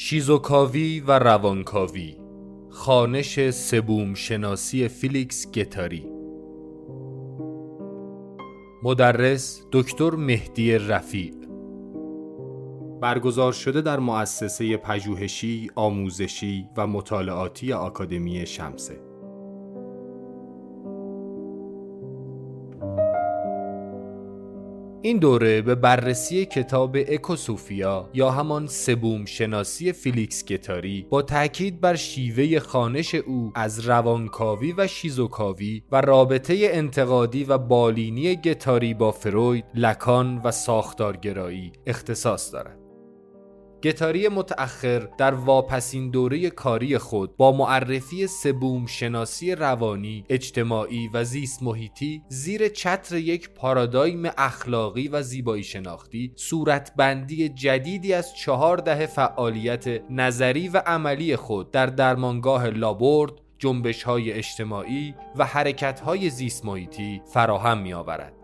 شیزوکاوی و روانکاوی خانش سبوم شناسی فیلیکس گتاری. مدرس دکتر مهدی رفیع. برگزار شده در مؤسسه پژوهشی، آموزشی و مطالعاتی آکادمی شمسه. این دوره به بررسی کتاب اکوسوفیا یا همان سه بوم شناسی فیلیکس گتاری با تاکید بر شیوه خوانش او از روانکاوی و شیزوکاوی و رابطه انتقادی و بالینی گتاری با فروید، لکان و ساختارگرایی اختصاص دارد. گتاری متأخر در واپسین دوره کاری خود با معرفی سه بوم شناسی روانی، اجتماعی و زیست محیطی زیر چتر یک پارادایم اخلاقی و زیبایی شناختی صورتبندی جدیدی از چهار دهه فعالیت نظری و عملی خود در درمانگاه لابورد جنبش های اجتماعی و حرکت های زیست محیطی فراهم می آورد.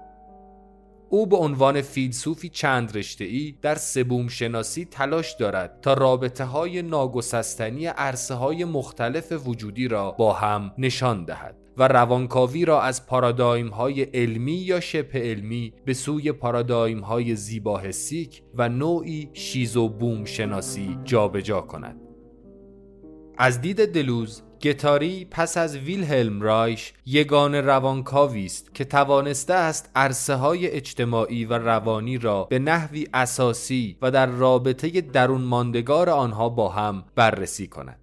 او به عنوان فیلسوفی چند رشته ای در سبوم شناسی تلاش دارد تا رابطه های ناگسستنی عرصه های مختلف وجودی را با هم نشان دهد و روانکاوی را از پارادایم های علمی یا شبه علمی به سوی پارادایم های زیباهستیک و نوعی شیزو بوم شناسی جابجا جا کند. از دید دلوز گتاری پس از ویلهلم رایش یگان روانکاوی است که توانسته است عرصه های اجتماعی و روانی را به نحوی اساسی و در رابطه درون ماندگار آنها با هم بررسی کند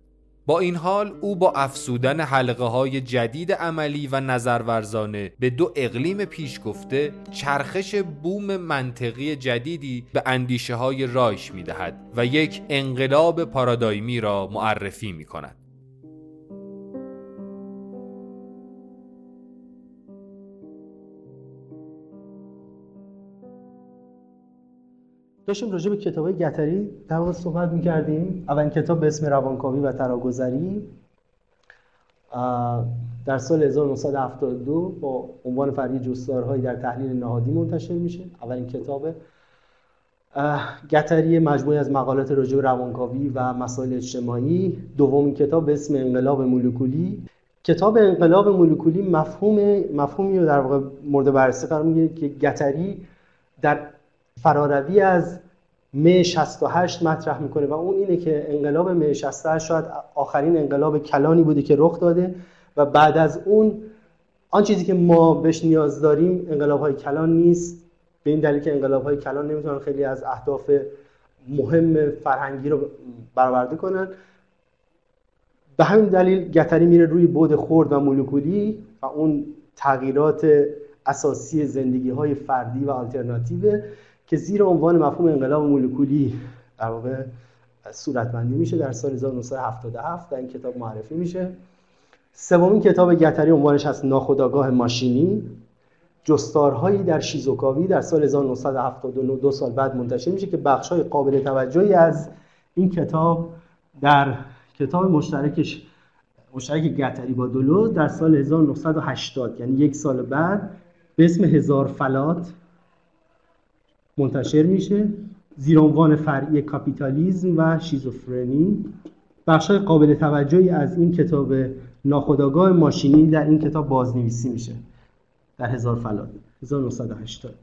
با این حال او با افسودن حلقه های جدید عملی و نظرورزانه به دو اقلیم پیش گفته چرخش بوم منطقی جدیدی به اندیشه های رایش می دهد و یک انقلاب پارادایمی را معرفی می کند. داشتیم راجع به کتاب گتری در صحبت می‌کردیم. اولین کتاب به اسم روانکاوی و تراگذری. در سال 1972 با عنوان فرعی جستارهایی در تحلیل نهادی منتشر میشه. اولین کتاب گتری مجموعی از مقالات راجع به روانکاوی و مسائل اجتماعی. دومین کتاب به اسم انقلاب مولکولی. کتاب انقلاب مولکولی مفهوم مفهومی رو در واقع مورد بررسی قرار می‌گیره که گتری در فراروی از می 68 مطرح می‌کنه و اون اینه که انقلاب می 68 شاید آخرین انقلاب کلانی بوده که رخ داده و بعد از اون آن چیزی که ما بهش نیاز داریم انقلاب های کلان نیست. به این دلیل که انقلاب های کلان نمی‌تونن خیلی از اهداف مهم فرهنگی رو برآورده کنن. به همین دلیل گتری میره روی بود خورد و مولکولی و اون تغییرات اساسی زندگی های فردی و آلترناتیو. که زیر عنوان مفهوم انقلاب مولکولی در واقع صورتبندی میشه در سال 1977 در این کتاب معرفی میشه. سومین کتاب گتری عنوانش هست ناخودآگاه ماشینی. جستارهایی در شیزوکاوی در سال 1979 دو سال بعد منتشر میشه که بخشای قابل توجهی از این کتاب در کتاب مشترکش مشترک گتاری با دلوز در سال 1980 یعنی یک سال بعد به اسم هزار فلات. منتشر میشه. زیر عنوان فرعی کاپیتالیزم و شیزوفرنی. بخشای قابل توجهی از این کتاب ناخودآگاه ماشینی در این کتاب بازنویسی میشه. در هزار فلات 1980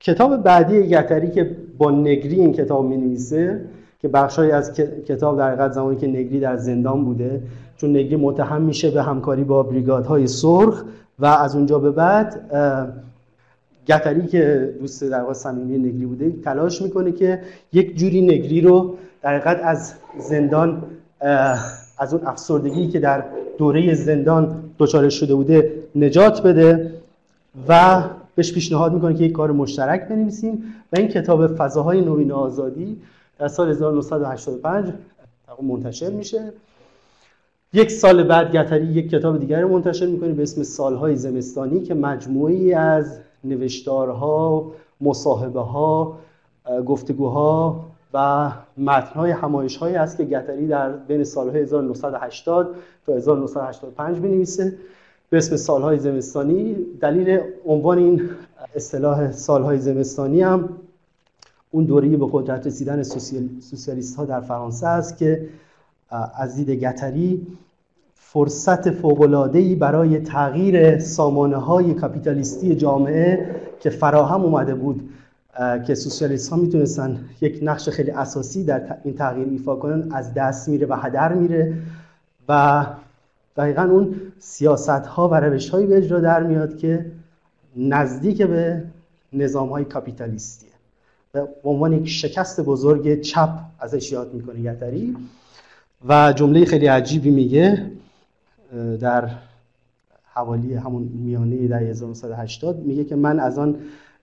کتاب بعدی گتاری که با نگری این کتاب می نویسه که بخشای از کتاب در حقیقت زمانی که نگری در زندان بوده چون نگری متهم میشه به همکاری با بریگادهای سرخ و از اونجا به بعد گتری که دوست در واقع صمیمی نگری بوده تلاش می‌کنه که یک جوری نگری رو در حقیقت از زندان از اون افسردگی که در دوره زندان دچار شده بوده نجات بده و بهش پیشنهاد می‌کنه که یک کار مشترک بنویسیم و این کتاب فضاهای نوین آزادی در سال 1985 منتشر میشه. یک سال بعد گتری یک کتاب دیگر منتشر می‌کنه به اسم سالهای زمستانی که مجموعی از نوشتارها مصاحبه ها گفتگوها و متنهای همایش هایی است که گتری در بین سالهای 1980 تا 1985 بنویسه به اسم سالهای زمستانی دلیل عنوان این اصطلاح سالهای زمستانی هم اون دوره به قدرت رسیدن سوسیالیست ها در فرانسه است که از دید گتری فرصت فوق‌العاده‌ای برای تغییر سامانه های کاپیتالیستی جامعه که فراهم اومده بود که سوسیالیست ها می‌تونستن یک نقش خیلی اساسی در این تغییر ایفا کنن از دست میره و هدر میره و دقیقا اون سیاست ها و روش هایی به اجرا در میاد که نزدیک به نظام های کاپیتالیستیه به عنوان یک شکست بزرگ چپ ازش یاد می‌کنه گتری و جمله خیلی عجیبی میگه. در حوالی همون میانه در 1980 میگه که من از آن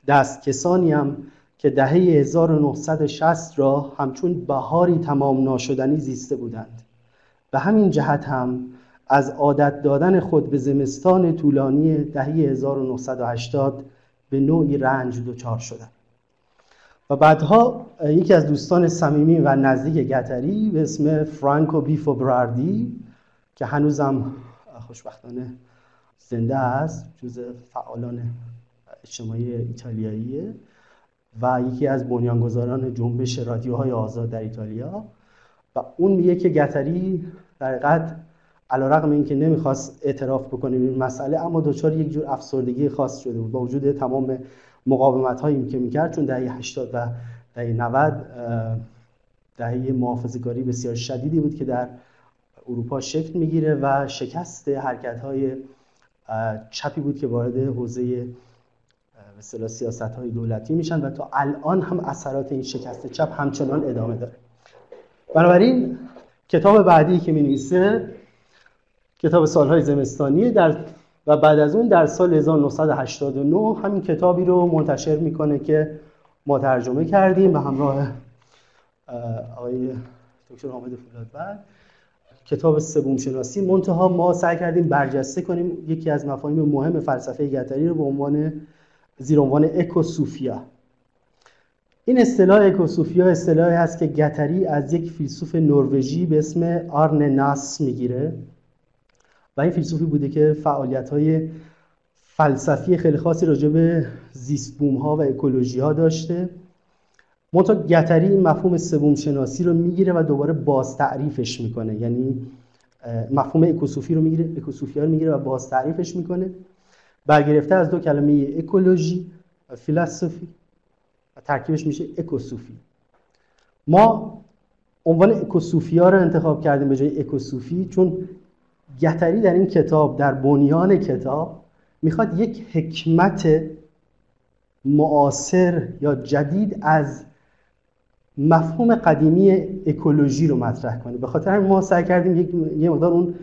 دست کسانیم که دهه 1960 را همچون بهاری تمام ناشدنی زیسته بودند. به همین جهت هم از عادت دادن خود به زمستان طولانی دهه 1980 به نوعی رنج دچار شدم و بعدها یکی از دوستان صمیمی و نزدیک گتری به اسم فرانکو بیفو براردی که هنوزم خوشبختانه زنده است جز فعالان اجتماعی ایتالیاییه و یکی از بنیانگذاران جنبش رادیوهای آزاد در ایتالیا. و اون میگه که گتری در حقیقت علیرغم اینکه نمی‌خواست اعتراف بکنه این مسئله اما دچار یک جور افسردگی خاص شده بود با وجود تمام مقاومت هایی که می‌کرد. چون دهه 80 و دهه 90 دهه محافظه‌کاری بسیار شدیدی بود که در اروپا شکل می‌گیره و شکست حرکت های چپی بود که وارد حوزه مثلا سیاست های دولتی میشن و تا الان هم اثرات این شکست چپ همچنان ادامه داره. بنابراین کتاب بعدی که می نویسه کتاب سالهای زمستانی در و بعد از اون در سال 1989 همین کتابی رو منتشر می‌کنه که ما ترجمه کردیم به همراه آقای دکتر حامد فولادبر. کتاب سوم شناسی. منتها ما سعی کردیم برجسته کنیم یکی از مفاهیم مهم فلسفه گتری رو به عنوان زیر عنوان اکوسوفیا. این اصطلاح اکوسوفیا اصطلاحی هست که گتری از یک فیلسوف نروژی به اسم آرن ناس می‌گیره و این فیلسوفی بوده که فعالیت های فلسفی خیلی خاصی راجع به زیست ها و اکولوژی ها داشته. منتها گتری مفهوم سوم شناسی رو می‌گیره و دوباره باز تعریفش می‌کنه. یعنی مفهوم اکوسوفی رو می‌گیره اکوسوفیا رو می‌گیره و باز تعریفش می‌کنه. برگرفته از دو کلمه اکولوژی و فیلسوفی و ترکیبش میشه اکوسوفی. ما عنوان اکوسوفیا رو انتخاب کردیم به جای اکوسوفی چون گتری در این کتاب در بنیان کتاب می‌خواد یک حکمت معاصر یا جدید از مفهوم قدیمی اکولوژی رو مطرح کنه. به خاطر ما سعی کردیم یه مقدار اون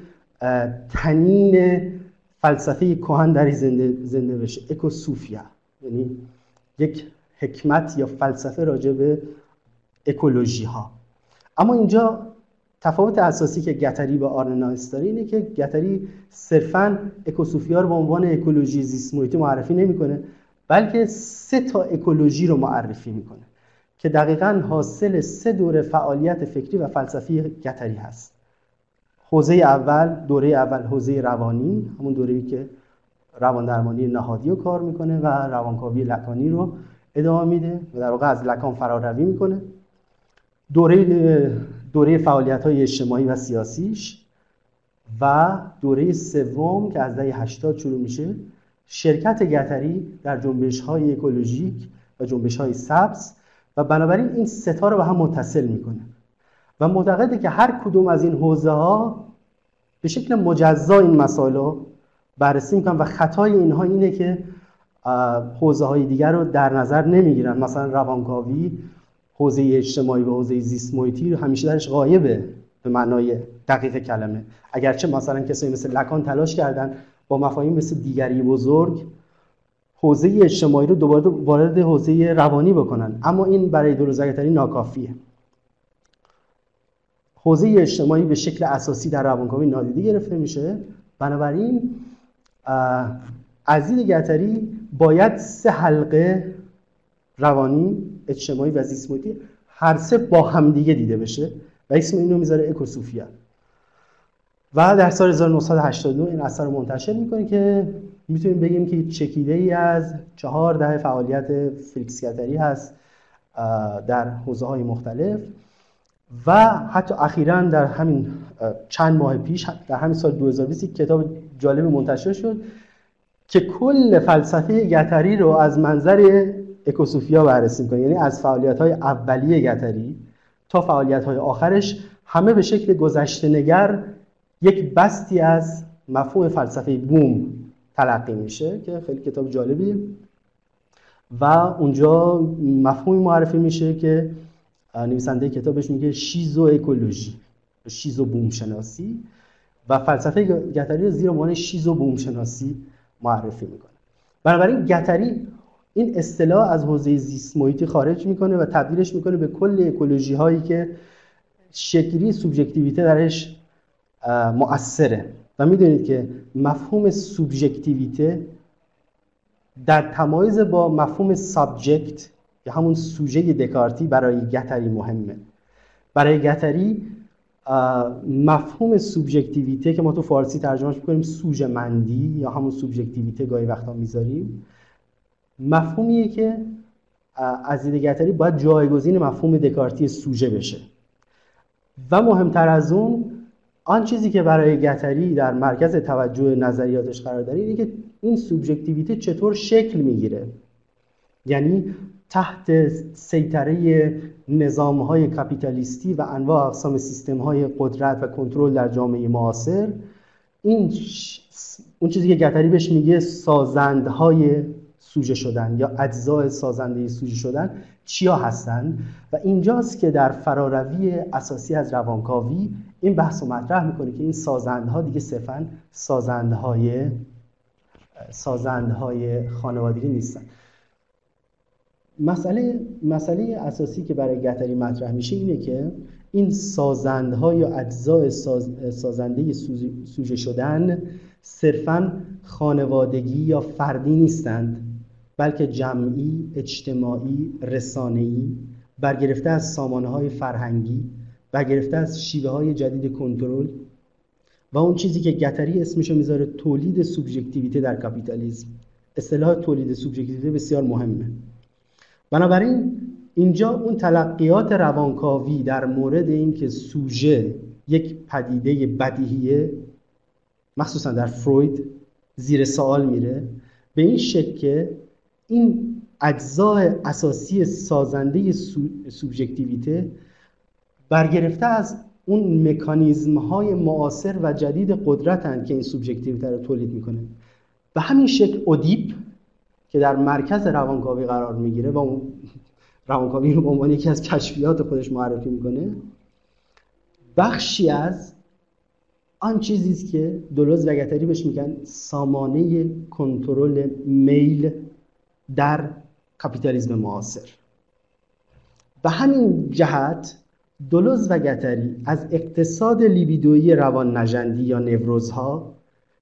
تنین فلسفه کهن در زنده زنده بشه. اکوسوفیا. یعنی یک حکمت یا فلسفه راجع به اکولوژی ها اما اینجا تفاوت اساسی که گتری با آرننایس داره اینه که گتری صرفا اکوسوفیا رو به عنوان اکولوژی زیست معرفی نمی‌کنه بلکه سه تا اکولوژی رو معرفی می‌کنه. که دقیقا حاصل سه دوره فعالیت فکری و فلسفی گتری هست. حوزه اول دوره اول حوزه روانی همون دوره‌ای که روان درمانی نهادی رو کار می‌کنه و روانکاوی لکانی رو ادامه میده و در واقع از لکان فراروی می‌کنه. دوره دوره فعالیت های اجتماعی و سیاسیش و دوره سوم که از دهه 80 شروع میشه شرکت گتری در جنبش های اکولوژیک و جنبش های سبز و بنابراین این ستا رو به هم متصل می‌کنه. و معتقده که هر کدوم از این حوزه ها به شکل مجزا این مسائل رو بررسی می‌کنن و خطای اینها اینه که حوزه های دیگر رو در نظر نمی‌گیرن. مثلا روانکاوی حوزه اجتماعی و حوزه زیست محیطی همیشه درش غایبه به معنای دقیق کلمه. اگرچه مثلا کسایی مثل لکان تلاش کردن با مفاهیم مثل دیگری بزرگ حوزه اجتماعی رو دوباره وارد حوزه روانی بکنن. اما این برای دروزگتری ناکافیه. حوزه اجتماعی به شکل اساسی در روانکاوی نادیده گرفته میشه. بنابراین عزیز گتری باید سه حلقه روانی اجتماعی و زیست هر سه با همدیگه دیده بشه و اسم اینو می‌ذاره اکوسوفیا. و در سال 1982 این اثر رو منتشر می‌کنه که می‌تونیم بگیم که چکیده ای از چهار دهه فعالیت فلیکسگتری هست در حوزه های مختلف. و حتی اخیرا در همین چند ماه پیش در همین سال 2020 کتاب جالب منتشر شد که کل فلسفه گتری رو از منظر اکوسوفیا بررسی می‌کنه. یعنی از فعالیت های اولیه گتری تا فعالیت های آخرش همه به شکل گذشته نگر یک بستی از مفهوم فلسفه بوم تلقی میشه که خیلی کتاب جالبیه. و اونجا مفهومی معرفی میشه که نویسنده کتابش میگه شیزو اکولوژی شیزو بوم شناسی و فلسفه گتری زیر عنوان شیزو بوم شناسی معرفی می‌کنه. بنابراین گتری این اصطلاح از حوزه زیست محیطی خارج می‌کنه و تبدیلش می‌کنه به کل اکولوژی هایی که شکلی سوبژکتیویته درش مؤثره. می‌دونید که مفهوم سوبژکتیویته در تمایز با مفهوم سابجکت یا همون سوژه دکارتی برای گتری مهمه. برای گتری مفهوم سوبژکتیویته که ما تو فارسی ترجمهش می‌کنیم سوژه مندی یا همون سوبژکتیویته گاهی وقتا می‌ذاریم. مفهومیه که از دید گتری باید جایگزین مفهوم دکارتی سوژه بشه. و مهمتر از اون آن چیزی که برای گتری در مرکز توجه نظریاتش قرار داره اینه که این سوبژکتیویته چطور شکل می‌گیره. یعنی تحت سیطره نظام های کپیتالیستی و انواع اقسام سیستم های قدرت و کنترل در جامعه معاصر این اون چیزی که گتری بهش میگه سازندهای سوژه شدن یا اجزای سازنده سوژه شدن چیا هستند و اینجاست که در فراروی اساسی از روانکاوی این بحث رو مطرح می‌کنه که این سازندها دیگه صرفا سازندهای سازندهای خانوادگی نیستن. مسئله مسئله اساسی که برای گتری مطرح میشه اینه که این سازندها یا اجزای ساز، سازنده سوژه شدن صرفا خانوادگی یا فردی نیستند بلکه جمعی، اجتماعی، رسانه‌ای برگرفته از سامانه های فرهنگی برگرفته از شیوه های جدید کنترل و اون چیزی که گتری اسمشو می‌ذاره تولید سوبژکتیویته در کاپیتالیسم اصطلاح تولید سوبژکتیویته بسیار مهمه. بنابراین اینجا اون تلقیات روانکاوی در مورد اینکه سوژه یک پدیده بدیهیه مخصوصا در فروید زیر سوال میره به این شکل که این اجزای اساسی سازنده سوبژکتیویته برگرفته از اون مکانیزم های معاصر و جدید قدرتن که این سوبژکتیویته رو تولید می‌کنه. به همین شکل اودیپ که در مرکز روانکاوی قرار می‌گیره و اون روانکاوی رو به عنوان یکی از کشفیات خودش معرفی می‌کنه بخشی از آن چیزی است که دولوز و بهش میگن سامانه کنترل میل در کاپیتالیسم معاصر. به همین جهت دولوز و گتری از اقتصاد لیبیدویی روان نجندی یا نوروزها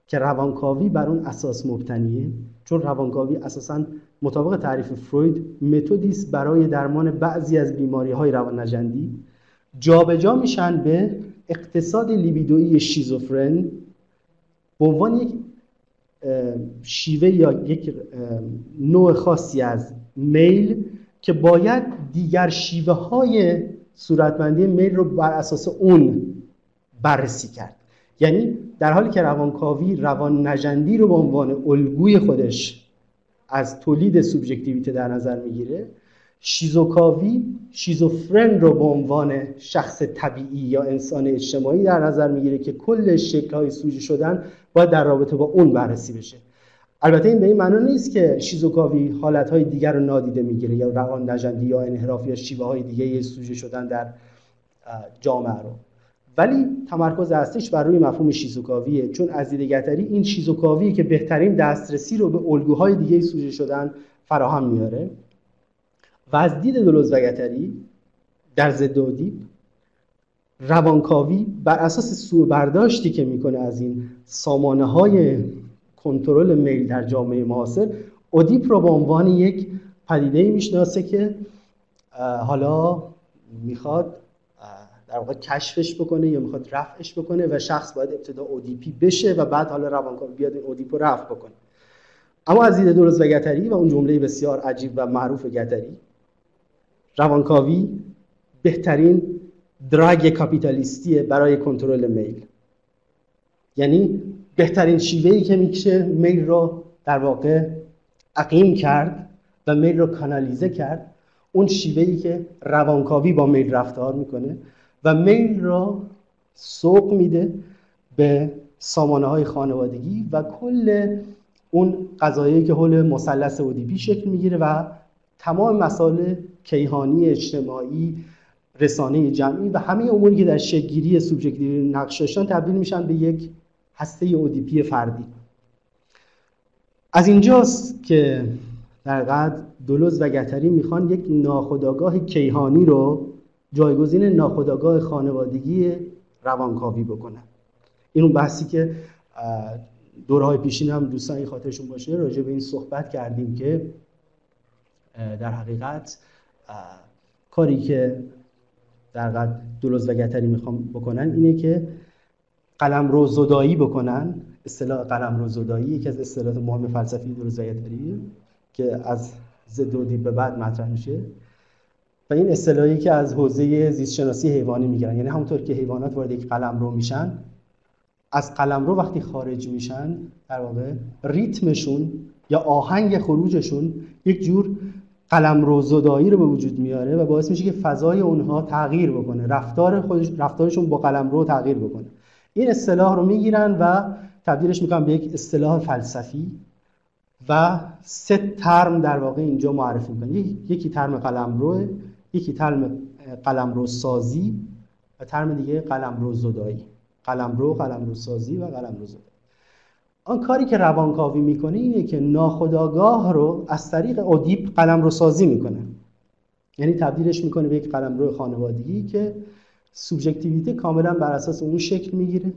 که روانکاوی بر اون اساس مبتنیه چون روانکاوی اساسا مطابق تعریف فروید متدی است برای درمان بعضی از بیماری های روان نجندی جابجا میشن به اقتصاد لیبیدویی شیزوفرن به عنوان یک شیوه یا یک نوع خاصی از میل که باید دیگر شیوه های صورتبندی میل رو بر اساس اون بررسی کرد. یعنی در حالی که روانکاوی روان نجندی رو به عنوان الگوی خودش از تولید سوبژکتیویته در نظر می‌گیره شیزوکاوی شیزوفرن رو به عنوان شخص طبیعی یا انسان اجتماعی در نظر می‌گیره که کل شکل های سوژه شدن باید در رابطه با اون بررسی بشه. البته این به این معنا نیست که شیزوکاوی حالت های دیگر رو نادیده می‌گیره یا روان نجندی یا انحراف یا شیوه های دیگه سوژه شدن در جامعه رو. ولی تمرکز اصلیش بر روی مفهوم شیزوکاویه چون از دید این شیزوکاویه که بهترین دسترسی رو به الگوهای دیگه سوژه شدن فراهم میاره. و از دید دلوز و در ضد اودیپ روانکاوی بر اساس سوء برداشتی که می‌کنه از این سامانه های کنترل میل در جامعه معاصر اودیپ رو به عنوان یک پدیده می‌شناسه که حالا می‌خواد در واقع کشفش بکنه یا می‌خواد رفعش بکنه و شخص باید ابتدا اودیپی بشه و بعد حالا روانکاوی بیاد این اودیپ رو رفع بکنه. اما از دید درست و گتری و اون جمله بسیار عجیب و معروف گتری روانکاوی بهترین دراگ کاپیتالیستیه برای کنترل میل. یعنی بهترین شیوهی که میشه میل رو در واقع عقیم کرد و میل رو کانالیزه کرد. اون شیوهی که روانکاوی با میل رفتار می‌کنه و میل را سوق میده به سامانه های خانوادگی و کل اون قضایی که حول مثلث اودیپی شکل می‌گیره و تمام مسائل کیهانی اجتماعی رسانه جمعی و همه اموری که در شکلگیری سوبژکتیو نقش داشتن تبدیل میشن به یک هسته اودیپی فردی. از اینجاست که در قد دولوز و گتری می‌خوان یک ناخودآگاه کیهانی رو جایگزین ناخودآگاه خانوادگی روانکاوی بکنن. این اون بحثی که دورهای پیشین هم دوستان این خاطرشون باشه راجع به این صحبت کردیم که در حقیقت کاری که در قد دولوز و گتری می‌خوام بکنن اینه که قلم رو زدایی بکنن اصطلاح قلم رو زدایی یکی از اصطلاحات مهم فلسفی گتری که از زدودی به بعد مطرح میشه. و این اصطلاحی که از حوزه زیست شناسی حیوانی می‌گیرن. یعنی همونطور که حیوانات وارد یک قلم رو میشن از قلم رو وقتی خارج میشن در واقع ریتمشون یا آهنگ خروجشون یک جور قلم رو زدایی رو به وجود میاره و باعث میشه که فضای اونها تغییر بکنه رفتار خودش رفتارشون با قلم رو تغییر بکنه. این اصطلاح رو می‌گیرن و تبدیلش می‌کنن به یک اصطلاح فلسفی و سه ترم در واقع اینجا معرفی می‌کنن. یکی ترم قلمرو یکی ترم قلمرو سازی و ترم دیگه قلمرو زدایی. قلمرو قلمرو سازی و قلمرو زدایی. آن کاری که روانکاوی می‌کنه اینه که ناخداگاه رو از طریق اودیپ قلمرو سازی می‌کنه. یعنی تبدیلش می‌کنه به یک قلمرو خانوادگی که سوبژکتیویته کاملا بر اساس اون شکل می‌گیره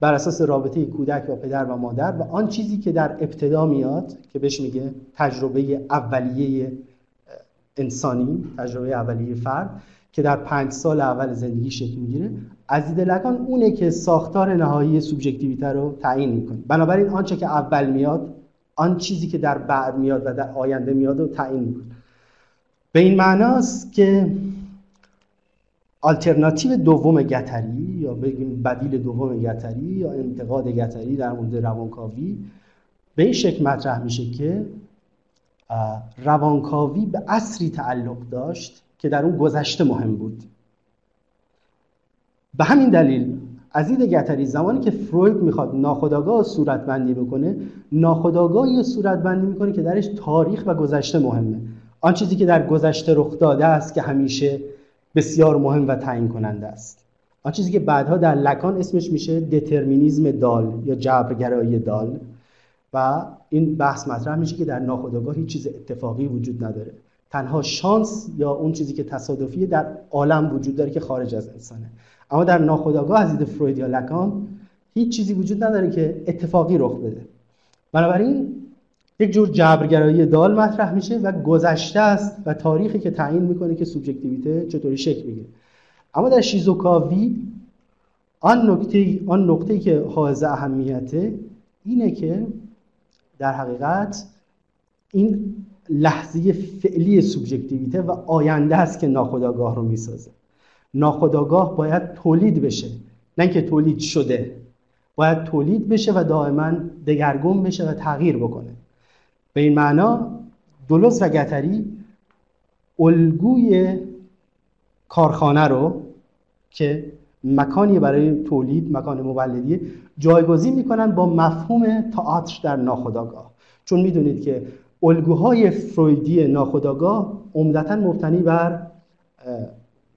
بر اساس رابطه کودک با پدر و مادر و آن چیزی که در ابتدا میاد که بهش میگه تجربه اولیه انسانی تجربه اولیه فرد که در پنج سال اول زندگی شکل می‌گیره. از دید لکان اونه که ساختار نهایی سوبژکتیویته رو تعیین می‌کنه. بنابراین آنچه که اول میاد آن چیزی که در بعد میاد و در آینده میاد رو تعیین می‌کنه. به این معناست که آلترناتیو دوم گتری یا بگیم بدیل دوم گتری یا انتقاد گتری در مورد روانکاوی به این شکل مطرح میشه که روانکاوی به اصری تعلق داشت که در اون گذشته مهم بود. به همین دلیل از دید گتری زمانی که فروید می‌خواد ناخداگاه صورتبندی بکنه ناخداگاهی صورتبندی می‌کنه که درش تاریخ و گذشته مهمه. آن چیزی که در گذشته رخ داده است که همیشه بسیار مهم و تعیین کننده است. آن چیزی که بعدها در لکان اسمش میشه دترمینیزم دال یا جبرگرایی دال. و این بحث مطرح میشه که در ناخودآگاه هیچ چیز اتفاقی وجود نداره. تنها شانس یا اون چیزی که تصادفی در عالم وجود داره که خارج از انسانه. اما در ناخودآگاه از دید فروید یا لکان هیچ چیزی وجود نداره که اتفاقی رخ بده. بنابراین یک جور جبرگرایی دال مطرح میشه و گذشته است و تاریخی که تعیین می‌کنه که سوبژکتیویته چطوری شکل می‌گیره. اما در شیزوکاوی آن نکته آن نقطه‌ای که حائز اهمیته اینه که در حقیقت این لحظه فعلی سوبژکتیویته و آینده است که ناخودآگاه رو می‌سازه. ناخودآگاه باید تولید بشه. نه که تولید شده. باید تولید بشه و دائما دگرگون بشه و تغییر بکنه. به این معنا دولوس و گتری الگوی کارخانه رو که مکانی برای تولید مکان مولدی جایگزین می‌کنن با مفهوم تئاتر در ناخودآگاه. چون می‌دونید که الگوهای فرویدی ناخودآگاه عمدتا مبتنی بر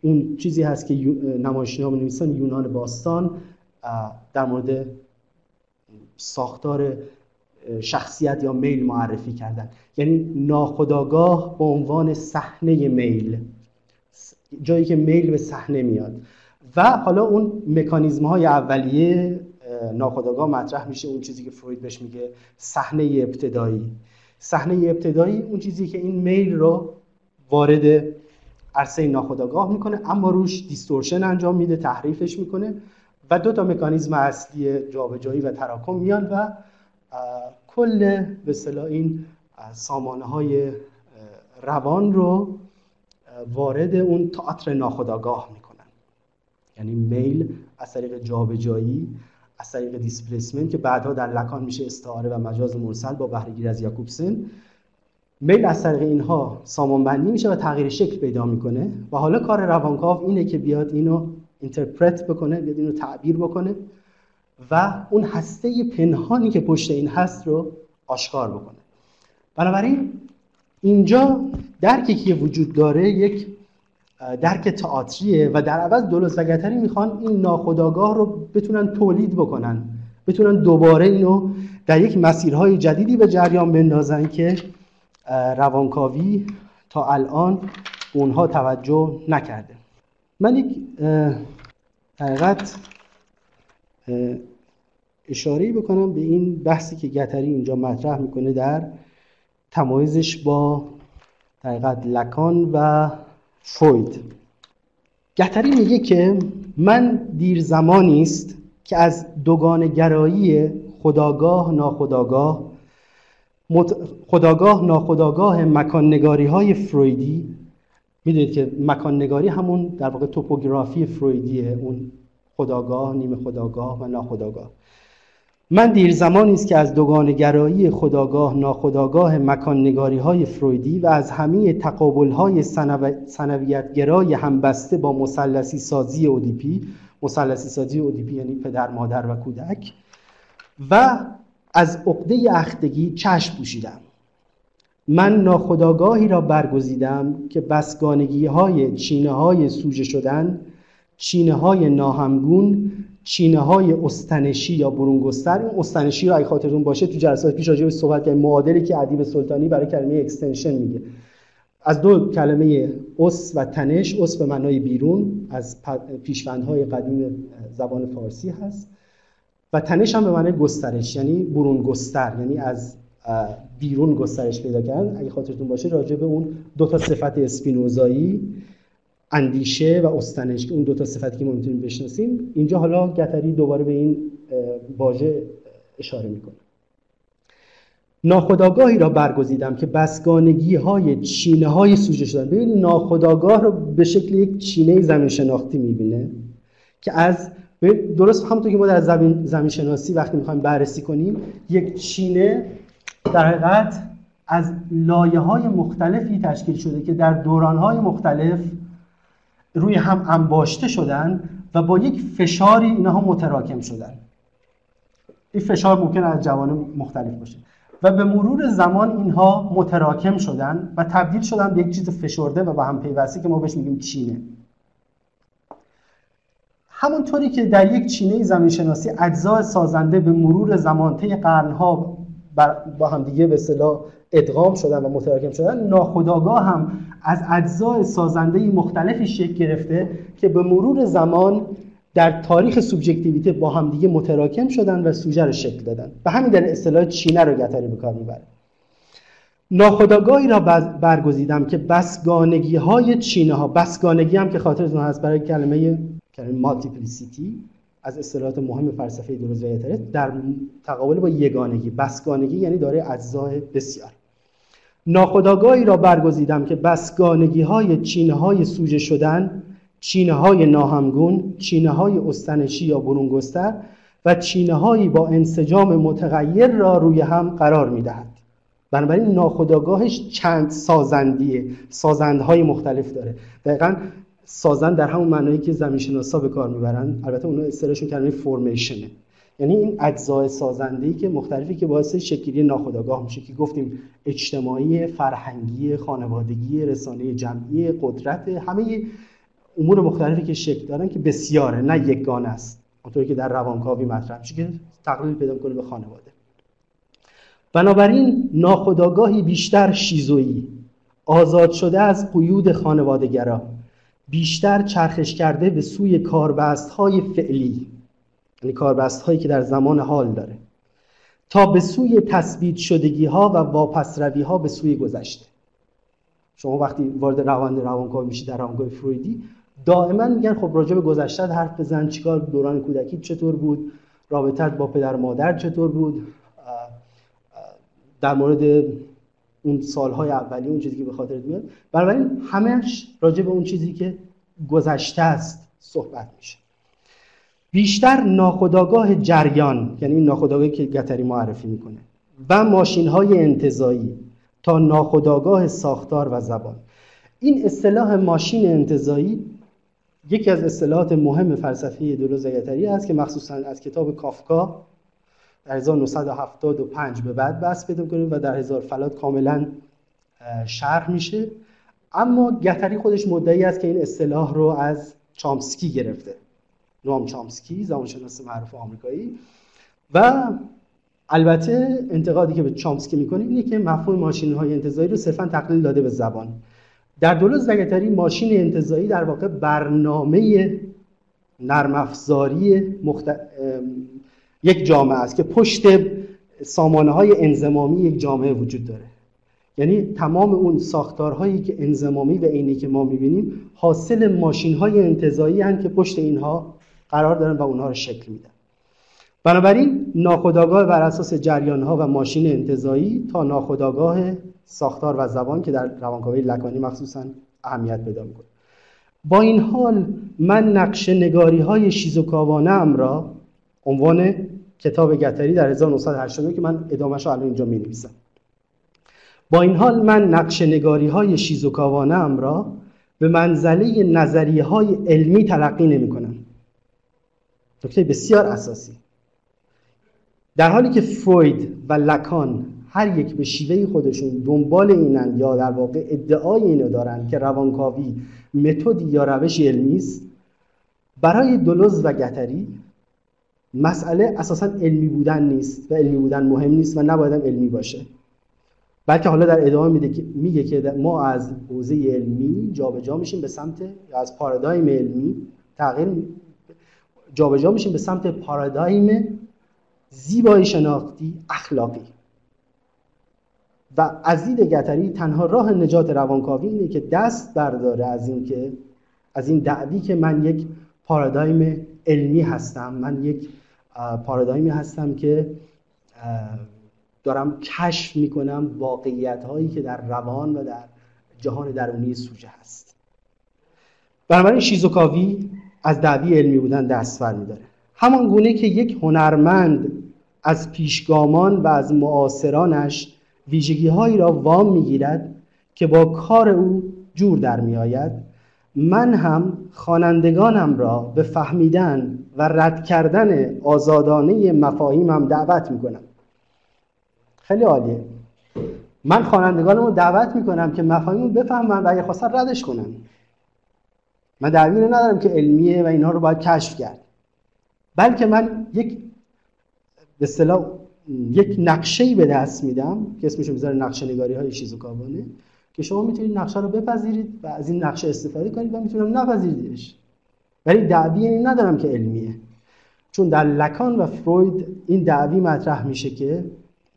اون چیزی هست که نمایشنامه نویسان یونان باستان در مورد ساختار شخصیت یا میل معرفی کردن. یعنی ناخداگاه به عنوان صحنه میل. جایی که میل به صحنه میاد. و حالا اون مکانیزم های اولیه ناخداگاه مطرح میشه اون چیزی که فروید بهش میگه صحنه ابتدایی. صحنه ابتدایی اون چیزی که این میل رو وارد عرصه ناخودآگاه می‌کنه اما روش distortion انجام میده تحریفش می‌کنه و دو تا مکانیزم اصلی جابجایی و تراکم میان و کل به این سامانه های روان رو وارد اون تئاتر ناخودآگاه می‌کنن. یعنی میل از طریق جابجایی از طریق displacement که بعدها در لکان میشه استعاره و مجاز مرسل با بهرهگیری از یاکوبسن. میل از طریق اینها سامانبندی میشه و تغییر شکل پیدا می‌کنه و حالا کار روانکاو اینه که بیاد اینو اینترپرت بکنه بیاد اینو تعبیر بکنه. و اون هسته پنهانی که پشت این هست رو آشکار بکنه. بنابراین اینجا درکی که وجود داره یک درک تئاتریه و در عوض دولت و می‌خوان این ناخودآگاه رو بتونن تولید بکنن بتونن دوباره اینو در یک مسیرهای جدیدی به جریان بندازن که روانکاوی تا الان اونها توجه نکرده. من یک حقیقت اشاره بکنم به این بحثی که گتری اینجا مطرح می‌کنه در تمایزش با حقیقت لکان و فوید گتری میگه که من دیر زمانی است که از دوگان گرایی خداگاه ناخداگاه خداگاه ناخداگاه مکان نگاری های فرویدی می‌دونید که مکان نگاری همون در واقع توپوگرافی فرویدیه اون خداگاه نیمه خداگاه و ناخداگاه. من دیر زمانی است که از دوگانگرایی خداگاه ناخداگاه مکان نگاری های فرویدی و از همه تقابل های سنویت گرای همبسته با مسلسی سازی اودیپی مثلثی سازی اودیپی یعنی پدر مادر و کودک و از عقده اختگی چشم پوشیدم. من ناخودآگاهی را برگزیدم که بسگانگی های چینه های سوژه شدن چینه های ناهمگون چینه های اُستنشی یا برونگستر. این اُستنشی رو اگه خاطرتون باشه تو جلسات پیش راجع بهش صحبت کردیم. معادلی که ادیب سلطانی برای کلمه extension میگه. از دو کلمه اُس و تنش اُس به معنای بیرون از پیشوندهای قدیم زبان فارسی هست. و تنش هم به معنای گسترش یعنی برون گستر یعنی از بیرون گسترش پیدا کردن. اگه خاطرتون باشه راجع به اون دو تا صفت اسپینوزایی اندیشه و اُستنش که اون دو تا صفتی که ما می‌تونیم بشناسیم اینجا حالا گتری دوباره به این واژه اشاره می‌کنه. ناخداگاهی را برگزیدم که بسگانگی های چینه های سوژه شدن ببینید ناخداگاه رو به شکل یک چینه زمین شناختی می‌بینه که از درست همونطور که ما در زمین, زمین شناسی وقتی می‌خوایم بررسی کنیم یک چینه در حقیقت از لایه های مختلفی تشکیل شده که در دوران های مختلف روی هم انباشته شدن و با یک فشاری اینها متراکم شدن. این فشار ممکن از جوانب مختلف باشه. و به مرور زمان اینها متراکم شدن و تبدیل شدن به یک چیز فشرده و به هم پیوسته که ما بهش میگیم چینه. همونطوری که در یک چینه زمین شناسی اجزای سازنده به مرور زمان طی قرنها با همدیگه به اصطلاح ادغام شدن و متراکم شدن ناخداگاه هم از اجزای سازنده مختلفی شکل گرفته که به مرور زمان در تاریخ سوبژکتیویته با همدیگه متراکم شدن و سوژه رو شکل دادن. و همین در اصطلاح چینه رو گتری به کار می‌بره. ناخداگاهی را برگزیدم که بسگانگی های چینه ها بسگانگی هم که خاطرتون هست برای کلمه کلمه مالتیپلیسیتی از اصطلاحات مهم فلسفه دروز در تقابل با یگانگی. بسگانگی یعنی داره اجزای بسیار. ناخداگاهی را برگزیدم که بسگانگی های چینه های سوژه شدن چینه های ناهمگون چینه های استنشی یا برونگستر و چینه هایی با انسجام متغیر را روی هم قرار می دهد بنابراین ناخداگاهش چند سازندیه سازندهای مختلف داره. دقیقا سازند در همون معنایی که زمین شناسا به کار می‌برن. البته اونا اصطلاحشون کلمه فرمیشنه یعنی این اجزای سازنده‌ای که مختلفی که باعث شکلی ناخودآگاه میشه که گفتیم اجتماعی، فرهنگی، خانوادگی، رسانه جمعی، قدرت همه امور مختلفی که شکل دارن که بسیاره نه یگانه است. اونطوری که در روانکاوی مطرح میشه که تقلیل پیدا کنه به خانواده. بنابراین ناخودآگاهی بیشتر شیزویی. آزاد شده از قیود خانوادگرا. بیشتر چرخش کرده به سوی کاربست های فعلی. یعنی کاربست هایی که در زمان حال داره. تا به سوی تثبیت شدگی ها و واپس روی ها به سوی گذشته. شما وقتی وارد روان روانکاوی میشید در روانکاوی فرویدی دائما میگن خب راجع به گذشته حرف بزن چیکار دوران کودکی چطور بود؟ رابطت با پدر مادر چطور بود؟ در مورد اون سالهای اولی اون چیزی که به خاطرت میاد. بنابراین همش راجع به اون چیزی که گذشته است صحبت میشه. بیشتر ناخداگاه جریان یعنی ناخداگاهی که گتری معرفی می‌کنه و ماشین های انتظایی تا ناخداگاه ساختار و زبان. این اصطلاح ماشین انتظایی یکی از اصطلاحات مهم فلسفه دولوز گتری است که مخصوصا از کتاب کافکا در 1975 به بعد بس پیدا کنیم و در هزار فلات کاملا شرح میشه. اما گتری خودش مدعی است که این اصطلاح رو از چامسکی گرفته. نوام چامسکی زبانشناس معروف آمریکایی. و البته انتقادی که به چامسکی می‌کنه اینه که مفهوم ماشین های انتظایی رو صرفا تقلیل داده به زبان. در دولت زگتری ماشین انتظایی در واقع برنامه نرم افزاری یک جامعه است که پشت سامانه های انزمامی یک جامعه وجود داره. یعنی تمام اون ساختارهایی که انزمامی و عینی که ما می‌بینیم حاصل ماشین های انتظایی هستند که پشت اینها قرار دارن و اونها رو شکل میدن. بنابراین ناخودآگاه بر اساس جریان ها و ماشین انتظایی تا ناخودآگاه ساختار و زبان که در روانکاوی لکانی مخصوصا اهمیت پیدا می‌کنه. با این حال من نقش نگاری های شیزوکاوانه ام را عنوان کتاب گتری در 1989 که من ادامهش رو الان اینجا می نویسم با این حال من نقش نگاری های شیزوکاوانه ام را به منزله نظریه های علمی تلقی نمی کنم نکته بسیار اساسی. در حالی که فروید و لکان هر یک به شیوه خودشون دنبال اینند یا در واقع ادعای اینو دارن که روانکاوی متدی یا روش علمی است برای دلوز و گتری مسئله اساسا علمی بودن نیست و علمی بودن مهم نیست و نباید علمی باشه. بلکه حالا در ادامه میده که میگه که ما از حوزه علمی جابجا جا میشیم به سمت یا از پارادایم علمی تغییر جابجا جا میشیم به سمت پارادایم زیبایی شناختی اخلاقی. و از دید گتری تنها راه نجات روانکاوی اینه که دست برداره از این که از این دعوی که من یک پارادایم علمی هستم. من یک پارادایمی هستم که دارم کشف می‌کنم واقعیت هایی که در روان و در جهان درونی سوژه هست. بنابراین شیزوکاوی از دعوی علمی بودن دست میداره. همان گونه که یک هنرمند از پیشگامان و از معاصرانش ویژگی هایی را وام می‌گیرد که با کار او جور در می آید من هم خوانندگانم را به فهمیدن و رد کردن آزادانه مفاهیمم دعوت می‌کنم. خیلی عالیه. من خوانندگانم رو دعوت می‌کنم که مفاهیم بفهمن و اگه خواستن ردش کنن. من دعوی ندارم که علمیه و اینها رو باید کشف کرد. بلکه من یک به اصطلاح یک نقشه به دست میدم که اسمش می‌ذاره نقشه نگاری های شیزوکاوانه که شما می‌تونید نقشه رو بپذیرید و از این نقشه استفاده کنید و می‌تونم نپذیریدش. ولی دعوی این ندارم که علمیه. چون در لکان و فروید این دعوی مطرح میشه که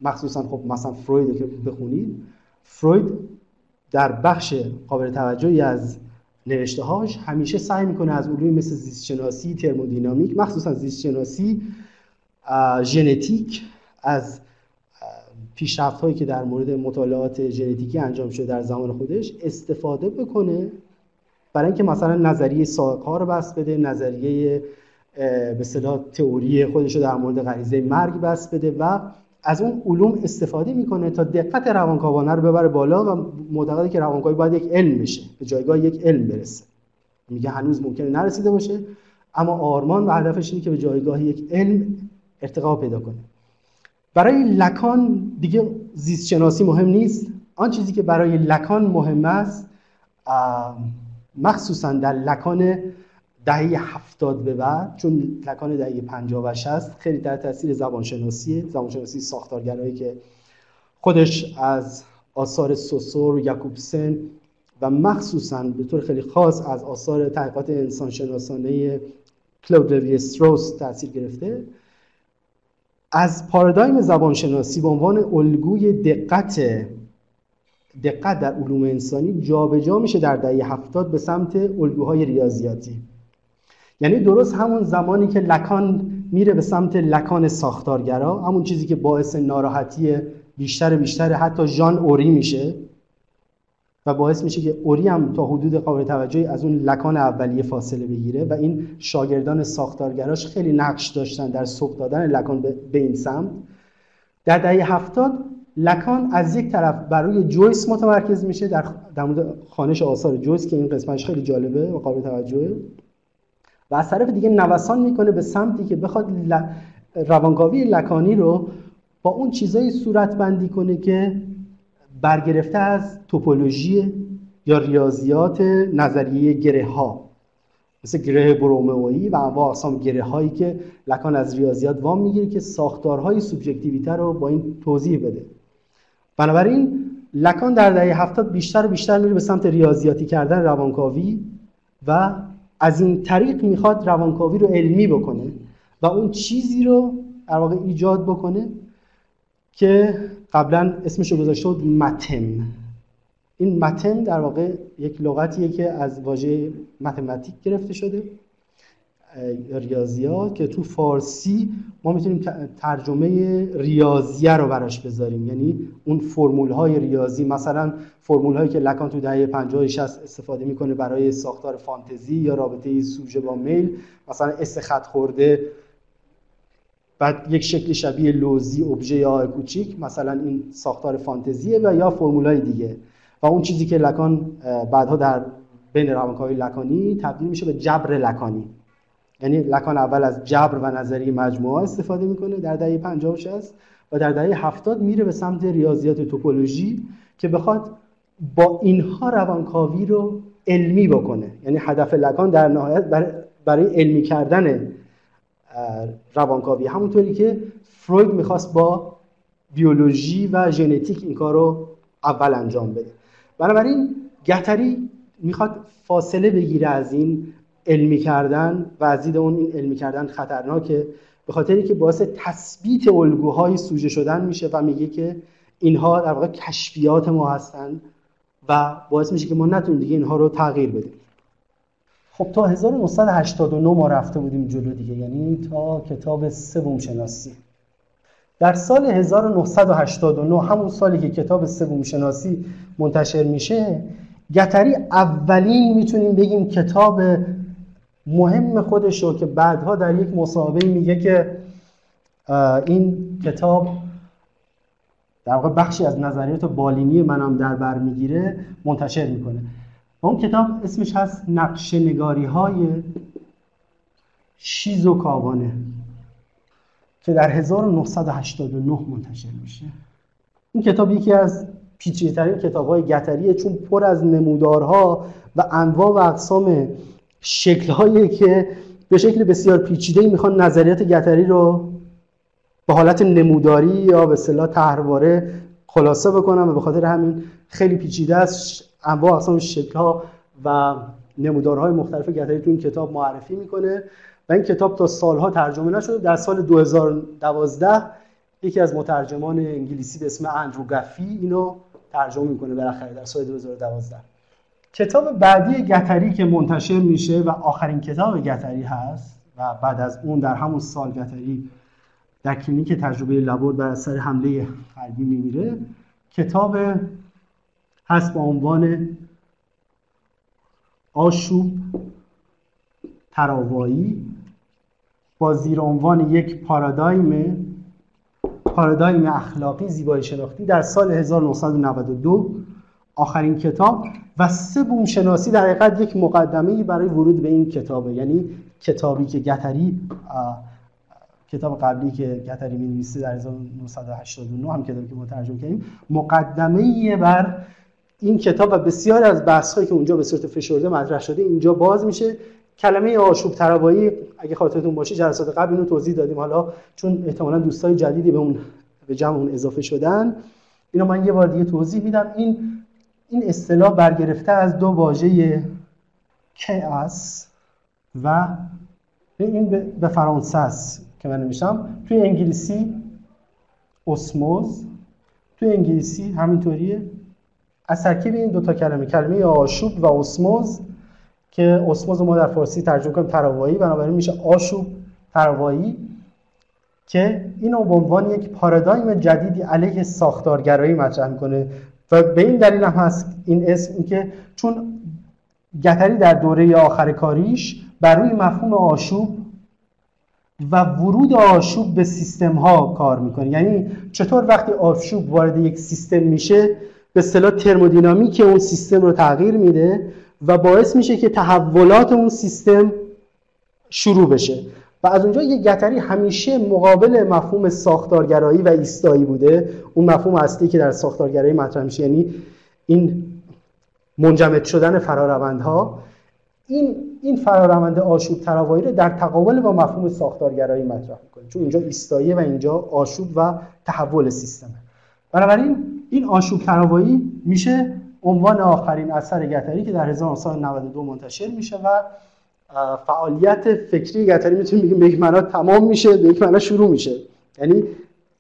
مخصوصا خب مثلا فروید که بخونید فروید در بخش قابل توجهی از نوشته هاش همیشه سعی می‌کنه از علومی مثل زیست شناسی ترمودینامیک مخصوصا زیست شناسی ژنتیک از پیشرفت هایی که در مورد مطالعات ژنتیکی انجام شده در زمان خودش استفاده بکنه برای اینکه مثلا نظریه ساقها رو بس بده نظریه به تئوری خودش رو در مورد غریزه مرگ بس بده و از اون علوم استفاده می‌کنه تا دقت روانکاوانه رو ببره بالا و معتقده که روانکاوی باید یک علم بشه به جایگاه یک علم برسه. میگه هنوز ممکنه نرسیده باشه اما آرمان و هدفش اینه که به جایگاه یک علم ارتقا پیدا کنه. برای لکان دیگه زیست شناسی مهم نیست. آن چیزی که برای لکان مهم است مخصوصا در لکان دهه هفتاد به بعد چون لکان دهه پنجاه و شست خیلی در تاثیر زبانشناسیه. زبانشناسی ساختارگرایی که خودش از آثار سوسور یاکوبسن و مخصوصا به طور خیلی خاص از آثار تحقیقات انسانشناسانه کلود لوی استروس تاثیر گرفته. از پارادایم زبانشناسی به عنوان الگوی دقت دقت در علوم انسانی جابجا جا میشه در دهه هفتاد به سمت الگوهای ریاضیاتی. یعنی درست همون زمانی که لکان میره به سمت لکان ساختارگرا همون چیزی که باعث ناراحتی بیشتر بیشتر حتی ژان اوری میشه. و باعث میشه که اوری هم تا حدود قابل توجهی از اون لکان اولیه فاصله بگیره و این شاگردان ساختارگراش خیلی نقش داشتن در سوق دادن لکان به این سمت. در دهه هفتاد لکان از یک طرف بر روی جویس متمرکز میشه در, در مورد خانش آثار جویس که این قسمتش خیلی جالبه و قابل توجهه. و از طرف دیگه نوسان می‌کنه به سمتی که بخواد روانکاوی لکانی رو با اون چیزایی صورت بندی کنه که برگرفته از توپولوژی یا ریاضیات نظریه گره ها مثل گره برومئویی و انواع اقسام گره هایی که لکان از ریاضیات وام می‌گیره که ساختارهای سوبژکتیویته رو با این توضیح بده. بنابراین لکان در دهه هفتاد بیشتر و بیشتر میره به سمت ریاضیاتی کردن روانکاوی و از این طریق می‌خواد روانکاوی رو علمی بکنه و اون چیزی رو در واقع ایجاد بکنه که قبلا اسمش رو گذاشته بود متم این متم در واقع یک لغتیه که از واژه متمتیک گرفته شده. ریاضیات که تو فارسی ما می‌تونیم ترجمه ریاضیه رو براش بذاریم. یعنی اون فرمول های ریاضی مثلا فرمول هایی که لکان تو دهه 50 60 استفاده می‌کنه برای ساختار فانتزی یا رابطه سوژه با میل مثلا اس خط خورده. بعد یک شکل شبیه لوزی ابژه یا کوچیک مثلا این ساختار فانتزیه و یا فرمولای دیگه. و اون چیزی که لکان بعدها در بین روانکاوی لکانی تبدیل میشه به جبر لکانی. یعنی لکان اول از جبر و نظری مجموعه استفاده می‌کنه در دهه 50 و 60 و در دهه 70 میره به سمت ریاضیات توپولوژی که بخواد با اینها روانکاوی رو علمی بکنه. یعنی هدف لکان در نهایت برای علمی کردن روانکاوی. همونطوری که فروید می‌خواست با بیولوژی و ژنتیک این کار رو اول انجام بده. بنابراین گتری می‌خواد فاصله بگیره از این علمی کردن و از دید اون این علمی کردن خطرناکه. به خاطری که باعث تثبیت الگوهای سوژه شدن میشه و میگه که اینها در واقع کشفیات ما هستند و باعث میشه که ما نتونیم دیگه اینها رو تغییر بدیم. خب تا 1989 ما رفته بودیم جلو دیگه یعنی تا کتاب سوم شناسی. در سال 1989 همون سالی که کتاب سوم شناسی منتشر میشه گتری اولین می‌تونیم بگیم کتاب مهم خودش رو که بعدها در یک مصاحبه میگه که این کتاب در واقع بخشی از نظریات بالینی منم در بر می‌گیره منتشر می‌کنه. اون کتاب اسمش هست نقشه نگاری های شیزو کاوانه که در 1989 منتشر میشه. این کتاب یکی از پیچیده‌ترین کتاب‌های گتریه چون پر از نمودارها و انواع و اقسام شکل‌هایی که به شکل بسیار پیچیده‌ای می‌خوان نظریات گتری رو به حالت نموداری یا به اصطلاح طرحواره خلاصه بکنم و به خاطر همین خیلی پیچیده است. انواع اقسام شکل‌ها و نمودارهای مختلف گتری تو این کتاب معرفی می‌کنه و این کتاب تا سالها ترجمه نشده. در سال 2012 یکی از مترجمان انگلیسی به اسم اندرو گفی اینو ترجمه می‌کنه بالاخره در سال 2012 کتاب بعدی گتری که منتشر میشه و آخرین کتاب گتری هست و بعد از اون در همون سال گتری در کلینیک تجربی لابورد بر اثر حمله قلبی میمیره کتاب هست با عنوان آشوب تراوایی با زیر عنوان یک پارادایم پارادایم اخلاقی زیبایی شناختی در سال 1992 آخرین کتاب و سه بوم شناسی در حقیقت یک مقدمه برای ورود به این کتابه. یعنی کتابی که گتری کتاب قبلی که گتری می نویسه در 1989 هم کتابی که ما ترجمه کردیم مقدمه بر این کتاب و بسیاری از بحث که اونجا به صورت فشرده مطرح شده اینجا باز میشه. کلمه آشوب ترابایی اگه خاطرتون باشه جلسات قبل اینو توضیح دادیم. حالا چون احتمالا دوستای جدیدی به اون به جمع اون اضافه شدن اینو من یه بار دیگه توضیح میدم. این این اصطلاح برگرفته از دو واژه کیاس و این به فرانسه است که من نمیشم توی انگلیسی اسموز توی انگلیسی همینطوریه از ترکیب این دو تا کلمه کلمه آشوب و اسموز که اسموز ما در فارسی ترجمه کنیم تراوایی بنابراین میشه آشوب تراوایی که اینو به عنوان یک پارادایم جدیدی علیه ساختارگرایی مطرح می‌کنه. و به این دلیل هم هست این اسم که چون گتری در دوره آخر کاریش بر روی مفهوم آشوب و ورود آشوب به سیستم ها کار می‌کنه. یعنی چطور وقتی آشوب وارد یک سیستم میشه به اصطلاح ترمودینامیک اون سیستم رو تغییر میده و باعث میشه که تحولات اون سیستم شروع بشه. و از اونجا یک گتری همیشه مقابل مفهوم ساختارگرایی و ایستایی بوده. اون مفهوم اصلی که در ساختارگرایی مطرح میشه یعنی این منجمد شدن فراروندها این این فراروند آشوب تراوایی رو در تقابل با مفهوم ساختارگرایی مطرح می‌کنه. چون اینجا ایستایی و اینجا آشوب و تحول سیستمه. بنابراین این آشوب تراوایی میشه عنوان آخرین اثر گتری که در 1992 منتشر میشه و فعالیت فکری گتری می‌تونیم بگیم یک معنا تمام میشه به یک معنا شروع میشه. یعنی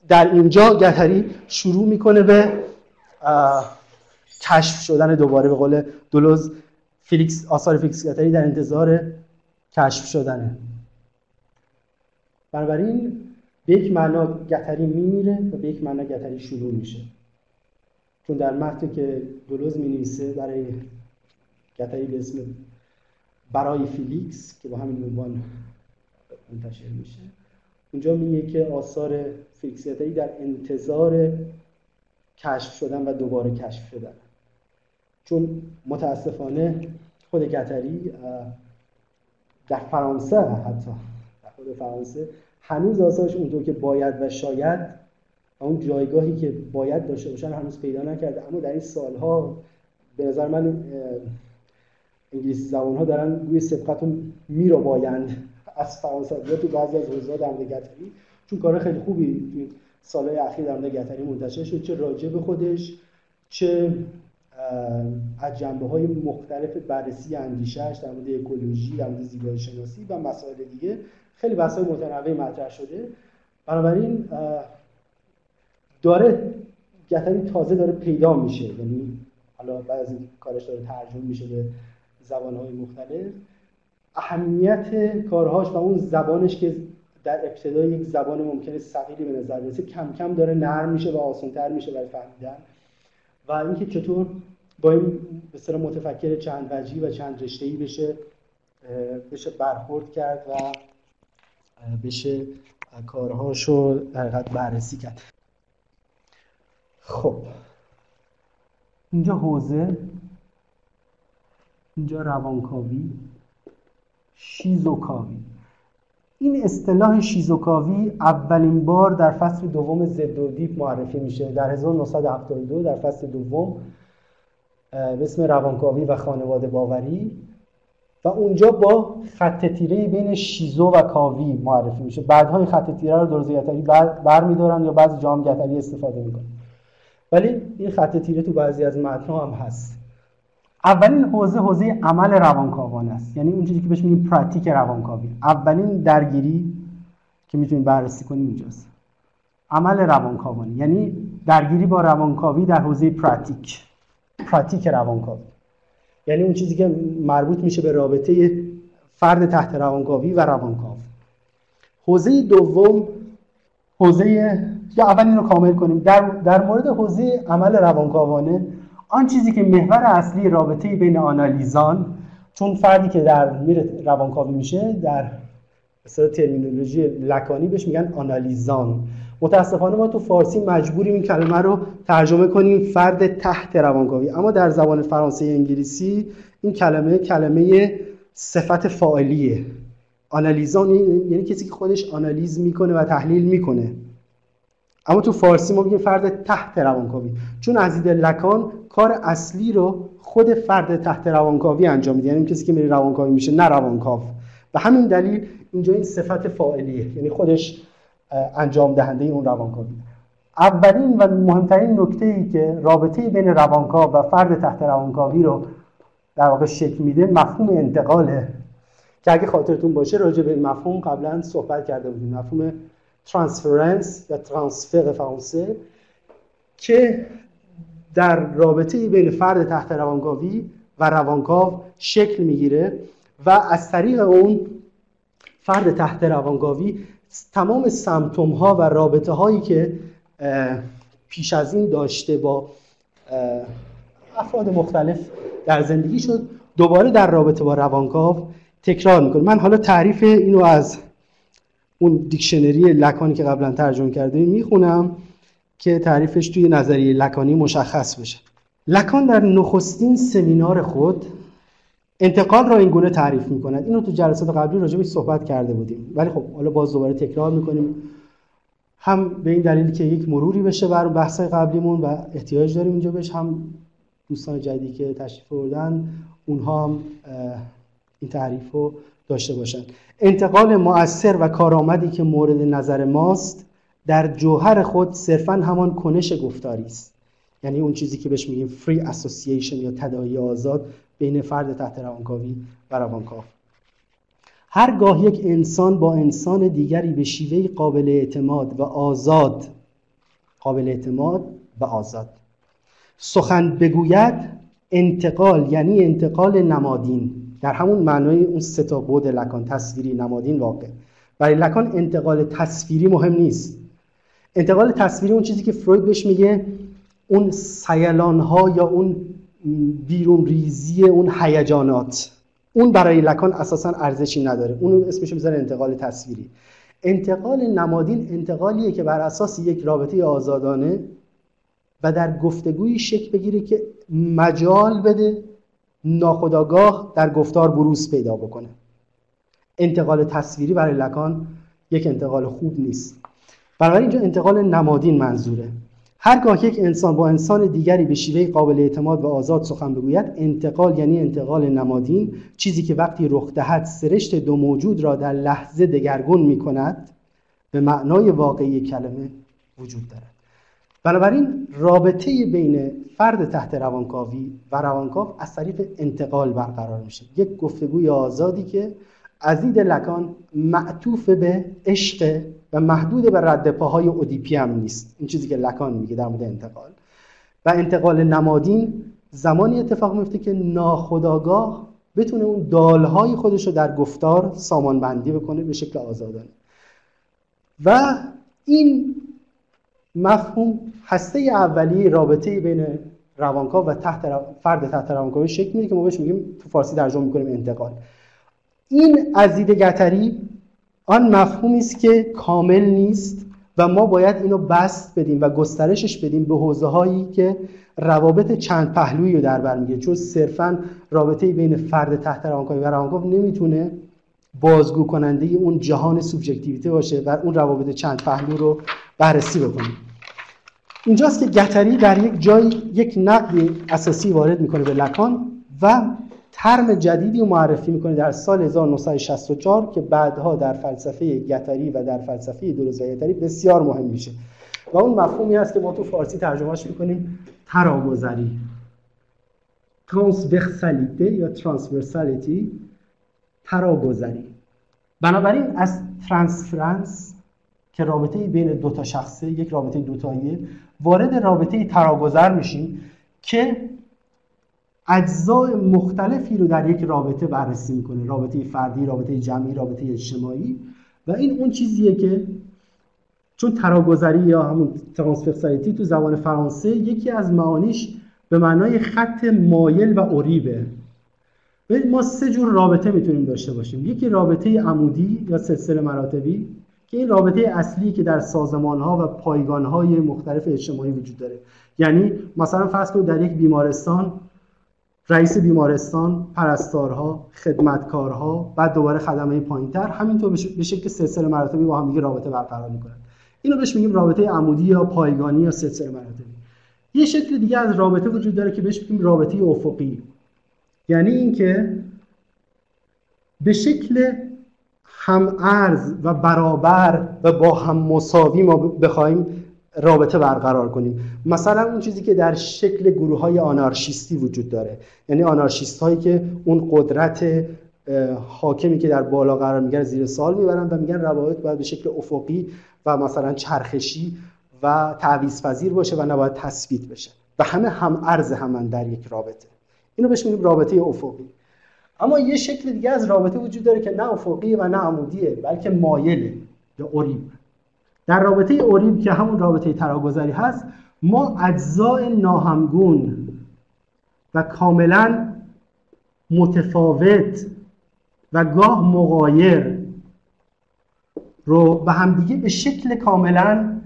در اینجا گتری شروع می‌کنه به کشف شدن دوباره به قول دولوز فیلیکس آثار فیلیکس گتری در انتظار کشف شدنه. بنابراین به یک معنا گتری میمیره و به یک معنا گتری شروع میشه. چون در متنی که دولوز می نویسه برای گتری به اسم برای فیلیکس که با همین عنوان منتشر میشه. اونجا میگه که آثار فیلیکس گتری در انتظار کشف شدن و دوباره کشف شدن. چون متاسفانه خود گتری در فرانسه حتی در خود فرانسه هنوز آثارش اونطور که باید و شاید اون جایگاهی که باید داشته باشن هنوز پیدا نکرده. اما در این سالها به نظر من انگلیسی زبان ها دارن روی سبقت رو بایند از فرانسه تو بعضی از حوزه در گتری چون کار خیلی خوبی توی سالهای اخیر در گتری منتشر شد. چه راجع به خودش چه از جنبه های مختلف بررسی اندیشهش در مورد اکولوژی در مورد زیبایی شناسی و مسائل دیگه. خیلی بحث های متنوع مطرح شده. بنابراین داره گتری تازه داره پیدا میشه. یعنی حالا بعد از این کارش داره ترجمه میشه به زبانهای مختلف اهمیت کارهاش و اون زبانش که در ابتدا یک زبان ممکنه ثقیلی به نظر برسه کم کم داره نرم میشه و آسانتر میشه برای فهمیدن. و اینکه چطور با این به متفکر چند وجهی و چند رشته‌ای بشه بشه برخورد کرد و بشه کارهاشو در بررسی کرد. خب اینجا حوزه اینجا روانکاوی شیزوکاوی. این اصطلاح شیزوکاوی اولین بار در فصل دوم زد و دیپ معرفی میشه. در 1972 در فصل دوم به اسم روانکاوی و خانواده باوری. و اونجا با خط تیره بین شیزو و کاوی معرفی میشه. بعدها این خط تیره رو درزه گتری بر, میدارن یا بعضی جام گتری استفاده می‌کنن ولی این خط تیره تو بعضی از متنها هم هست. اولین حوزه حوزه عمل روانکاوانه است. یعنی اون چیزی که بهش میگیم پراتیک روانکاوی. اولین درگیری که می‌تونیم بررسی کنیم اینجاست. عمل روانکاوانی. یعنی درگیری با روانکاوی در حوزه پراتیک پراتیک روانکاوی. یعنی اون چیزی که مربوط میشه به رابطه فرد تحت روانکاوی و روانکاو. حوزه دوم حوزه یا اول این رو کامل کنیم. در, در مورد حوزه عمل روانکاوانه آن چیزی که محور اصلی رابطه بین آنالیزان چون فردی که در میره روانکاوی میشه در مثلا ترمینولوژی لکانی بهش میگن آنالیزان متاسفانه ما تو فارسی مجبوریم این کلمه رو ترجمه کنیم فرد تحت روانکاوی. اما در زبان فرانسه انگلیسی این کلمه کلمه صفت فاعلیه. آنالیزان یعنی کسی که خودش آنالیز می‌کنه و تحلیل می‌کنه. اما تو فارسی ما میگیم فرد تحت روانکاوی. چون از دید لکان کار اصلی رو خود فرد تحت روانکاوی انجام میده. یعنی کسی که میره روانکاوی میشه نه روانکاو. به همین دلیل اینجا این صفت فاعلیه. یعنی خودش انجام دهنده اون روانکاوی اولین و مهمترین نکته ای که رابطه بین روانکاو و فرد تحت روانکاوی رو در واقع شکل میده مفهوم انتقاله. که اگه خاطرتون باشه راجع به این مفهوم قبلا صحبت کرده بودیم. مفهوم ترانسفرنس یا ترانسفر فرانسه که در رابطه بین فرد تحت روانکاوی و روانکاو شکل می‌گیره و از طریق اون فرد تحت روانکاوی تمام سمتوم ها و رابطه هایی که پیش از این داشته با افراد مختلف در زندگی شد دوباره در رابطه با روانکاو تکرار می‌کنه. من حالا تعریف اینو از اون دیکشنری لکانی که قبلا ترجمه کرده می‌خونم. که تعریفش توی نظریه لکانی مشخص بشه. لکان در نخستین سمینار خود انتقال را این گونه تعریف می‌کند. اینو تو جلسات قبلی راجبش صحبت کرده بودیم. ولی خب حالا باز دوباره تکرار می‌کنیم. هم به این دلیل که یک مروری بشه بر بحث قبلیمون و احتیاج داریم اینجا بهش هم دوستان جدیدی که تشریف بردن اونها هم این تعریف رو داشته باشن. انتقال مؤثر و کارآمدی که مورد نظر ماست در جوهر خود صرفا همان کنش گفتاری است. یعنی اون چیزی که بهش میگیم فری اسوسییشن یا تداعی آزاد بین فرد تحت روانکاوی و روانکاو. هرگاه یک انسان با انسان دیگری به شیوه قابل اعتماد و آزاد قابل اعتماد و آزاد. سخن بگوید انتقال یعنی انتقال نمادین. در همون معنای اون سه تا بود لکان تصویری نمادین واقع. برای لکان انتقال تصویری مهم نیست. انتقال تصویری اون چیزی که فروید بهش میگه اون سیلان ها یا اون بیرون ریزی اون هیجانات. اون برای لکان اساسا ارزشی نداره. اون اسمش می‌ذاره انتقال تصویری. انتقال نمادین انتقالیه که بر اساس یک رابطه آزادانه و در گفتگوی شکل بگیره که مجال بده ناخداگاه در گفتار بروز پیدا بکنه. انتقال تصویری برای لکان یک انتقال خوب نیست. برای اینجا انتقال نمادین منظوره. هرگاه یک انسان با انسان دیگری به شیوه قابل اعتماد و آزاد سخن بگوید انتقال یعنی انتقال نمادین چیزی که وقتی رخ دهد سرشت دو موجود را در لحظه دگرگون می کند به معنای واقعی کلمه وجود دارد. بنابراین رابطه بین فرد تحت روانکاوی و روانکاو از طریق انتقال برقرار میشه. یک گفتگوی آزادی که از لکان معطوف به عشق و محدود به رد پاهای اودیپی هم نیست. این چیزی که لکان میگه در مورد انتقال. و انتقال نمادین زمانی اتفاق میفته که ناخداگاه بتونه اون دالهای خودش رو در گفتار سامان بندی بکنه به شکل آزادانه. و این مفهوم هسته اولی رابطه بین روانکاو و تحت فرد تحت روانکاوی شکل میده که ما بهش میگیم تو فارسی ترجمه می‌کنیم انتقال. این ازید گتری آن مفهومی است که کامل نیست و ما باید اینو بست بدیم و گسترشش بدیم به حوزه هایی که روابط چند پهلویی رو در بر می‌گیره. چون صرفا رابطه بین فرد تحت روانکاوی و روانکاو نمی‌تونه بازگو کننده اون جهان سوبژکتیویته باشه و اون روابط چند پهلو رو بررسی بکنیم اینجاست که گتری در یک جای یک نقد اساسی وارد می‌کنه به لکان و ترم جدیدی معرفی می‌کنه در سال 1964 که بعدها در فلسفه گتری و در فلسفه گتری بسیار مهم میشه. و اون مفهومی هست که ما تو فارسی ترجمهش می‌کنیم تراگذری ترانسورسالیته یا ترانسورسالیتی تراگذری بنابراین از ترانسفرنس که رابطه بین دو تا شخصه یک رابطه دوتاییه وارد رابطه تراگذر میشیم که اجزای مختلفی رو در یک رابطه بررسی می‌کنه. رابطه فردی رابطه جمعی رابطه اجتماعی. و این اون چیزیه که چون تراگذری یا همون ترانسفرسالیتی تو زبان فرانسه یکی از معانیش به معنای خط مایل و عریبه ما سه جور رابطه می‌تونیم داشته باشیم. یکی رابطه عمودی یا سلسله مراتبی که این رابطه اصلی که در سازمان ها و پایگان های مختلف اجتماعی وجود داره. یعنی مثلا فرض کنید در یک بیمارستان رئیس بیمارستان، پرستارها، خدمتکارها، بعد دوباره خدمه پایینتر. همینطور به شکل سلسله مراتبی با هم دیگه رابطه برقرار می‌کنن. اینو بهش میگیم رابطه عمودی یا پایگانی یا سلسله مراتبی. یه شکل دیگه از رابطه وجود داره که بهش میگیم رابطه افقی. یعنی اینکه به شکل هم ارز و برابر و با هم مساوی ما بخوایم رابطه برقرار کنیم. مثلا اون چیزی که در شکل گروه های آنارشیستی وجود داره. یعنی آنارشیست هایی که اون قدرت حاکمی که در بالا قرار می‌گیره زیر سال می‌برن و میگن روابط باید به شکل افقی و مثلا چرخشی و تعویض پذیر باشه و نباید تثبیت بشه. و همه هم ارز همان در یک رابطه. اینو بهش میگیم رابطه افقی. اما یه شکل دیگه از رابطه وجود داره که نه افقیه و نه عمودیه بلکه مایله یا اوریب در رابطه اوریب که همون رابطه تراگذری هست ما اجزای ناهمگون و کاملا متفاوت و گاه مغایر رو به همدیگه به شکل کاملا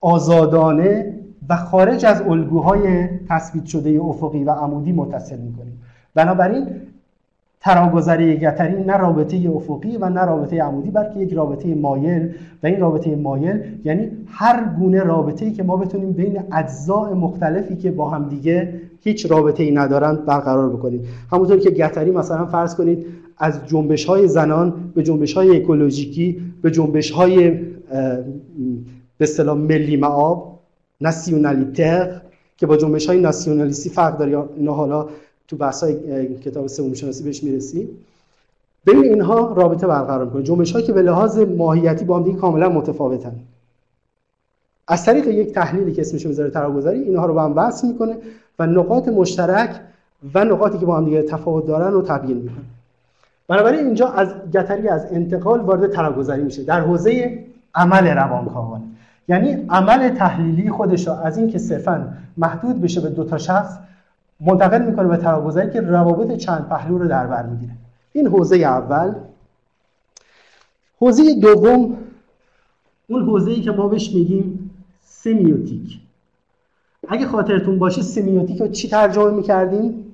آزادانه و خارج از الگوهای تثبیت شده افقی و عمودی متصل می‌کنیم. بنابراین تراگذری گتری نه رابطه افقی و نه رابطه عمودی بلکه یک رابطه مایل. و این رابطه مایل یعنی هر گونه رابطه ای که ما بتونیم بین اجزاء مختلفی که با هم دیگه هیچ رابطه ای ندارند برقرار بکنیم. همونطور که گتری مثلا فرض کنید از جنبش های زنان به جنبش های اکولوژیکی به جنبش های به اصطلاح ملی معاب ناسیونالیتر که با جنبش های ناسیونالیستی فرق داره اینا حالا تو بحث های کتاب سوم شناسی بهش می‌رسیم بین اینها رابطه برقرار می‌کنه جنبش که به لحاظ ماهیتی با هم دیگه کاملا متفاوتن. از طریق یک تحلیلی که اسمش می‌ذاره تراگذاری اینها رو با هم وصل می‌کنه و نقاط مشترک و نقاطی که با هم دیگه تفاوت دارن رو تبیین می‌کنه. بنابراین اینجا از گتری از انتقال وارد تراگذاری میشه. در حوزه عمل روانکاوانه. یعنی عمل تحلیلی خودش از اینکه صرفا محدود بشه به دو تا شخص منتقل می‌کنه به تراگذاری که روابط چند پهلو رو در بر می‌گیره. این حوزه اول. حوزه دوم اون حوزه ای که ما بهش میگیم سمیوتیک اگه خاطرتون باشه سمیوتیک رو چی ترجمه می‌کردیم؟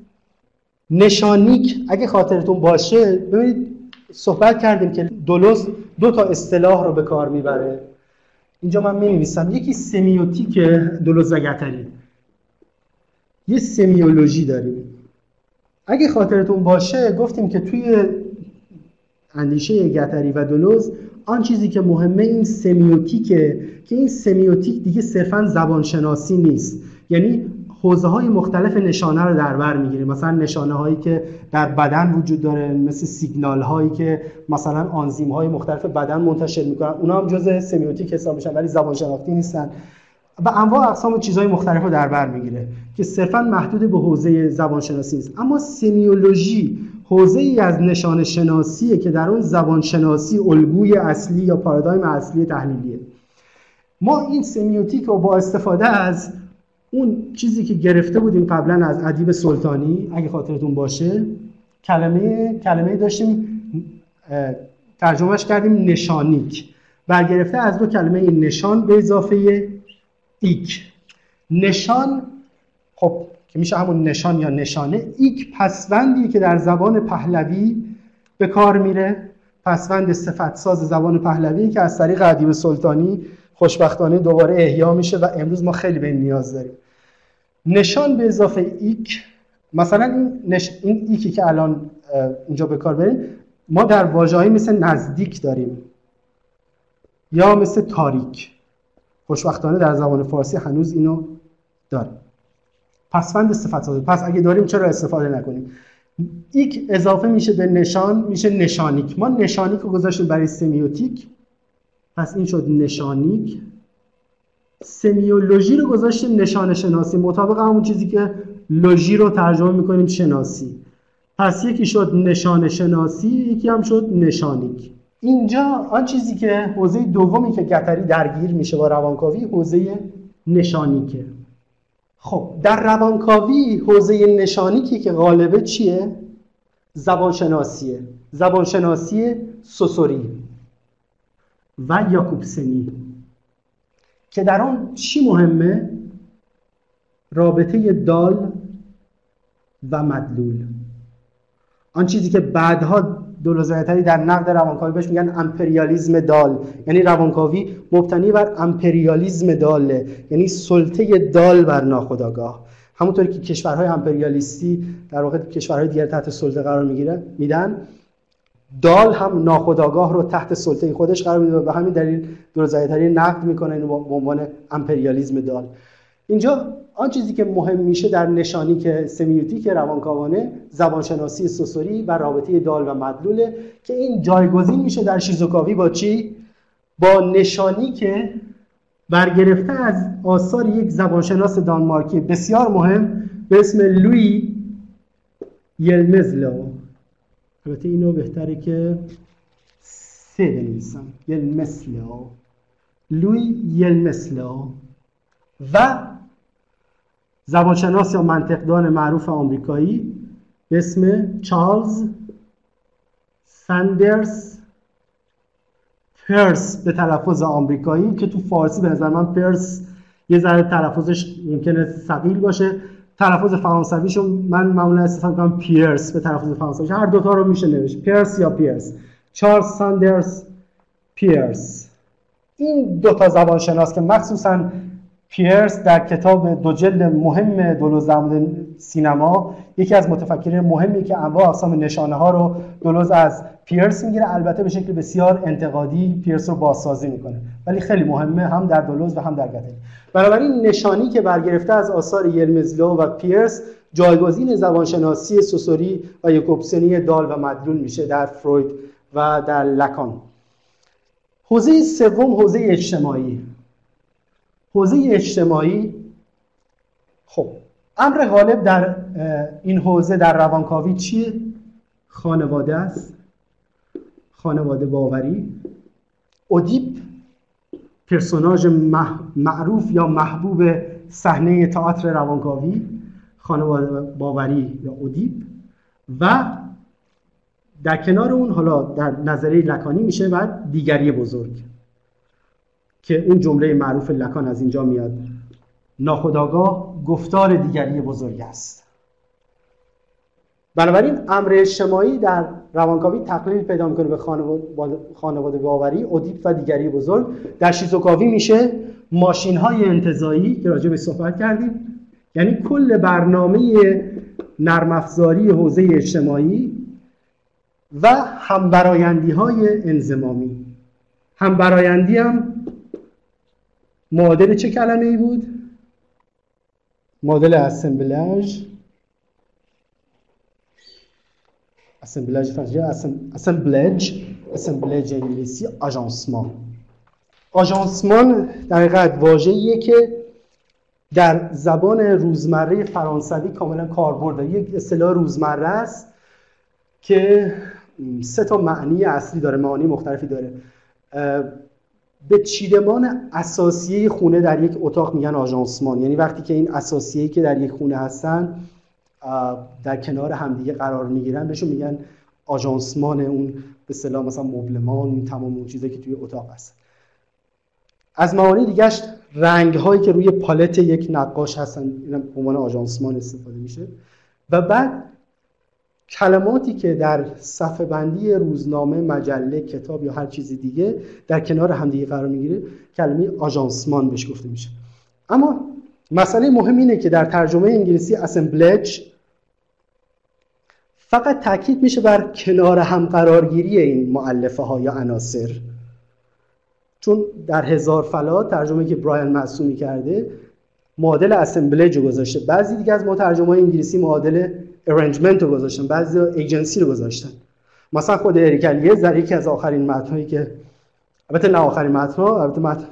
نشانیک. اگه خاطرتون باشه ببینید صحبت کردیم که دولوز دو تا اصطلاح رو به کار می‌بره. اینجا من می نویسم یکی سمیوتیک دولوز و گتری یه سمیولوژی داریم. اگه خاطرتون باشه گفتیم که توی اندیشه گتری و دولوز آن چیزی که مهمه این سمیوتیکه که این سمیوتیک دیگه صرفا زبانشناسی نیست. یعنی حوزه های مختلف نشانه رو در بر می‌گیریم. مثلا نشانه هایی که در بدن وجود داره مثل سیگنال هایی که مثلا آنزیم های مختلف بدن منتشر می‌کنن. اونا هم جزء سمیوتیک حساب میشن ولی زبان شناختی نیستن. و انواع اقسام چیزهای مختلف رو در بر می‌گیره که صرفا محدود به حوزه زبانشناسی نیست. اما سمیولوژی حوزه ای از نشان شناسیه که در اون زبان شناسی الگوی اصلی یا پارادایم اصلی تحلیلیه. ما این سمیوتیک رو با استفاده از اون چیزی که گرفته بودیم قبلا از ادیب سلطانی اگه خاطرتون باشه کلمه کلمه داشتیم ترجمهش کردیم نشانیک. برگرفته از دو کلمه نشان به اضافه ایک. نشان خب که میشه همون نشان یا نشانه ایک پسوندی که در زبان پهلوی به کار میره. پسوند صفت ساز زبان پهلوی که از طریق ادیب سلطانی خوشبختانه دوباره احیا میشه و امروز ما خیلی به این نیاز داریم. نشان به اضافه ایک مثلا این, نش... این ایکی که الان اینجا به کار بریم ما در واژه‌ای مثل نزدیک داریم یا مثل تاریک. خوشبختانه در زبان فارسی هنوز اینو داریم. پسفند صفت پس اگه داریم چرا استفاده نکنیم؟ ایک اضافه میشه به نشان میشه نشانیک. ما نشانیک رو گذاشتیم برای سمیوتیک. پس این شد نشانیک. سمیولوژی رو گذاشتیم نشان شناسی. مطابق همون چیزی که لوژی رو ترجمه می‌کنیم شناسی. پس یکی شد نشان شناسی یکی هم شد نشانیک. اینجا آن چیزی که حوزه دومی که گتری درگیر میشه با روانکاوی حوزه نشانیکه خب در روانکاوی حوزه نشانیکی که غالبه چیه؟ زبانشناسیه زبانشناسی سوسوری و یاکوبسنی که در آن چی مهمه؟ رابطه دال و مدلول آن چیزی که بعدها دولوز گتری در نقد روانکاوی بهش میگن امپریالیزم دال. یعنی روانکاوی مبتنی بر امپریالیزم داله یعنی سلطه دال بر ناخودآگاه. همونطوری که کشورهای امپریالیستی در واقع کشورهای دیگر تحت سلطه قرار می‌گیره میدن. دال هم ناخودآگاه رو تحت سلطه خودش قرار میده و به همین دلیل دولوز گتری نقد می‌کنه اینو به عنوان امپریالیزم دال. اینجا آن چیزی که مهم میشه در نشانی که sémiotique روانکاوانه زبانشناسی سوسوری و رابطه دال و مدلوله که این جایگزین میشه در شیزوکاوی با چی؟ با نشانی که برگرفته از آثار یک زبانشناس دانمارکی. بسیار مهم به اسم لوی یلمزلو. البته اینو بهتره که سه بنویسم. یلمسلو لوی یلمسلو و زبانشناس یا منطقدان معروف آمریکایی به اسم چارلز سندرز پرس به تلفظ آمریکایی که تو فارسی به نظر من پرس یه ذره تلفظش ممکنه ثقیل باشه. تلفظ فرانسویشو من معمولا استفاده کنم پیرس به تلفظ فرانسوی هر دوتا رو میشه نوشت. پیرس یا پیرس. چارلز ساندرز پیرس. این دو تا زبان شناس که مخصوصا پیرس در کتاب دو جلد مهم دولوز در سینما یکی از متفکرین مهمی که انواع اقسام نشانه ها رو دولوز از پیرس می‌گیره البته به شکل بسیار انتقادی پیرس رو بازسازی می‌کنه. ولی خیلی مهمه هم در دولوز و هم در گتل. بنابراین نشانی که برگرفته از آثار یلمزلو و پیرس جایگزین زبانشناسی سوسوری و یکوبسنی دال و مدلول میشه در فروید و در لکان. حوزه سوم حوزه اجتماعی. حوزه اجتماعی خب امر غالب در این حوزه در روانکاوی چیه؟ خانواده است. خانواده باوری. اودیپ پرسوناژ معروف یا محبوب صحنه تئاتر روانکاوی خانواده باوری یا اودیپ. و در کنار اون حالا در نظریه لکانی میشه و دیگری بزرگ. که اون جمله معروف لکان از اینجا میاد. ناخداگاه گفتار دیگری بزرگ است. بنابراین امر اجتماعی در روانکاوی تقلیل پیدا می‌کنه به خانواده باوری اودیپ و دیگری بزرگ. در شیزوکاوی میشه ماشین های انتظایی که راجع به صحبت کردیم. یعنی کل برنامه نرم افزاری حوزه اجتماعی و همبرایندی های انزمامی. همبرایندی هم معادل چه کلمه ای بود؟ مدل اسمبلاژ. اسمبلاژ فرانسوی اسمبلج اسمبلج انگلیسی آژانسمان. آژانسمان در حقیقت واژه‌ایه که در زبان روزمره فرانسوی کاملا کاربرد یک اصطلاح روزمره است که سه تا معنی اصلی داره معانی مختلفی داره. به چیدمان اساسیه خونه در یک اتاق میگن آژانسمان یعنی وقتی که این اساسیه که در یک خونه هستن در کنار همدیگه قرار می‌گیرن بهشون میگن آژانسمان اون به صلاح مثلا مبلمان تمام اون چیزایی که توی اتاق هست. از معانی دیگهش رنگ هایی که روی پالت یک نقاش هستن این به عنوان آژانسمان استفاده میشه. و بعد کلماتی که در صفحه بندی روزنامه مجله کتاب یا هر چیز دیگه در کنار همدیگه قرار می‌گیره کلمه آژانسمان بهش گفته میشه. اما مسئله مهم اینه که در ترجمه انگلیسی اسمبلج فقط تاکید میشه بر کنار هم قرارگیری این معلفه ها یا عناصر. چون در هزار فلات ترجمه که برایان معصومی کرده معادل اسمبلج رو گذاشته. بعضی دیگه از مترجمای انگلیسی معادل ارنجمنت رو گذاشتن بعضی ایجنسی رو گذاشتن. مثلا خود اریکلیه در یکی از آخرین متنهایی که البته نه آخرین متن البته متن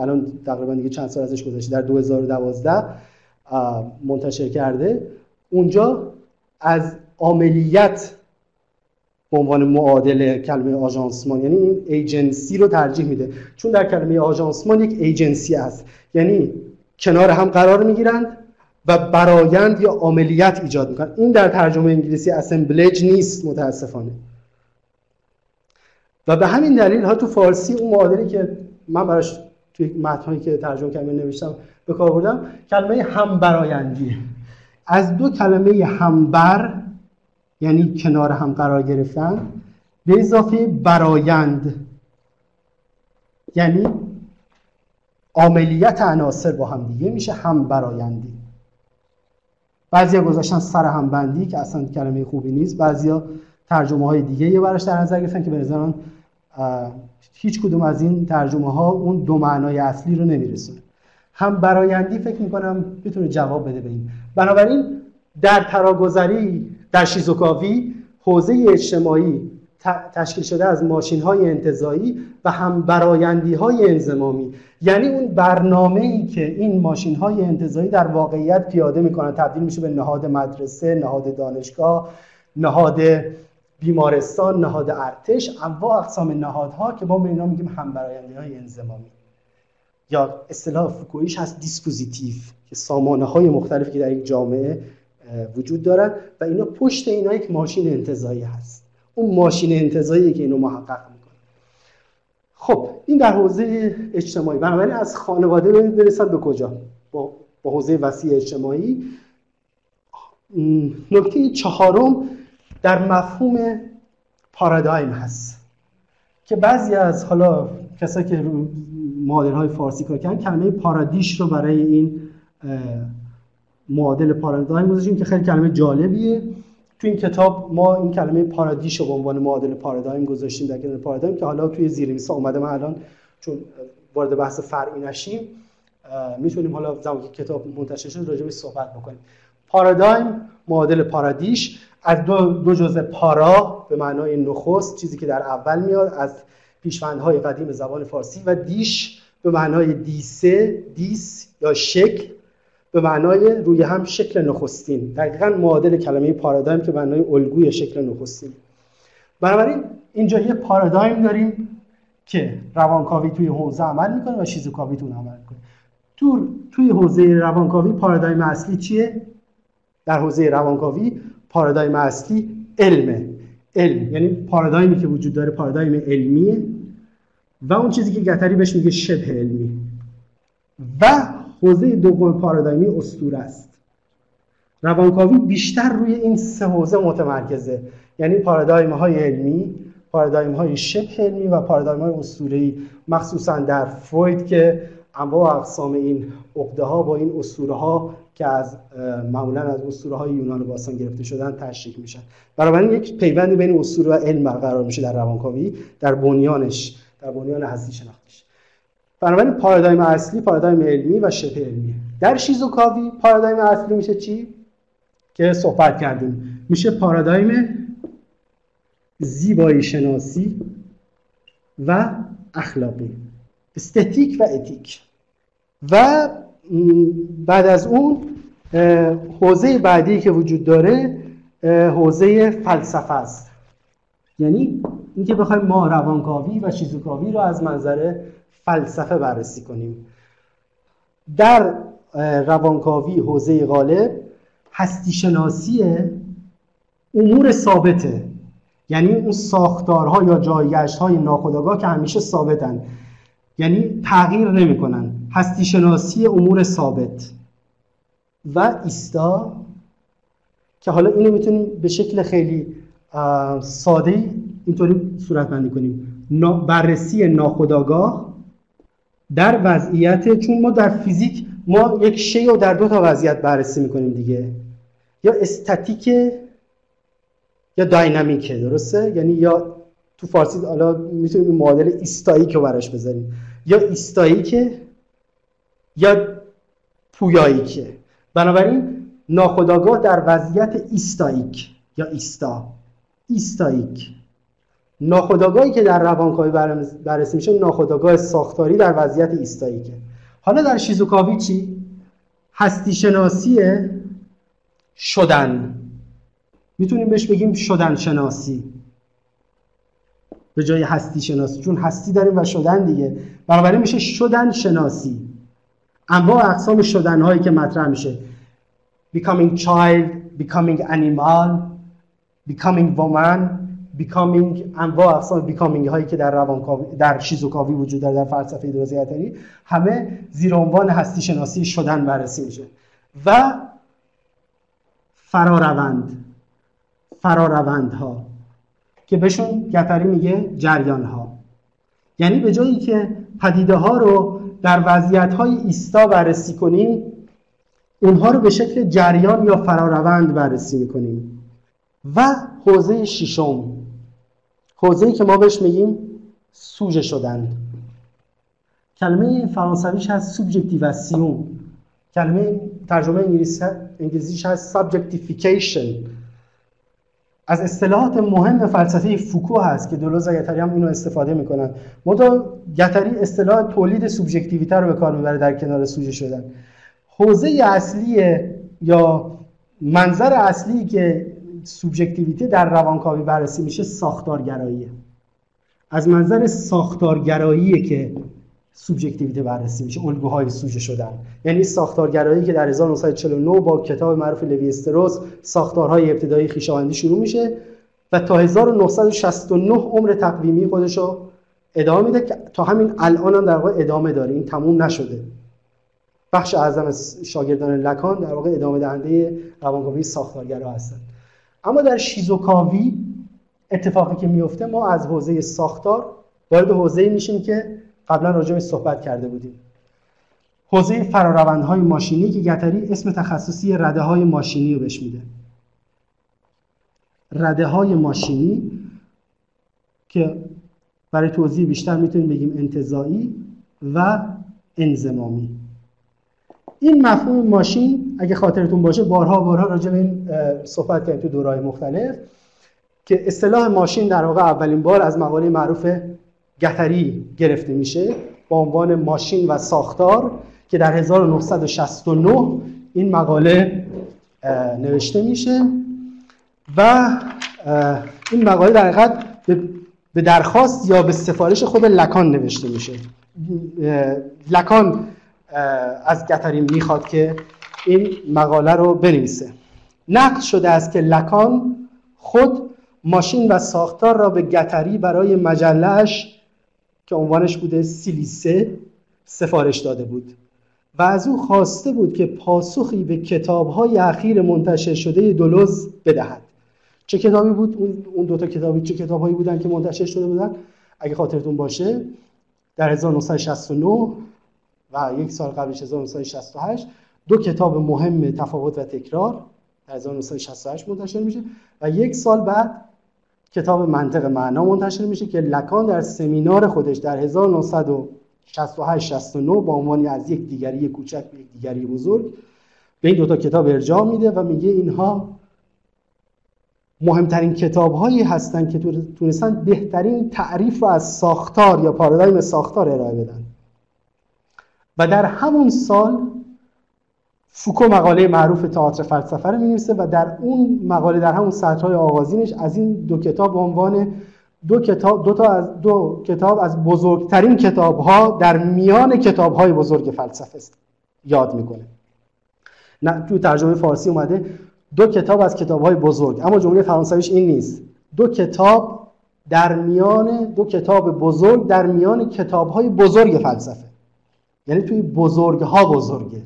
الان تقریبا دیگه چند سال ازش گذشته در 2012 منتشر کرده. اونجا از عملیت به عنوان معادل کلمه آژانسمان یعنی این ایجنسی رو ترجیح میده. چون در کلمه آژانسمان یک ایجنسی است یعنی کنار هم قرار می‌گیرند. و برایند یا عملیت ایجاد می‌کنن این در ترجمه انگلیسی اسمبلج نیست متاسفانه. و به همین دلیل ها تو فارسی اون معادلی که من براش توی متنهایی که ترجمه کردم نوشتم به کار بردم کلمه هم برایندی از دو کلمه همبر یعنی کنار هم قرار گرفتن به اضافه برایند یعنی عملیت عناصر با هم دیگه میشه هم برایندی بعضیا گذاشتن سر هم بندی که اصلا کلمه خوبی نیست. بعضیا ترجمه های دیگه یه برش در نظر گرفتن که به نظران هیچ کدوم از این ترجمه ها اون دو معنای اصلی رو نمیرسونه. هم برایندی فکر می‌کنم بتونه جواب بده به این. بنابراین در تراگذری در شیزوکاوی حوزه اجتماعی تشکیل شده از ماشین های انتزاعی و هم برایندی های انضمامی یعنی اون برنامه ای که این ماشین های انتزاعی در واقعیت پیاده می‌کنن تبدیل میشه به نهاد مدرسه نهاد دانشگاه نهاد بیمارستان نهاد ارتش انواع اقسام نهادها که ما به اینا میگیم همبرایندهای انضمامی یا اصطلاح فوکویش هست dispositif که سامانه های مختلفی که در یک جامعه وجود دارن و اینا پشت اینا یک ماشین انتظایی هست. اون ماشین انتظایی که اینو محقق می‌کنه. خب این در حوزه اجتماعی. بنابراین از خانواده برسن به کجا؟ با, حوزه وسیع اجتماعی. نکته چهارم در مفهوم پارادایم هست که بعضی از حالا کسایی که رو معادل فارسی کار کردن کلمه پارادیش رو برای این معادل پارادایم گذاشتیم که خیلی کلمه جالبیه. تو این کتاب ما این کلمه پارادیش رو به عنوان معادل پارادایم گذاشتیم در کنار پارادایم که حالا توی زیرنویس اومده من الان چون وارد بحث فرعی نشیم می‌تونیم حالا زمانی که کتاب منتشر شد راجع به صحبت بکنیم. پارادایم معادل پارادیش از دو, دو جزء پارا به معنای نخست چیزی که در اول میاد از پیشوندهای قدیم زبان فارسی و دیش به معنای دیسه دیس یا شکل. به معنای روی هم شکل نخستین. دقیقا معادل کلمه پارادایم که معنای الگوی شکل نخستین. بنابراین اینجا یه پارادایم داریم که روانکاوی توی حوزه عمل می‌کنه و شیزوکاوی تون عمل می‌کنه. تو توی حوزه روانکاوی پارادایم اصلی چیه؟ در حوزه روانکاوی پارادایم اصلی علمه. علم یعنی پارادایمی که وجود داره پارادایم علمیه و اون چیزی که گتری بهش میگه شبه علمی. و حوزه دوم پارادایمی استور است. روانکاوی بیشتر روی این سه حوزه متمرکزه. یعنی پارادایم های علمی پارادایم های شبه علمی و پارادایم های اسطوره‌ای. مخصوصا در فروید که انواع اقسام این عقده ها با این اسطوره ها که از معمولا از اسطوره های یونان باستان گرفته شدن تشریح میشن. بنابراین یک پیوندی بین اسطوره و علم برقرار میشه در روانکاوی در بنیانش در بنیان هستی شناختیش. بنابراین پارادایم اصلی پارادایم علمی و شبه علمی در شیزوکاوی پارادایم اصلی میشه چی؟ که صحبت کردیم. میشه پارادایم زیبایی شناسی و اخلاقی. استتیک و اتیک. و بعد از اون حوزه بعدی که وجود داره حوزه فلسفه است. یعنی اینکه بخوایم ما روانکاوی و شیزوکاوی رو از منظر فلسفه بررسی کنیم. در روانکاوی حوزه غالب هستی شناسی امور ثابته. یعنی اون ساختارها یا جایگشت های ناخودآگاه که همیشه ثابتن. یعنی تغییر نمی‌کنن. هستی شناسی امور ثابت. و ایستا که حالا اینو می‌تونیم به شکل خیلی ساده اینطوری صورت بندی کنیم بررسی ناخودآگاه در وضعیت چون ما در فیزیک ما یک شی رو در دو تا وضعیت بررسی می‌کنیم دیگه. یا استاتیک یا داینامیکه درسته؟ یعنی یا تو فارسی حالا می‌تونیم معادل ایستاییک رو براش بذاریم. یا ایستاییکه یا پویاییکه بنابراین ناخودآگاه در وضعیت ایستاییک یا ایستا. ایستاییک ناخودآگاهی که در روانکاوی بررسی میشه ناخودآگاه ساختاری در وضعیت ایستاییکه. حالا در شیزوکاوی چی؟ هستی شناسی شدن. می‌تونیم بهش بگیم شدن شناسی به جای هستی شناسی چون هستی داریم و شدن دیگه. بنابراین میشه شدن شناسی انواع اقسام شدن هایی که مطرح میشه. Becoming child becoming animal becoming woman becoming انواع اقسام becoming هایی که در روانکاوی در شیزوکاوی وجود داره در فلسفه درازیتری همه زیر عنوان هستی شناسی شدن بررسی میشه. و فراروند فراروندها که بهشون گتری میگه جریان ها یعنی به جایی که پدیده ها رو در وضعیت های ایستا بررسی کنیم اونها رو به شکل جریان یا فراروند بررسی می‌کنیم. و حوزه ششم حوزه که ما بهش میگیم سوژه شدن. کلمه فرانسویش هست subjectivation کلمه ترجمه انگلیسیش هست subjectification. از اصطلاحات مهم فلسفه فوکو هست که دولوز و گتری هم اینو استفاده می‌کنن. منتها گتری اصطلاح تولید subjectivité رو به کار می‌بره در کنار سوژه شدن. حوزه اصلی یا منظر اصلی که subjectivité در روانکاوی بررسی میشه ساختارگراییه از منظر ساختارگراییه که سوبژکتیویته بررسی میشه الگوهای سوژه شدن. یعنی ساختارگرایی که در 1949 با کتاب معروف لوی استروس ساختارهای ابتدایی خویشاوندی شروع میشه و تا 1969 عمر تقویمی خودش رو ادامه میده که تا همین الان هم در واقع ادامه داره. این تموم نشده. بخش اعظم شاگردان لکان در واقع ادامه دهنده روانکاوی ساختارگرا هستن. اما در شیزوکاوی اتفاقی که میفته ما از حوزه ساختار وارد حوزه میشیم که قبلا راجع به صحبت کرده بودیم. حوزه فراروندهای ماشینی که گتری اسم تخصصی رده های ماشینی رو بهش میده. رده های ماشینی که برای توضیح بیشتر می‌تونیم بگیم انتظایی و انزمامی. این مفهوم ماشین اگه خاطرتون باشه بارها بارها راجع به این صحبت کردیم تو دورهای مختلف که اصطلاح ماشین در واقع اولین بار از مقاله معروف گتری گرفته میشه با عنوان ماشین و ساختار که در 1969 این مقاله نوشته میشه و این مقاله در حقیقت به درخواست یا به سفارش خود لکان نوشته میشه. لکان از گتری می‌خواد که این مقاله رو بنویسه. نقل شده است که لکان خود ماشین و ساختار را به گتری برای مجلهش که عنوانش بوده سیلیسه سفارش داده بود و از او خواسته بود که پاسخی به کتابهای اخیر منتشر شده دولوز بدهد. چه کتابی بود؟ اون دو تا کتابی چه کتابهایی بودن که منتشر شده بودن؟ اگه خاطرتون باشه در 1969 و یک سال قبلش 1968 دو کتاب مهم تفاوت و تکرار در 1968 منتشر میشه و یک سال بعد کتاب منطق معنا منتشر میشه که لکان در سمینار خودش در 1968 69 با عنوانی از یک دیگری کوچک به یک دیگری بزرگ به این دوتا کتاب ارجاع میده و میگه اینها مهمترین کتاب هایی هستند که تونستن بهترین تعریف رو از ساختار یا پارادایم ساختار ارائه بدن. و در همون سال فوکو مقاله معروف تئاتر فلسفه رو می‌نویسه و در اون مقاله در همون سطرهای آغازینش از این دو کتاب به عنوان دو کتاب دو تا از دو کتاب از بزرگترین کتاب‌ها در میان کتاب‌های بزرگ فلسفه است. یاد می‌کنه. نه تو ترجمه فارسی اومده دو کتاب از کتاب‌های بزرگ. اما جمله فرانسویش این نیست. دو کتاب در میان دو کتاب بزرگ در میان کتاب‌های بزرگ فلسفه. یعنی توی بزرگها بزرگه.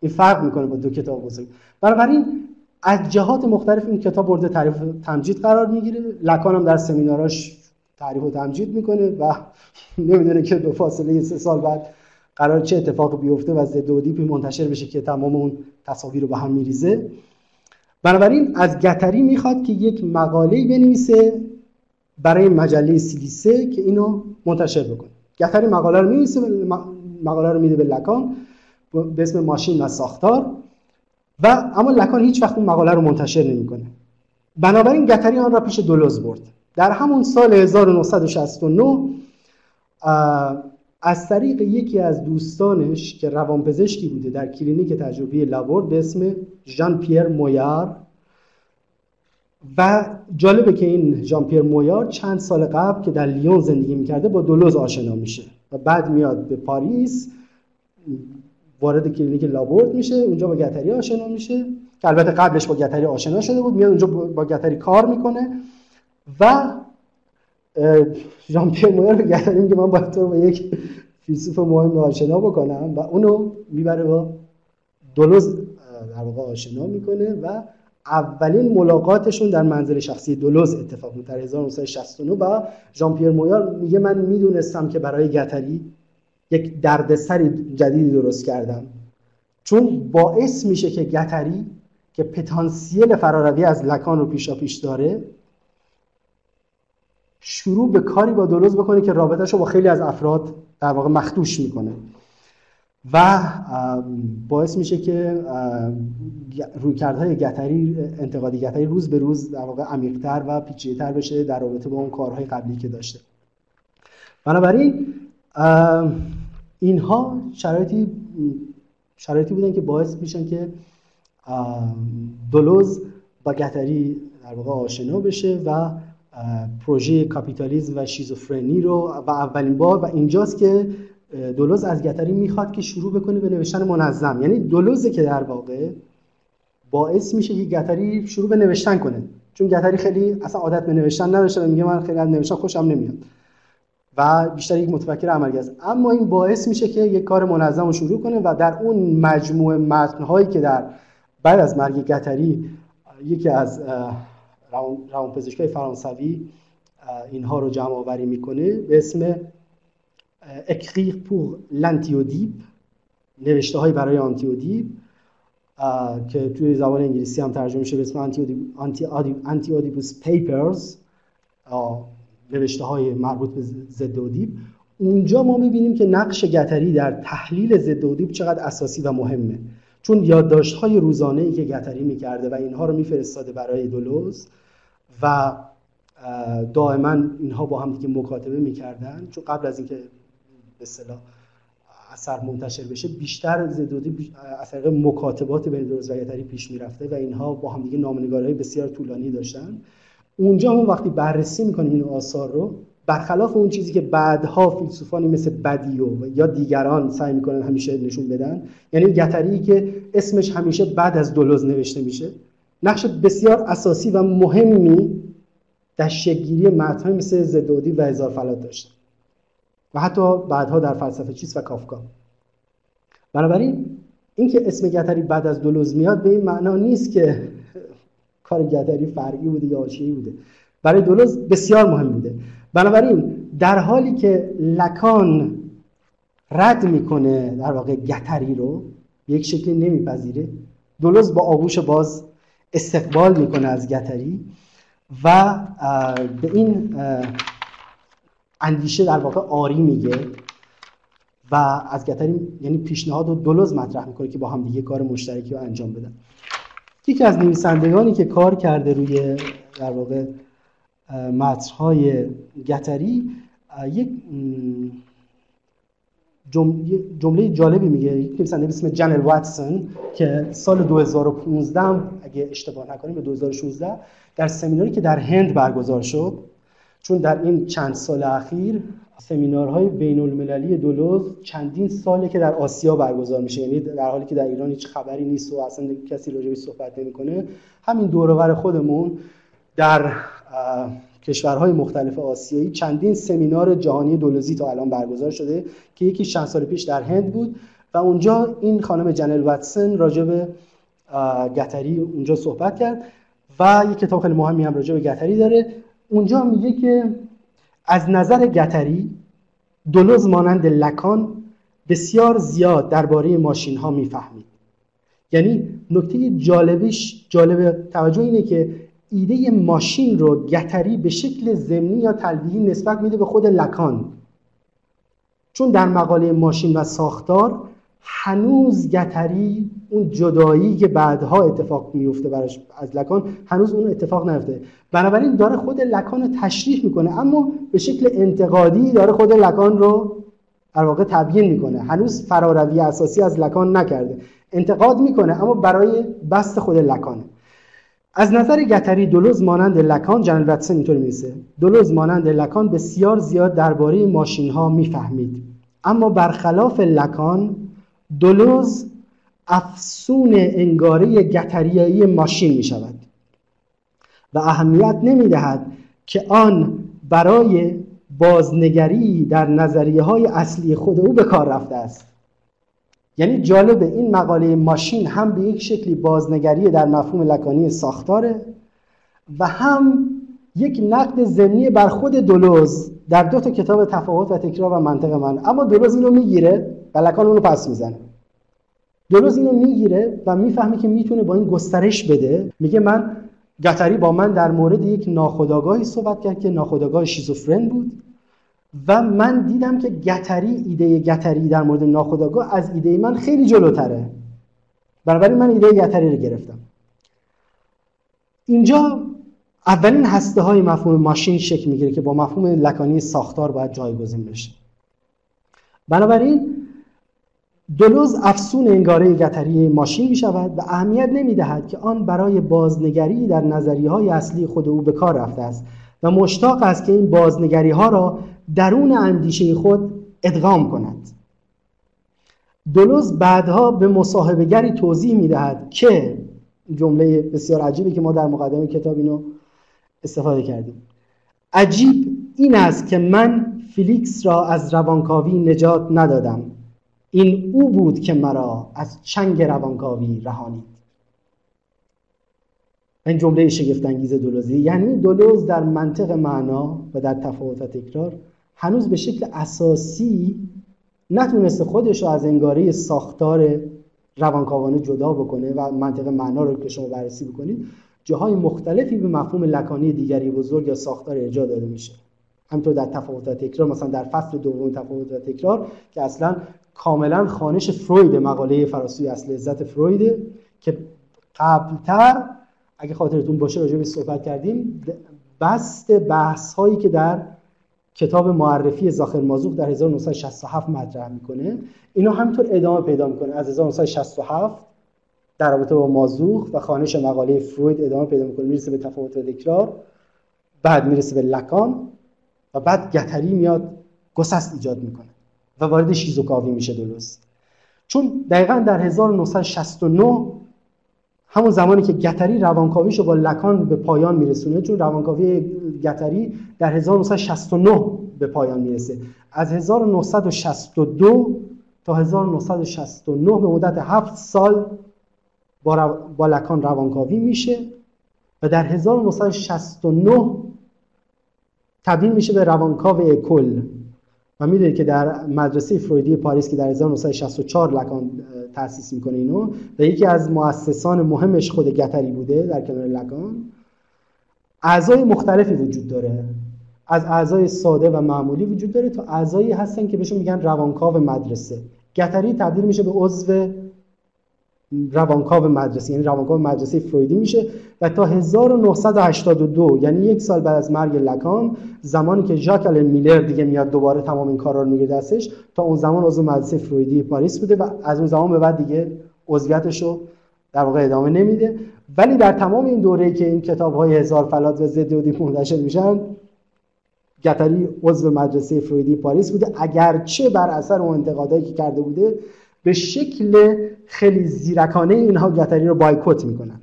این فرق می‌کنه با دو کتاب بزرگ. بنابراین از جهات مختلف این کتاب مورد تعریف تمجید قرار می‌گیره. لکان هم در سمیناراش تعریف و تمجید می‌کنه و نمی‌دونه که به فاصله سه سال بعد قرار چه اتفاق بیفته و ضد دیپی منتشر بشه که تمام اون تصاویر رو به هم میریزه. بنابراین از گتری می‌خواد که یک مقاله بنویسه برای مجله سیلیسه که اینو منتشر بکنه. گتری مقاله رو مقاله رو میده به لکان به اسم ماشین و ساختار. و اما لکان هیچ وقت اون مقاله رو منتشر نمی‌کنه. بنابراین گتری آن را پیش دولوز برد. در همون سال 1969 از طریق یکی از دوستانش که روانپزشکی بوده در کلینیک تجربی لابورد به اسم ژان پیر مویار و جالبه که این ژان پیر مویار چند سال قبل که در لیون زندگی می‌کرده با دولوز آشنا میشه. و بعد میاد به پاریس وارد کلینیک لابورد میشه اونجا با گتری آشنا میشه. که البته قبلش با گتری آشنا شده بود میاد اونجا با گتری کار می‌کنه و ژان پیر مویر به گتری میگه من باید تو با یک فیلسوف مهم آشنا بکنم و اونو می‌بره با دولوز در واقع آشنا می‌کنه و اولین ملاقاتشون در منزل شخصی دولوز اتفاق میفته در 1969 و ژان پیر مویار میگه من می‌دونستم که برای گتری یک دردسری جدیدی درست کردم. چون باعث میشه که گتری که پتانسیل فراروی از لکان رو پیشا پیش داره شروع به کاری با دولوز بکنه که رابطهش رو با خیلی از افراد در واقع مخدوش می‌کنه. و باعث میشه که رویکردهای گتری انتقادی گتری روز به روز در واقع عمیقتر و پیچیده‌تر بشه در رابطه با اون کارهای قبلی که داشته. بنابراین اینها شرایطی شرایطی بودن که باعث میشن که دولوز با گتری در واقع آشنا بشه و پروژه کاپیتالیزم و شیزوفرنی رو و اولین بار و اینجاست که دولوز از گتری می‌خواد که شروع بکنه به نوشتن منظم. یعنی دولوزه که در واقع باعث میشه که گتری شروع به نوشتن کنه. چون گتری خیلی اصلا عادت به نوشتن نداشته و میگه من خیلی از نوشتن خوشم نمیاد. و بیشتر یک متفکر عملی است. اما این باعث میشه که یک کار منظم رو شروع کنه و در اون مجموعه متنهایی که در بعد از مرگ گتری یکی از روان پزشکای فرانسوی اینها رو جمع آوری می‌کنه به اسم Écrits pour L'Anti-Œdipe نوشته های برای Anti-Œdipe که توی زبان انگلیسی هم ترجمه میشه به اسم Anti-Oedipus Papers نوشته های مربوط به ضد اودیپ اونجا ما می‌بینیم که نقش گتری در تحلیل ضد اودیپ چقدر اساسی و مهمه. چون یادداشت های روزانه ای که گتری می‌کرده و اینها رو میفرستاده برای دولوز و دائما اینها با هم دیگه مکاتبه می‌کردن. چون قبل از اینکه به اصطلاح اثر منتشر بشه بیشتر زدودی از طریق مکاتبات بین گتری پیش می‌رفته و اینها با هم دیگه نامنگارهای بسیار طولانی داشتن. اونجا هم وقتی بررسی می‌کنیم این آثار رو برخلاف اون چیزی که بعدها فیلسوفانی مثل بدیو یا دیگران سعی می‌کنن همیشه نشون بدن یعنی گتری که اسمش همیشه بعد از دولوز نوشته میشه نقش بسیار اساسی و مهمی در شگیری متنهای مثل زدودی و هزار فلات داشته و حتی بعدها در فلسفه چیست و کافکا. بنابراین اینکه اسم گتری بعد از دولوز میاد به این معنا نیست که کار گتری فرعی بوده یا حاشیه‌ای بوده. برای دولوز بسیار مهم بوده. بنابراین در حالی که لکان رد می‌کنه در واقع گتری رو یک شکلی نمیپذیره دولوز با آغوش باز استقبال می‌کنه از گتری و به این اندیشه در واقع آری میگه و از گتری یعنی پیشنهاد و دولوز مطرح می‌کنه که با هم دیگه کار مشترکی رو انجام بدن. یکی از نویسندگانی که کار کرده روی در واقع متنهای گتری یک جمله جالبی میگه. یک نویسنده به اسم جنل واتسون که سال 2015 اگه اشتباه نکنیم به 2016 در سمیناری که در هند برگزار شد چون در این چند سال اخیر سمینارهای بین المللی دولوز چندین ساله که در آسیا برگزار میشه یعنی در حالی که در ایران هیچ خبری نیست و اصلا کسی راجعش صحبت نمی‌کنه همین دورور خودمون در کشورهای مختلف آسیایی چندین سمینار جهانی دولوزی تا الان برگزار شده که یکی چند سال پیش در هند بود و اونجا این خانم جنل واتسون راجع به گتری اونجا صحبت کرد و یک کتاب خیلی مهمی هم راجع به گتری داره. اونجا میگه که از نظر گتری دولوز مانند لکان بسیار زیاد درباره ماشین ها می‌فهمید. یعنی نکته جالبش جالب توجه اینه که ایده ماشین رو گتری به شکل ضمنی یا تلویحی نسبت میده به خود لکان. چون در مقاله ماشین و ساختار هنوز گتری اون جدایی که بعدها اتفاق میفته براش از لکان هنوز اون اتفاق نیفته. بنابراین داره خود لکان رو تشریح می‌کنه اما به شکل انتقادی داره خود لکان رو در واقع تبیین می‌کنه. هنوز فراروی اساسی از لکان نکرده. انتقاد می‌کنه اما برای بست خود لکانه از نظر گتری دولوز مانند لکان جنرال واتسون اینطور میسه دولوز مانند لکان بسیار زیاد درباره ماشین ها می‌فهمید. اما برخلاف لکان دولوز افسون انگاره گتریایی ماشین می شود و اهمیت نمی دهد که آن برای بازنگری در نظریه های اصلی خود او به کار رفته است. یعنی جالب این مقاله ماشین هم به یک شکلی بازنگری در مفهوم لکانی ساختاره و هم یک نقد ضمنی بر خود دولوز در دو تا کتاب تفاوت و تکرار و منطق من. اما دولوز اینو می‌گیره و لکان اونو پس می‌زنه. دولوز اینو می‌گیره و می‌فهمه که می‌تونه با این گسترش بده. میگه من گتری با من در مورد یک ناخودآگاهی صحبت کرد که ناخودآگاه شیزوفرن بود و من دیدم که گتری ایده گتری در مورد ناخودآگاه از ایده من خیلی جلوتره. بنابراین من ایده گتری رو گرفتم. اینجا اولین هسته های مفهوم ماشین شکل می‌گیره که با مفهوم لکانی ساختار باید جایگزین بشه. بنابراین دلوز افسون انگاره گتری ماشین می شود و اهمیت نمی دهد که آن برای بازنگری در نظریه های اصلی خود او به کار رفته است و مشتاق است که این بازنگری ها را درون اندیشه خود ادغام کند. دلوز بعدها به مصاحبهگری توضیح می دهد که جمله بسیار عجیبی که ما در مقدمه کتاب اینو استفاده کردیم. عجیب این است که من فیلیکس را از روانکاوی نجات ندادم. این او بود که مرا از چنگ روانکاوی رهانید. این جمله شگفتانگیز دولوزی یعنی دولوز در منطق معنا و در تفاوت تکرار هنوز به شکل اساسی نتونسته خودش رو از انگاره ساختار روانکاوانه جدا بکنه و منطق معنا رو که شما بررسی بکنید جاهای مختلفی به مفهوم لکانی دیگری بزرگ یا ساختار ارجاع داده میشه. همینطور در تفاوت و تکرار مثلا در فصل دوم تفاوت و تکرار که اصلا کاملا خانش فروید مقاله فراسوی اصل عزت فروید که قبلتر اگه خاطرتون باشه راجع به صحبت کردیم بست بحث هایی که در کتاب معرفی زاخر مازوخ در 1967 مطرح می‌کنه اینا همینطور ادامه پیدا می‌کنه. از 1967 در رابطه با مازوخ و خانش مقاله فروید ادامه پیدا می‌کنه می‌رسه به تفاوت و تکرار بعد می‌رسه به لکان و بعد گتری میاد گسست ایجاد می‌کنه و وارد شیزوکاوی میشه درست. چون دقیقا در 1969 همون زمانی که گتری روانکاویش با لکان به پایان میرسونه چون روانکاوی گتری در 1969 به پایان می‌رسه. از 1962 تا 1969 به مدت هفت سال با, با لکان روانکاوی میشه و در 1969 تبدیل میشه به روانکاو کل. و می‌دونید که در مدرسه فرویدی پاریس که در 1964 لکان تأسیس می‌کنه اینو و یکی از مؤسسان مهمش خود گتری بوده در کنار لکان اعضای مختلفی وجود داره. از اعضای ساده و معمولی وجود داره تا اعضایی هستن که بهشون میگن روانکاو مدرسه. گتری تبدیل میشه به عضو روانکاو مدرسه یعنی روانکاو مدرسه فرویدی میشه و تا 1982 یعنی یک سال بعد از مرگ لکان زمانی که ژاک آلن میلر دیگه میاد دوباره تمام این کارا رو میگه دستش تا اون زمان عضو مدرسه فرویدی پاریس بوده و از اون زمان به بعد دیگه عضویتش رو در واقع ادامه نمیده. ولی در تمام این دوره که این کتاب های هزار فلات و ضد و منتشر میشن گتری عضو مدرسه فرویدی پاریس بوده. اگرچه بر اثر اون انتقادایی که کرده بوده به شکل خیلی زیرکانه اینها گتری رو بایکوت می‌کنن.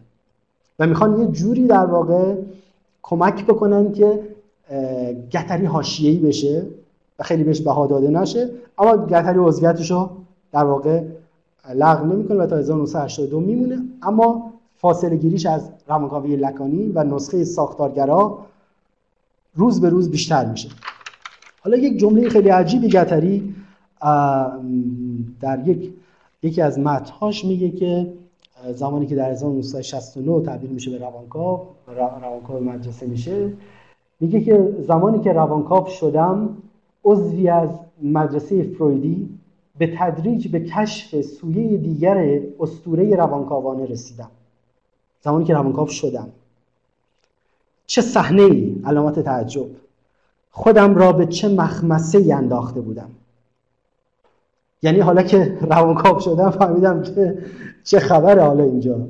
و می‌خوان یه جوری در واقع کمک بکنن که گتری حاشیه‌ای بشه و خیلی بهش بها داده نشه. اما گتری عضویتش رو در واقع لغو نمی‌کنه و تا 1982 میمونه. اما فاصله گیریش از روانکاوی لکانی و نسخه ساختارگرا روز به روز بیشتر میشه. حالا یک جمله خیلی عجیبی گتری در یک یکی از متنهاش میگه که زمانی که در 1969 تبدیل میشه به روانکاو روانکاو مدرسه میشه میگه که زمانی که روانکاو شدم عضوی از مدرسه فرویدی به تدریج به کشف سویه دیگر استوره روانکاوانه رسیدم. زمانی که روانکاو شدم. چه صحنه ای علامت تعجب. خودم را به چه مخمسه انداخته بودم. یعنی حالا که روانکاو شدم فهمیدم که چه خبر حالا اینجا.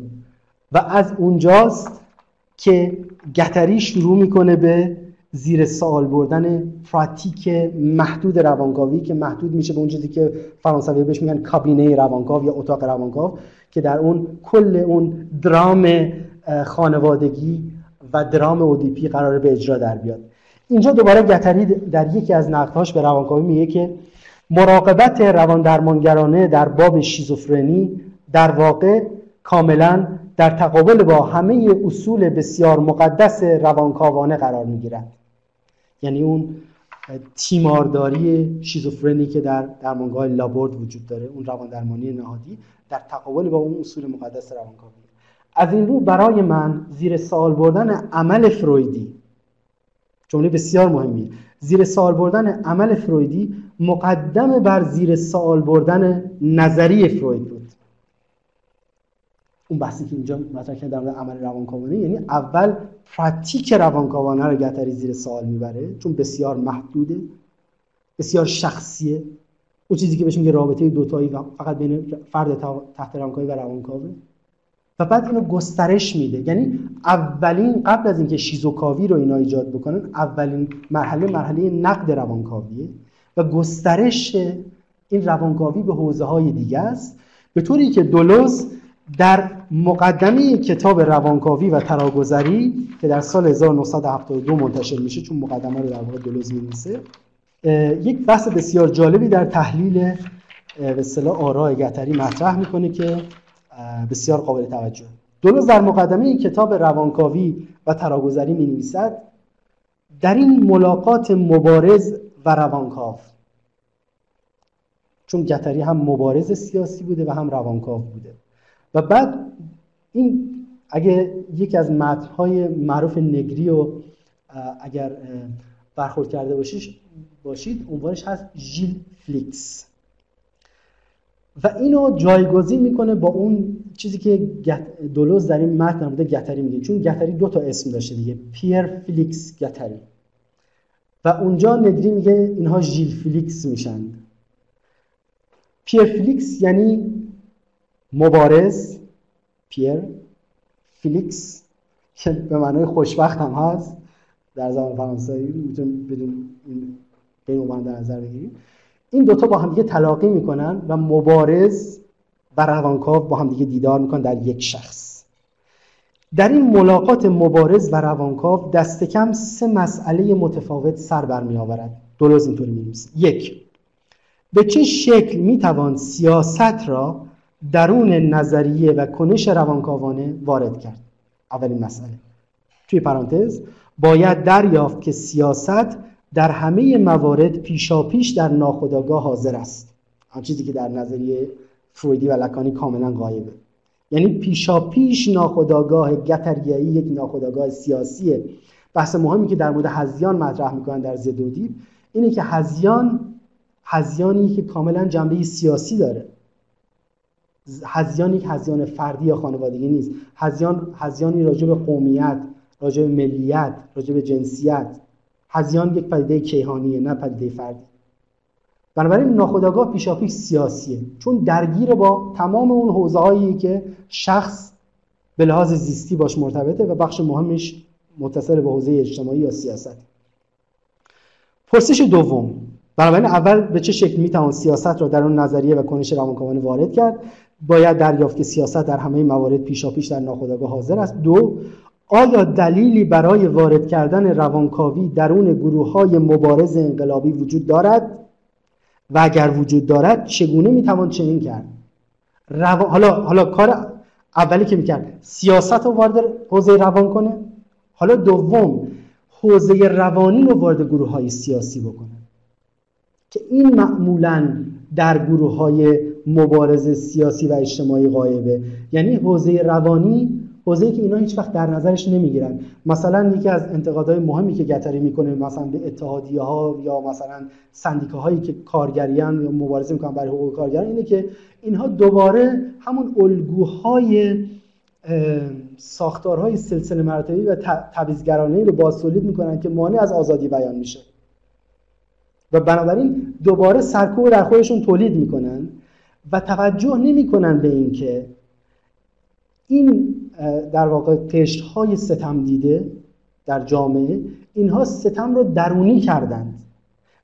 و از اونجاست که گتری شروع می‌کنه به زیر سوال بردن پراتیک محدود روانکاوی که محدود میشه به اون چیزی که فرانسوی بهش میگن کابینه روانکاو یا اتاق روانکاو که در اون کل اون درام خانوادگی و درام اودیپی قراره به اجرا در بیاد. اینجا دوباره گتری در یکی از نقدهاش به روانکاوی میگه که مراقبت روان درمانگرانه در باب شیزوفرنی در واقع کاملا در تقابل با همه اصول بسیار مقدس روانکاوانه قرار می‌گیرد. یعنی اون تیمارداری شیزوفرنی که در درمانگاه لابورد وجود داره اون روان درمانی نهادی در تقابل با اون اصول مقدس روانکاوی از این رو برای من زیر سوال بردن عمل فرویدی جمله بسیار مهمیه. زیر سوال بردن عمل فرویدی مقدم بر زیر سوال بردن نظری فروید بود. اون بحثی که اینجا مطرح در عمل روانکاوانه یعنی اول پراتیک روانکاوانه رو گتری زیر سوال می‌بره چون بسیار محدوده بسیار شخصیه. اون چیزی که بهش میگه رابطه دوتایی فقط بین فرد تحت روانکاوی و روانکاوه. و بعد اینو گسترش میده. یعنی اولین قبل از اینکه شیزوکاوی رو اینا ایجاد بکنن اولین مرحله مرحله نقد روانکاویه و گسترش این روانکاوی به حوزه های دیگه است. به طوری که دولوز در مقدمه کتاب روانکاوی و تراگذری که در سال 1972 منتشر میشه چون مقدمه رو در واقع دولوز می‌نویسه یک بحث بسیار جالبی در تحلیل به اصطلاح آراء گتری مطرح می‌کنه که بسیار قابل توجه. دولوز در مقدمه کتاب روانکاوی و تراگذری می نویسد در این ملاقات مبارز و روانکاو. چون گتری هم مبارز سیاسی بوده و هم روانکاو بوده. و بعد این اگه یکی از متنهای معروف نگری رو اگر برخورد کرده باشید باشید عنوانش هست ژیل فلیکس. و اینو جایگزین می‌کنه با اون چیزی که دولوز در این متن در گتری میگه. چون گتری دو تا اسم داشته دیگه. پیر فلیکس گتری. و اونجا نگری میگه اینها ژیل فلیکس میشن. پیر فلیکس یعنی مبارز. پیر فلیکس. که به معنای خوشبخت هم هست. در زبان فرانسوی می‌تونیم بدون این در نظر بگیریم. این دوتا با هم دیگه تلاقی می‌کنن و مبارز و روانکاو با هم دیگه دیدار می‌کنن در یک شخص. در این ملاقات مبارز و روانکاو دست کم سه مسئله متفاوت سر برمی آورد دولوز اینطوری می یک به چه شکل می توان سیاست را درون نظریه و کنش روانکاوانه وارد کرد؟ اولین مسئله. توی پرانتز باید دریافت که سیاست در همه موارد پیشاپیش در ناخودآگاه حاضر است. آن چیزی که در نظریه فرویدی و لکانی کاملا غایبه. یعنی پیشاپیش ناخودآگاه گتریایی یک ناخودآگاه سیاسیه بحث مهمی که در مورد هزیان مطرح می‌کنن در زدودی اینه که هزیان هزیانی که کاملا جنبه سیاسی داره. هزیان یک هزیان فردی یا خانوادگی نیست. هزیان هزیانی راجع به قومیت راجع به ملیت راجع به جنسیت. هزیان یک پدیده کیهانیه نه پدیده فردی. بنابراین ناخودآگاه پیشاپیش سیاسیه چون درگیر با تمام اون حوزه که شخص به لحاظ زیستی باش مرتبطه و بخش مهمش متصل به حوزه اجتماعی یا سیاست پرسش دوم بنابراین اول به چه شکل می‌توان سیاست را در اون نظریه و کنش روانکاوانه وارد کرد؟ باید دریافت که سیاست در همه موارد پیشاپیش در ناخودآگاه حاضر است. دو آیا دلیلی برای وارد کردن روانکاوی درون گروه های مبارز انقلابی وجود دارد؟ و اگر وجود دارد چگونه می‌توان چنین کرد؟ حالا حالا کار اولی که می‌کرد سیاست رو وارد حوزه روان کنه؟ حالا دوم حوزه روانی رو وارد گروه های سیاسی بکنه. که این معمولا در گروه های مبارز سیاسی و اجتماعی غایبه. یعنی حوزه روانی حوزه‌ای که اینا هیچ وقت در نظرش نمی‌گیرن. مثلا یکی از انتقادهای مهمی که گتری می‌کنه مثلا به اتحادیه ها یا مثلا سندیکاهایی که کارگریان یا مبارزه می‌کنن برای حقوق کارگران اینه که اینها دوباره همون الگوهای ساختارهای سلسله مراتبی و تبعیض‌گرانه‌ای رو بازتولید می‌کنن که مانع از آزادی بیان میشه. و بنابراین دوباره سرکوب در خودشون تولید می‌کنن و توجه نمی‌کنن به اینکه این در واقع قشت های ستم دیده در جامعه اینها ستم رو درونی کردند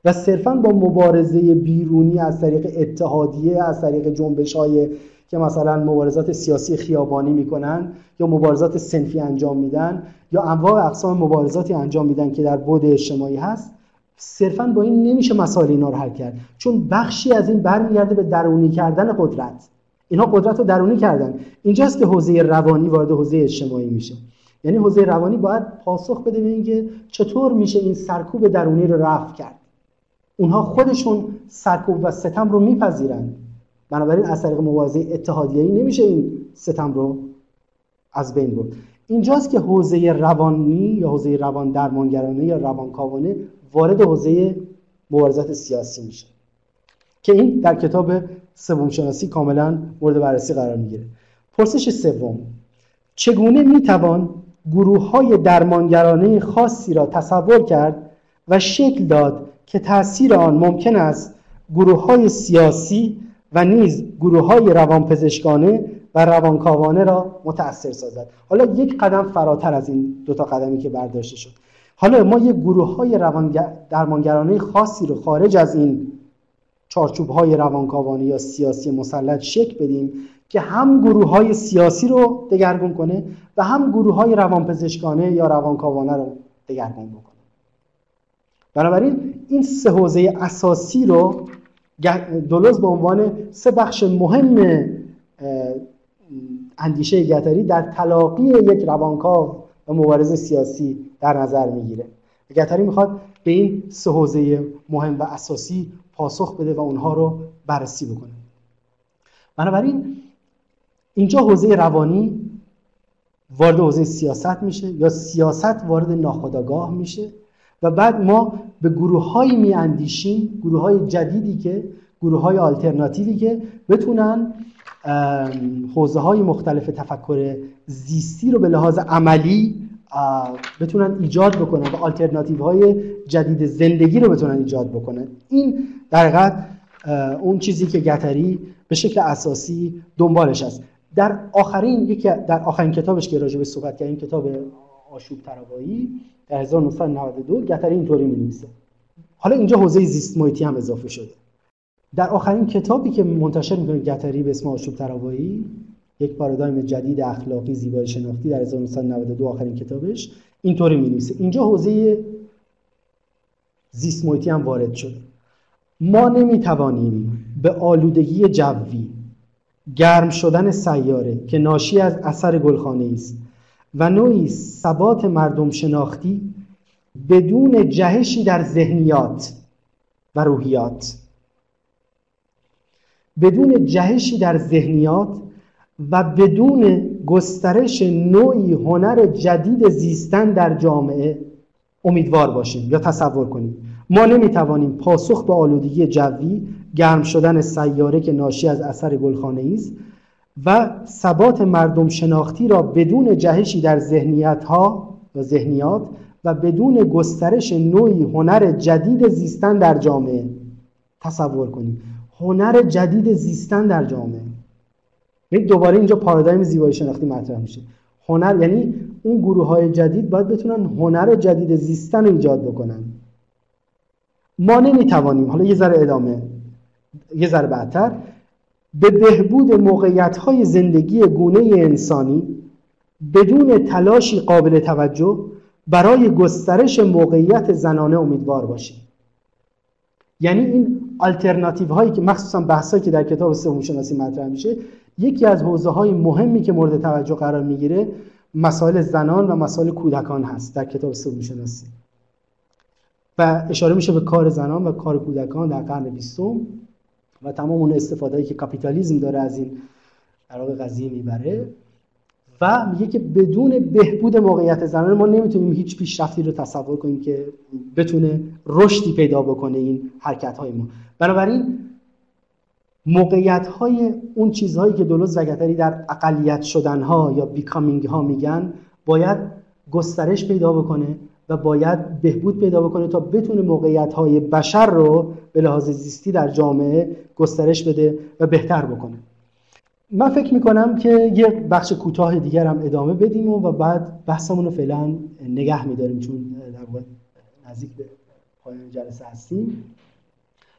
و صرفا با مبارزه بیرونی از طریق اتحادیه از طریق جنبش های که مثلا مبارزات سیاسی خیابانی می‌کنن یا مبارزات سنفی انجام میدن یا انواع اقسام مبارزاتی انجام میدن که در بود اجتماعی هست صرفا با این نمیشه مسائل اینا رو حل کرد. چون بخشی از این برمیگرده به درونی کردن قدرت. اینها قدرت رو درونی کردن. اینجاست که حوزه روانی وارد حوزه اجتماعی میشه. یعنی حوزه روانی باید پاسخ بده به اینکه چطور میشه این سرکوب درونی رو رفع کرد. اونها خودشون سرکوب و ستم رو میپذیرند بنابراین از طریق مبارزه اتحادیه‌ای نمیشه این ستم رو از بین برد. اینجاست که حوزه روانی یا حوزه روان درمانگرانه یا روانکاوانه وارد حوزه مبارزات سیاسی میشه. که این در کتاب سوم شناسی کاملا مورد بررسی قرار می‌گیره. پرسش سوم چگونه می‌توان گروه های درمانگرانه خاصی را تصور کرد و شکل داد که تاثیر آن ممکن است گروه های سیاسی و نیز گروه های روانپزشکانه و روانکاوانه را متأثر سازد؟ حالا یک قدم فراتر از این دو تا قدمی که برداشته شد. حالا ما یک گروه های درمانگرانه خاصی رو خارج از این چارچوب های روانکاوانه یا سیاسی مسلط شک بدیم که هم گروه های سیاسی رو دگرگون کنه و هم گروه های روانپزشکانه یا روانکاوانه رو دگرگون بکنه. بنابراین این سه حوزه اساسی رو دولوز به عنوان سه بخش مهم اندیشه گتری در تلاقی یک روانکاو و مبارز سیاسی در نظر می‌گیره. گتری می‌خواد به این سه حوزه مهم و اساسی پاسخ بده و اونها رو بررسی بکنه. بنابراین اینجا حوزه روانی وارد حوزه سیاست میشه یا سیاست وارد ناخودآگاه میشه و بعد ما به گروه های می اندیشیم گروه های جدیدی که گروه های آلترناتیوی که بتونن حوزه های مختلف تفکر زیستی رو به لحاظ عملی بتونن ایجاد بکنن و آلترناتیو های جدید زندگی رو بتونن ایجاد بکنن این در اون چیزی که گتری به شکل اساسی دنبالش است در آخرین یکی در آخرین کتابش که راجع به صحبت کردیم کتاب آشوب تروایی در 1992 گتری اینطوری می‌نویسه. حالا اینجا حوزه زیست محیطی هم اضافه شده. در آخرین کتابی که منتشر می‌کنه گتری به اسم آشوب تروایی یک پارادایم جدید اخلاقی زیبایی شناختی در 1992 آخرین کتابش اینطوری می‌نویسه. اینجا حوزه زیست محیطی هم وارد شده. ما نمی‌توانیم به آلودگی جوی گرم شدن سیاره که ناشی از اثر گلخانه است و نوعی ثبات مردم شناختی بدون جهشی در ذهنیات و روحیات. بدون جهشی در ذهنیات و بدون گسترش نوعی هنر جدید زیستن در جامعه امیدوار باشیم یا تصور کنیم. ما نمی‌توانیم پاسخ به آلودگی جوی گرم شدن سیاره که ناشی از اثر گلخانه است و ثبات مردم شناختی را بدون جهشی در ذهنیت ها و ذهنیات و بدون گسترش نوعی هنر جدید زیستن در جامعه تصور کنیم. هنر جدید زیستن در جامعه. دوباره اینجا پارادایم زیبایی شناختی مطرح میشه. هنر یعنی اون گروه های جدید باید بتونن هنر جدید زیستن ایجاد بکنن. ما نمی‌توانیم. حالا یه ذره ادامه یه ذره بعدتر. به بهبود موقعیت های زندگی گونه انسانی بدون تلاشی قابل توجه برای گسترش موقعیت زنانه امیدوار باشیم. یعنی این آلترناتیو هایی که مخصوصا بحثایی که در کتاب سه بوم شناسی مطرح میشه یکی از حوزه های مهمی که مورد توجه قرار می‌گیره مسائل زنان و مسائل کودکان هست در کتاب سه بوم شناسی. و اشاره میشه به کار زنان و کار کودکان در قرن بیستم و تمام اون استفاده که کاپیتالیزم داره از این عراق قضیه می‌بره. و میگه که بدون بهبود موقعیت زنان ما نمی‌تونیم هیچ پیشرفتی رو تصور کنیم که بتونه رشدی پیدا بکنه این حرکت های ما. بنابراین موقعیت های اون چیزهایی که دولت زگتری در اقلیت شدن ها یا بیکامینگ ها میگن باید گسترش پیدا بکنه و باید بهبود پیدا بکنه تا بتونه موقعیت های بشر رو به لحاظ زیستی در جامعه گسترش بده و بهتر بکنه. من فکر می‌کنم که یه بخش کوتاه دیگر هم ادامه بدیم و بعد بحثمون رو فعلا نگه میداریم چون در واقع نزدیک به پایان جلسه هستیم.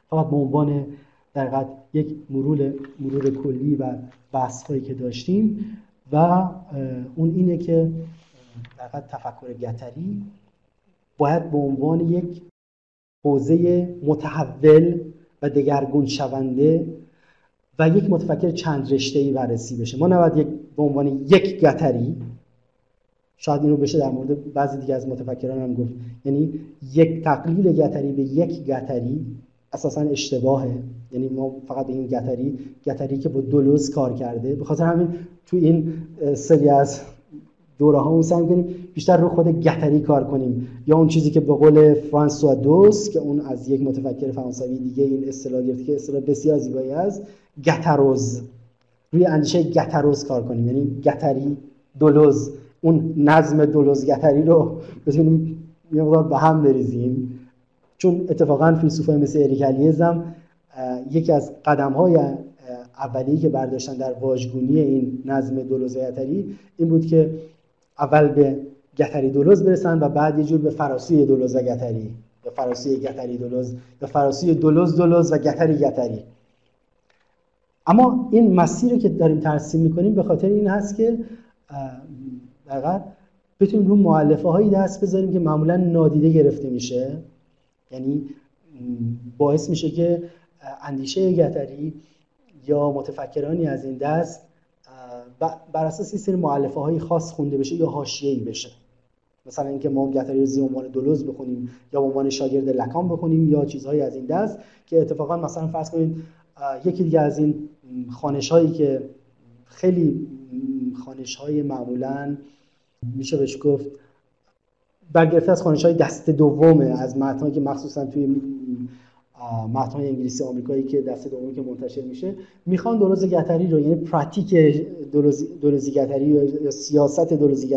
فقط به عنوان در یک مرور مرور کلی و بحث هایی که داشتیم و اون اینه که در تفکر گتری باید به عنوان یک حوزه متحول و دگرگون شونده و یک متفکر چند رشته ای بررسی بشه. ما نباید یک به عنوان یک گتری شاید این رو بشه در مورد بعضی دیگه از متفکران هم گفت. یعنی یک تقلیل گتری به یک گتری اساسا اشتباهه. یعنی ما فقط این گتری گتری که با دولوز کار کرده. به خاطر همین تو این سری از دوره ها سعی کنیم بیشتر رو خود گتری کار کنیم. یا اون چیزی که به قول فرانسوا دوس که اون از یک متفکر فرانسوی دیگه این اصطلاح گرفت که اصطلاح بسیار زیبایی است گتروز روی اندیشه گتروز کار کنیم. یعنی گتری دولوز. اون نظم دولوز گتری رو بتونیم یه به هم بریزیم. چون اتفاقا فیلسوفای مثل اریک یکی از قدم های اولیه که برداشتن در واژگونی این نظم دولوزیتری این بود که اول به گتری دولوز برسن و بعد یه جور به فراسی دولوز و گتری. یا فراسی گتری دولوز یا فراسی دولوز دولوز و گتری گتری. اما این مسیر که داریم ترسیم می‌کنیم به خاطر این هست که در بتونیم رو معلفه هایی دست بذاریم که معمولا نادیده گرفته میشه. یعنی باعث میشه که اندیشه گتری یا متفکرانی از این دست بر اساس این سری معلفه های خاص خونده بشه یا حاشیه‌ای بشه. مثلا اینکه ما گتری رو زیر عنوان دلوز بخونیم یا به عنوان شاگرد لکان بخونیم یا چیزهایی از این دست که اتفاقا مثلا فرض کنید یکی دیگه از این خانش هایی که خیلی خانش های معمولا میشه بهش گفت برگرفته از خانش های دست دومه از متنهایی که مخصوصا توی متنهای انگلیسی آمریکایی که دست دومی که منتشر میشه می‌خوان دولوز گتری رو یعنی پراتیک دولوزی گتری یا سیاست دولوزی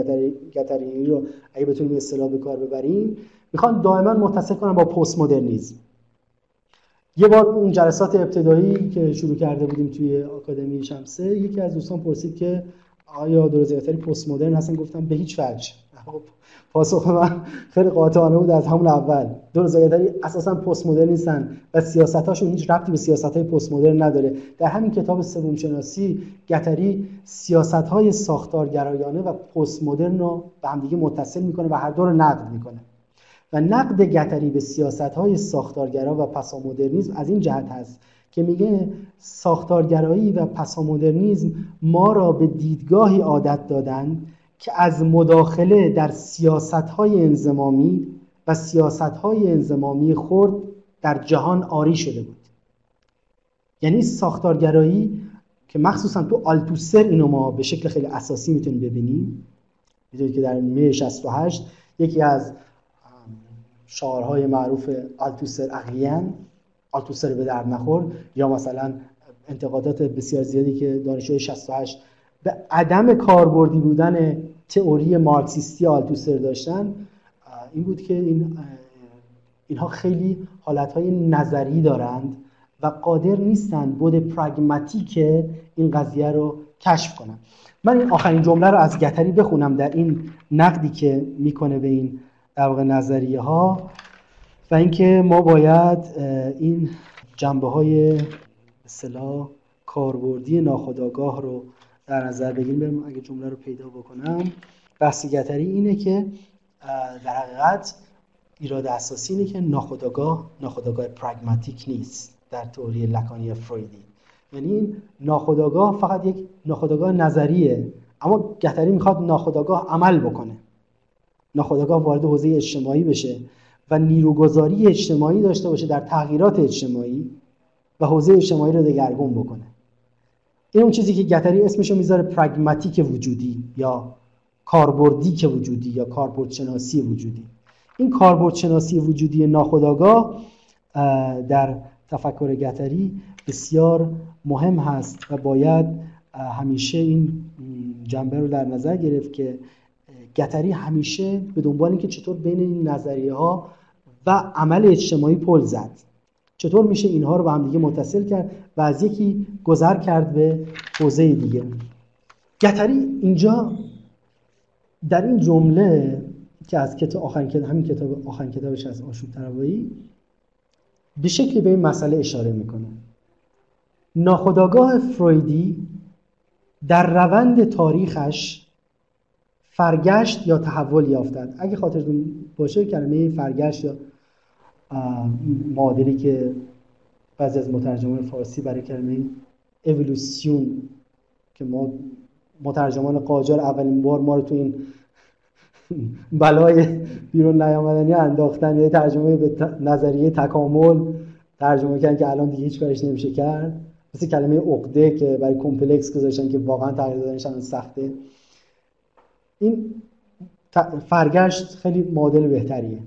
گتری رو اگه بتونیم اصطلاح به کار ببریم می‌خوان دائما متصل کنن با پست مدرنیسم یه بار اون جلسات ابتدایی که شروع کرده بودیم توی آکادمی شمسه یکی از دوستان پرسید که آیا دولوزی گتری پست مدرن هستن؟ گفتم به هیچ وجه. خب، پاسخ من خیلی قاطعانه بود از همون اول. دور زایداری اساسا پست مدرن نیستن و سیاستاشون هیچ ربطی به سیاست های پست مدرن نداره. در همین کتاب سوم شناسی گتری سیاست های ساختارگرایانه و پست مدرن رو به همدیگه متصل می‌کنه و هر دو رو نقد می‌کنه. و نقد گتری به سیاست های ساختارگرا و پسامدرنیزم از این جهت هست که میگه ساختارگرایی و پسامدرنیزم ما را به دیدگاهی عادت دادن که از مداخله در سیاست های انزمامی و سیاست های انزمامی خورد در جهان آری شده بود. یعنی ساختارگرایی که مخصوصا تو آلتوسر اینو ما به شکل خیلی اساسی می‌تونیم ببینیم می‌دونید که در می 68 یکی از شعارهای معروف آلتوسر اقیان آلتوسر به درد نخور یا مثلا انتقادات بسیار زیادی که دانشجوی 68 به عدم کاربردی بودن تئوری مارکسیستی آلتوسر داشتن این بود که این اینها خیلی حالتهای نظری دارند و قادر نیستند بود پراگماتیک این قضیه رو کشف کنن من این آخرین جمله رو از گتری بخونم در این نقدی که می‌کنه به این در واقع نظریه ها و اینکه ما باید این جنبه های کاربردی ناخودآگاه رو در نظر بگیریم اگه جمله رو پیدا بکنم. بحثیگتری اینه که در حقیقت ایراد اساسی اینه که ناخودآگاه ناخودآگاه پراگماتیک نیست در تئوری لکانی فرویدی. یعنی این ناخودآگاه فقط یک ناخودآگاه نظریه اما گتری می‌خواد ناخودآگاه عمل بکنه. ناخودآگاه وارد حوزه اجتماعی بشه و نیروگذاری اجتماعی داشته باشه در تغییرات اجتماعی و حوزه اجتماعی رو دگرگون بکنه. این اون چیزی که گتری اسمشو می‌ذاره پراگماتیک وجودی یا کاربردی که وجودی یا کاربرد شناسی وجودی. این کاربرد شناسی وجودی ناخودآگاه در تفکر گتری بسیار مهم هست و باید همیشه این جنبه رو در نظر گرفت که گتری همیشه به دنبال اینکه چطور بین این نظریه ها و عمل اجتماعی پل زد. چطور میشه اینها رو به هم دیگه متصل کرد و از یکی گذر کرد به حوزه دیگه. گتری اینجا در این جمله که از کتاب آخرین کتاب همین کتاب آخرین کتابش از آشوب تروایی به شکلی به این مسئله اشاره می‌کنه. ناخداگاه فرویدی در روند تاریخش فرگشت یا تحول یافتند اگه خاطرتون باشه کلمه فرگشت یا معادلی که بعضی از مترجمان فارسی برای کلمه اولوسیون که ما مترجمان قاجار اولین بار ما رو تو این بلای بیرون نیامدنی انداختن یه ترجمه به نظریه تکامل ترجمه کردن که الان دیگه هیچ کارش نمیشه کرد. مثل کلمه عقده که برای کمپلکس گذاشتن که واقعا تغییر دادنش سخته. این فرگشت خیلی مدل بهتریه.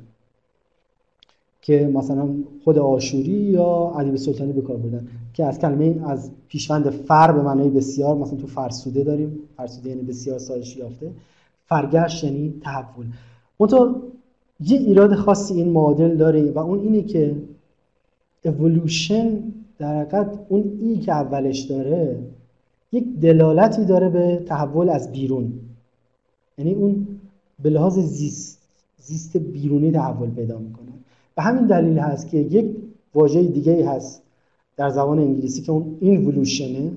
که مثلا خود آشوری یا ادیب سلطانی به کار بردن که از کلمه از پیشوند فر به معنای بسیار مثلا تو فرسوده داریم فرسوده یعنی بسیار سایش یافته. فرگشت یعنی تحول. منتها یه ایراد خاصی این معادل داره و اون اینه که اولوشن در حقیقت اون ای که اولش داره یک دلالتی داره به تحول از بیرون. یعنی اون به لحاظ زیست زیست بیرونی تحول پیدا می‌کنه. به همین دلیل هست که یک واژه دیگه هست در زبان انگلیسی که اون اینولوشنه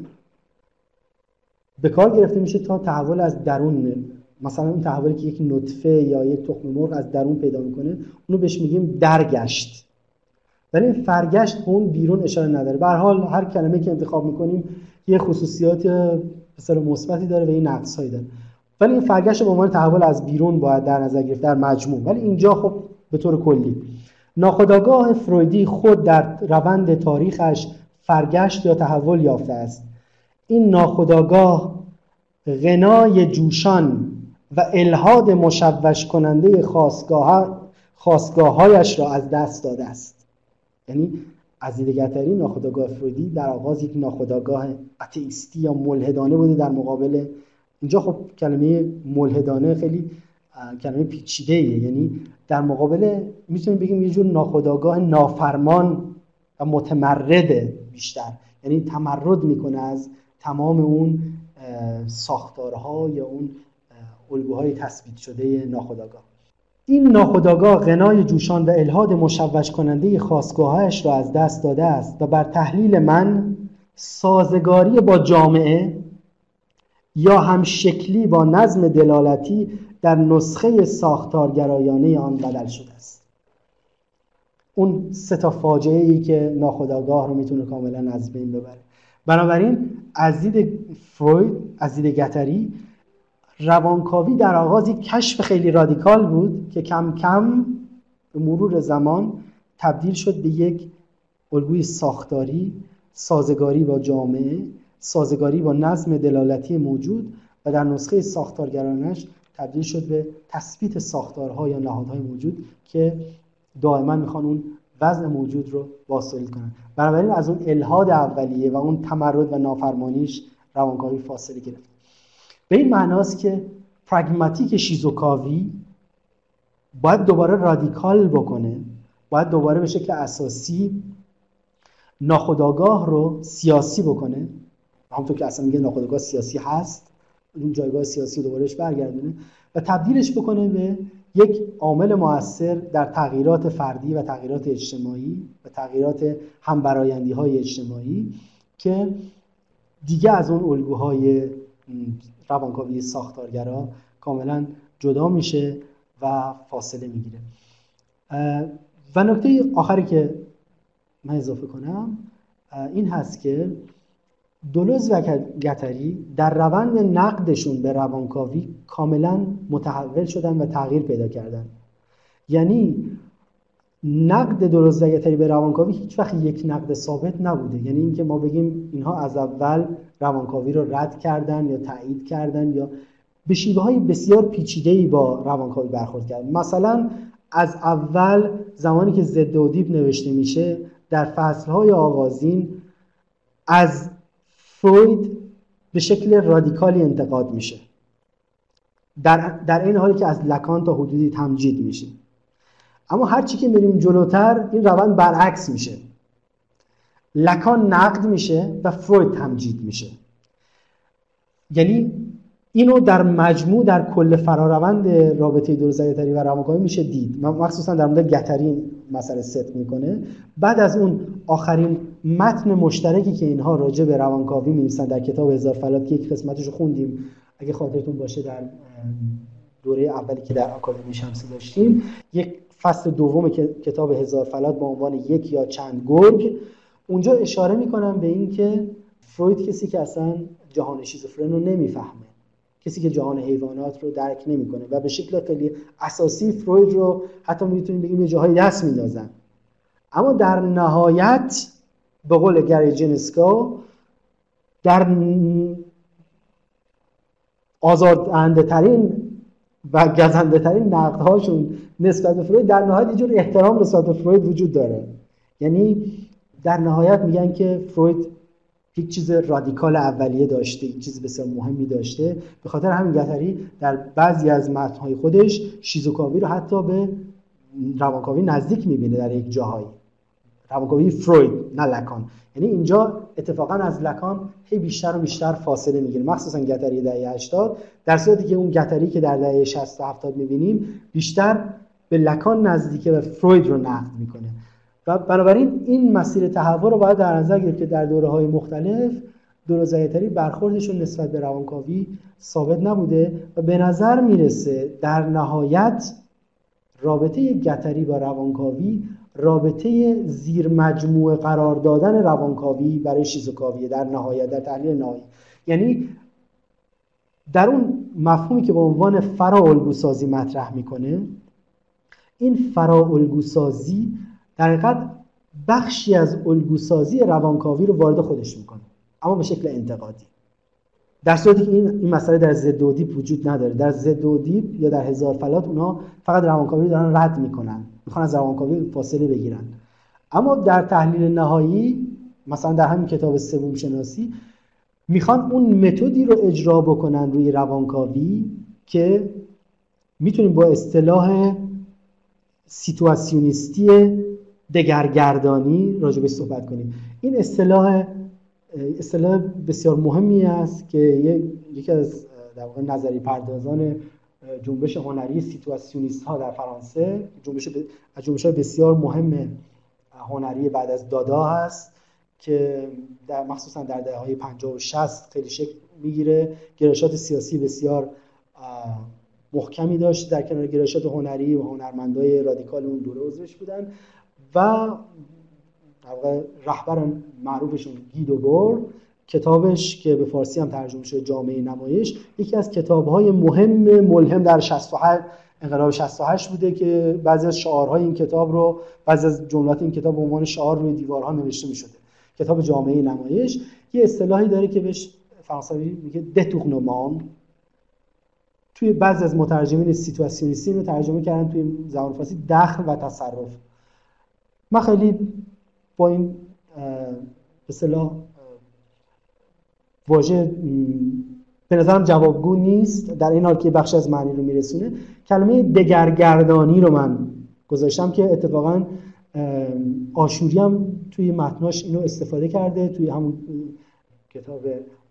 به کار گرفته میشه تا تحول از درون. مثلا اون تحولی که یک نطفه یا یک تخم مرغ از درون پیدا می‌کنه اونو بهش میگیم درگشت. ولی فرگشت به اون بیرون اشاره نداره. به حال هر کلمه که انتخاب می‌کنیم یه خصوصیات بسیار مثبتی داره و این نقصهایی داره. ولی این فرگشت به عنوان تحول از بیرون باید در نظر گرفت در مجموع. ولی اینجا خب به طور کلی. ناخودآگاه فرویدی خود در روند تاریخش فرگشت یا تحول یافته است. این ناخودآگاه غنای جوشان و الهاد مشوش کننده خواستگاه خواستگاههایش را از دست داده است. یعنی از دیدگتری ناخودآگاه فرویدی در آغاز یک ناخودآگاه اتئیستی یا ملحدانه بوده در مقابل اینجا خب کلمه ملحدانه خیلی کلمه پیچیده یعنی در مقابل می‌تونیم بگیم یه جور ناخودآگاه نافرمان و متمرده بیشتر. یعنی تمرد می‌کنه از تمام اون ساختارها یا اون الگوهای تثبیت شده ناخودآگاه. این ناخودآگاه غنای جوشان و الهاد مشوش کننده خواستگاهش را از دست داده است و بر تحلیل من سازگاری با جامعه یا هم شکلی با نظم دلالتی در نسخه ساختارگرایانه آن بدل شده است. اون سه تا فاجعه ای که ناخودآگاه رو می‌تونه کاملا از بین ببره. بنابراین از دید فروید از دید گتری روانکاوی در آغاز یک کشف خیلی رادیکال بود که کم کم به مرور زمان تبدیل شد به یک الگوی ساختاری سازگاری با جامعه سازگاری با نظم دلالتی موجود و در نسخه ساختارگرانش تبدیل شد به تثبیت ساختارها یا نهادهای موجود که دائما می‌خوان اون وضع موجود رو واصل کنن. بنابراین از اون الهاد اولیه و اون تمرد و نافرمانیش روانکاوی فاصله گرفت. به این معناست که پراگماتیک شیزوکاوی باید دوباره رادیکال بکنه باید دوباره به شکل اساسی ناخداگاه رو سیاسی بکنه. همونطور که اصلا میگه ناخداگاه سیاسی هست. اون جایگاه سیاسی دوبارهش برگردونه و تبدیلش بکنه به یک عامل موثر در تغییرات فردی و تغییرات اجتماعی و تغییرات همبرایندی های اجتماعی که دیگه از اون الگوهای روانکاوی ساختارگرا کاملا جدا میشه و فاصله می‌گیره. و نکته آخری که من اضافه کنم این هست که دولوز و گتری در روند نقدشون به روانکاوی کاملا متحول شدن و تغییر پیدا کردن. یعنی نقد درست و گتری به روانکاوی هیچ وقت یک نقد ثابت نبوده. یعنی اینکه ما بگیم اینها از اول روانکاوی رو رد کردن یا تایید کردن یا به شیوه های بسیار پیچیده با روانکاوی برخورد کردن. مثلا از اول زمانی که ضد و دیب نوشته میشه در فصل های آغازین از فروید به شکل رادیکالی انتقاد میشه. در, در این حالی که از لکان تا حدودی تمجید میشه. اما هرچی که میریم جلوتر این روند برعکس میشه. لکان نقد میشه و فروید تمجید میشه. یعنی اینو در مجموع در کل فراروند رابطه دورزایتری و روانکاوی میشه دید. مخصوصا در مورد گتری مسئله ست می‌کنه. بعد از اون آخرین متن مشترکی که اینها راجع به روانکاوی می‌نویسن در کتاب هزار فلات که یک قسمتش رو خوندیم. اگه خاطرتون باشه در دوره اولی که در آکادمی شمسی داشتیم یک فصل دوم کتاب هزار فلات با عنوان یک یا چند گرگ. اونجا اشاره می‌کنم به اینکه فروید کسی که اصلا جهان شیزوفرن رو نمی‌فهمه. کسی که جهان حیوانات رو درک نمی‌کنه و به شکل خیلی اساسی فروید رو حتی می‌تونیم بگیم یه جاهای دست میندازن. اما در نهایت به قول گری جنسکا در آزاردهنده ترین و گزنده ترین هاشون نسبت به فروید در نهایت یه جور احترام به فروید وجود داره. یعنی در نهایت میگن که فروید یک چیز رادیکال اولیه داشته یک چیز بسیار مهمی داشته. به خاطر همین گتری در بعضی از متنهای خودش شیزوکاوی رو حتی به روانکاوی نزدیک می‌بینه در یک جاهایی. روانکاوی فروید نه لکان. یعنی اینجا اتفاقا از لکان هی بیشتر و بیشتر فاصله می‌گیره. مخصوصا گتری دهه 80 در صورتی که اون گتری که در دهه 60 و 70 می‌بینیم بیشتر به لکان نزدیکه و فروید رو نقد می‌کنه. و بنابراین این مسیر تحول رو باید در نظر گرفت که در دوره های مختلف دورازایتری برخوردشون نسبت به روانکاوی ثابت نبوده و به نظر می‌رسه در نهایت رابطه گتری با روانکاوی رابطه زیر مجموعه قرار دادن روانکاوی برای شیزوکاویه در نهایت در تحلیل نهایی. یعنی در اون مفهومی که به عنوان فرا مطرح می‌کنه این فرا در حقیقت بخشی از الگوسازی روانکاوی رو وارد خودش می‌کنه اما به شکل انتقادی. در صورتی که این این مسئله در ضد اودیپ وجود نداره. در ضد اودیپ یا در هزار فلات اونا فقط روانکاوی رو دارن رد می‌کنن. می‌خوان از روانکاوی فاصله بگیرن. اما در تحلیل نهایی مثلا در همین کتاب سوم شناسی می‌خوان اون متدی رو اجرا بکنن روی روانکاوی که می‌تونیم با اصطلاح سیتواسیونیستی دگرگردانی راجع به صحبت کنیم. این اصطلاح اصطلاح بسیار مهمی است که یکی از در واقع نظری پردازان جنبش هنری سیتواسیونیست ها در فرانسه جنبش از جنبش بسیار مهم هنری بعد از دادا هست که در مخصوصا در دهه های 50 و 60 خیلی شکل می‌گیره. گرایشات سیاسی بسیار محکمی داشت. در کنار گرایشات هنری و هنرمندای رادیکال اون دوره عضوش بودن. و رهبر معروفشون گیدو بور کتابش که به فارسی هم ترجمه شده جامعه نمایش یکی از کتابهای مهم ملهم در 68 انقلاب 68 بوده که بعضی از شعارهای این کتاب رو بعضی از جملات این کتاب به عنوان شعار روی دیوارها نوشته می شده کتاب جامعه نمایش. یه اصطلاحی داره که بهش فرانسوی میگه دتوغنومان توی بعضی از مترجمین سیتواسیونیستی رو ترجمه کردن توی زبان فارسی دخل و تصرف. من خیلی با این به صلاح واژه به نظرم جوابگو نیست در این حال که بخش از معنی رو میرسونه. کلمه دگرگردانی رو من گذاشتم که اتفاقا آشوری هم توی متناش اینو استفاده کرده توی همون کتاب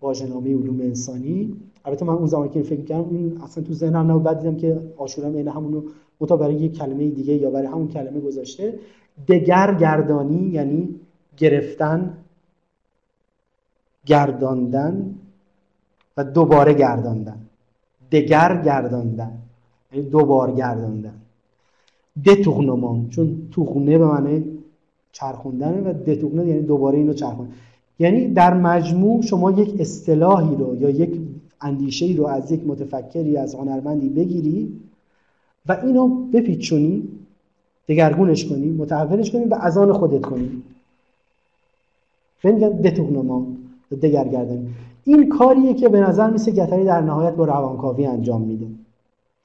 واژه‌نامه علوم انسانی. البته من اون زمان که فکر کردم این اصلا تو ذهنم نبود. بعد دیدم که آشوری هم این همونو متا برای یک کلمه دیگه یا برای همون کلمه گذاشته. دگرگردانی یعنی گرفتن گرداندن و دوباره گرداندن. دگر گرداندن یعنی دوبار گرداندن. دتوغنمان چون توغنه به معنی چرخوندنه و دتوغنه یعنی دوباره اینو چرخوندن یعنی در مجموع شما یک اصطلاحی رو یا یک اندیشه رو از یک متفکری از هنرمندی بگیری و اینو بپیچونی دگرگونش کنی متحولش کنی و از خودت کنی. میگن دتوغنما دگرگردانی این کاریه که به نظر میسه گتری در نهایت با روانکاوی انجام میده.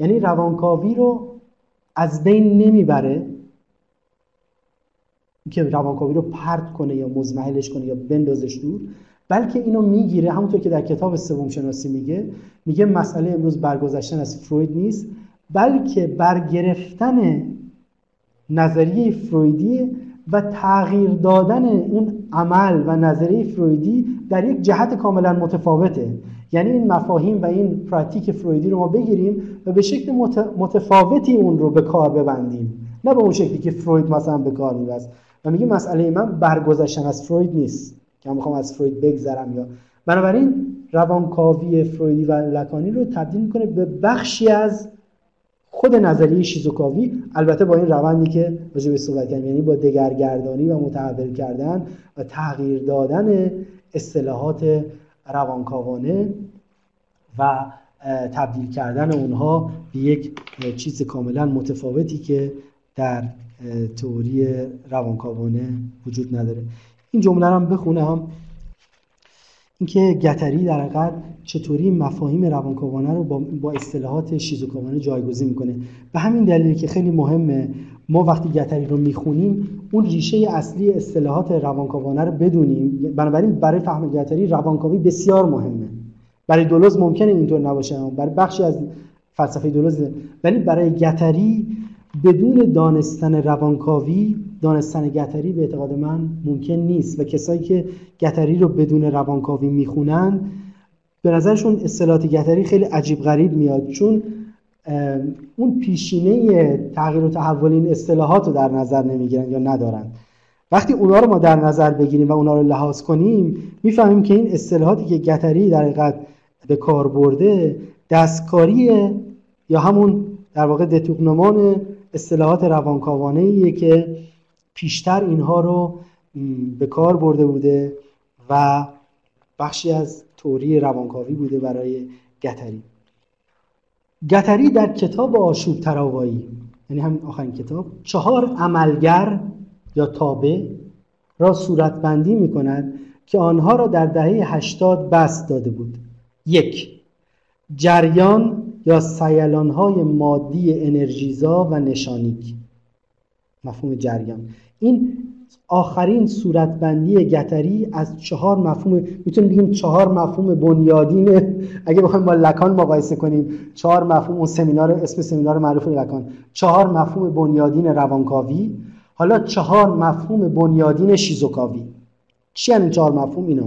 یعنی روانکاوی رو از بین نمی‌بره. که روانکاوی رو پرت کنه یا مزمحلش کنه یا بندازش دور بلکه اینو می‌گیره. همونطور که در کتاب سوم شناسی میگه میگه مسئله امروز برگذشتن از فروید نیست. بلکه برگرفتن نظریه فرویدی و تغییر دادن اون عمل و نظریه فرویدی در یک جهت کاملا متفاوته. یعنی این مفاهیم و این پراتیک فرویدی رو ما بگیریم و به شکل متفاوتی اون رو به کار ببندیم. نه به اون شکلی که فروید مثلا به کار میبست. و میگه مسئله من برگذشتن از فروید نیست. که من می‌خوام از فروید بگذرم یا بنابراین روانکاوی فرویدی و لکانی رو تبدیل می‌کنه به بخشی از خود نظریه شیزوکاوی البته با این روندی که راجع به صحبت کردیم یعنی با دگرگردانی و متحول کردن و تغییر دادن اصطلاحات روانکاوانه و تبدیل کردن اونها به یک چیز کاملا متفاوتی که در تئوری روانکاوانه وجود نداره. این جمله رو هم بخونم. اینکه گتری در حقیقت چطوری مفاهیم روانکاوانه رو با, با اصطلاحات شیزوکاوانه جایگزین می‌کنه. به همین دلیلی که خیلی مهمه ما وقتی گتری رو می‌خونیم اون ریشه اصلی اصطلاحات روانکاوانه رو بدونیم. بنابراین برای فهم گتری روانکاوی بسیار مهمه. برای دولوز ممکنه اینطور نباشه برای بخشی از فلسفه دولوز ولی برای گتری بدون دانستن روانکاوی دانستن گتری به اعتقاد من ممکن نیست. و کسایی که گتری رو بدون روانکاوی می‌خونن به نظرشون اصطلاحات گتری خیلی عجیب غریب میاد چون اون پیشینه تغییر و تحول این اصطلاحات رو در نظر نمی‌گیرن یا ندارن. وقتی اونا رو ما در نظر بگیریم و اونا رو لحاظ کنیم می‌فهمیم که این اصطلاحاتی که گتری در حقیقت به کار برده دستکاری یا همون در واقع دتوقنمان اصطلاحات روانکاوانه که پیشتر اینها رو به کار برده بوده و بخشی از توری روانکاوی بوده برای گتری. گتری در کتاب آشوب تراوایی یعنی همین آخرین کتاب چهار عملگر یا تابع را صورتبندی می کند که آنها را در دهه هشتاد بست داده بود. یک جریان یا سیلانهای مادی انرژیزا و نشانیک. مفهوم جریان. این آخرین صورتبندی گتری از چهار مفهوم می‌تونیم بگیم چهار مفهوم بنیادین. اگه بخوایم با لکان مقایسه کنیم چهار مفهوم اون سمینار اسم سمینار معروف لکان. چهار مفهوم بنیادین روانکاوی. حالا چهار مفهوم بنیادین شیزوکاوی. چی این چهار مفهوم اینا؟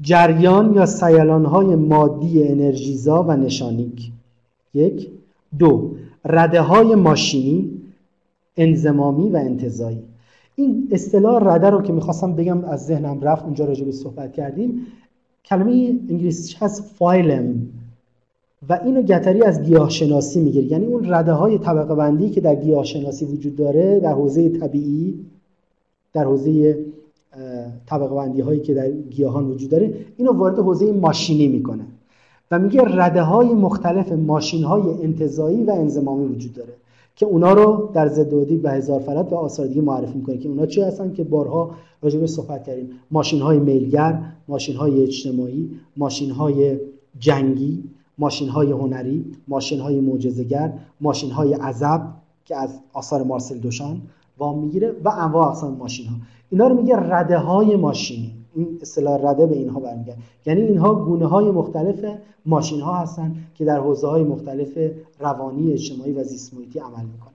جریان یا سیلان های مادی انرژیزا و نشانیک. یک. دو. رده های ماشینی انزمامی و انتظایی این اصطلاح رده رو که می‌خواستم بگم از ذهنم رفت اونجا راجع صحبت کردیم. کلمه انگلیسی هست فایلم و اینو گتری از گیاه شناسی می‌گیره. یعنی اون رده های طبقه بندی که در گیاه شناسی وجود داره در حوزه طبیعی در حوزه طبقه بندی هایی که در گیاهان وجود داره اینو وارد حوزه ماشینی می‌کنه. و میگه رده های مختلف ماشین های انتظایی و انزمامی وجود داره. که اونا رو در زدودی به هزار فرد و آثار دیگه معرفی می‌کنه که اونا چی هستن که بارها راجع به صحبت کردیم. ماشین های میلگر ماشین های اجتماعی ماشین های جنگی ماشین های هنری ماشین های معجزه‌گر ماشین های عذب که از آثار مارسل دوشان وام می‌گیره و انواع اقسام ماشین ها اینا رو میگه رده های ماشینی. این اصطلاح رده به اینها برمیگرده یعنی اینها گونه های مختلف ماشین ها هستن که در حوزه های مختلف روانی اجتماعی و زیست محیطی عمل می‌کنن.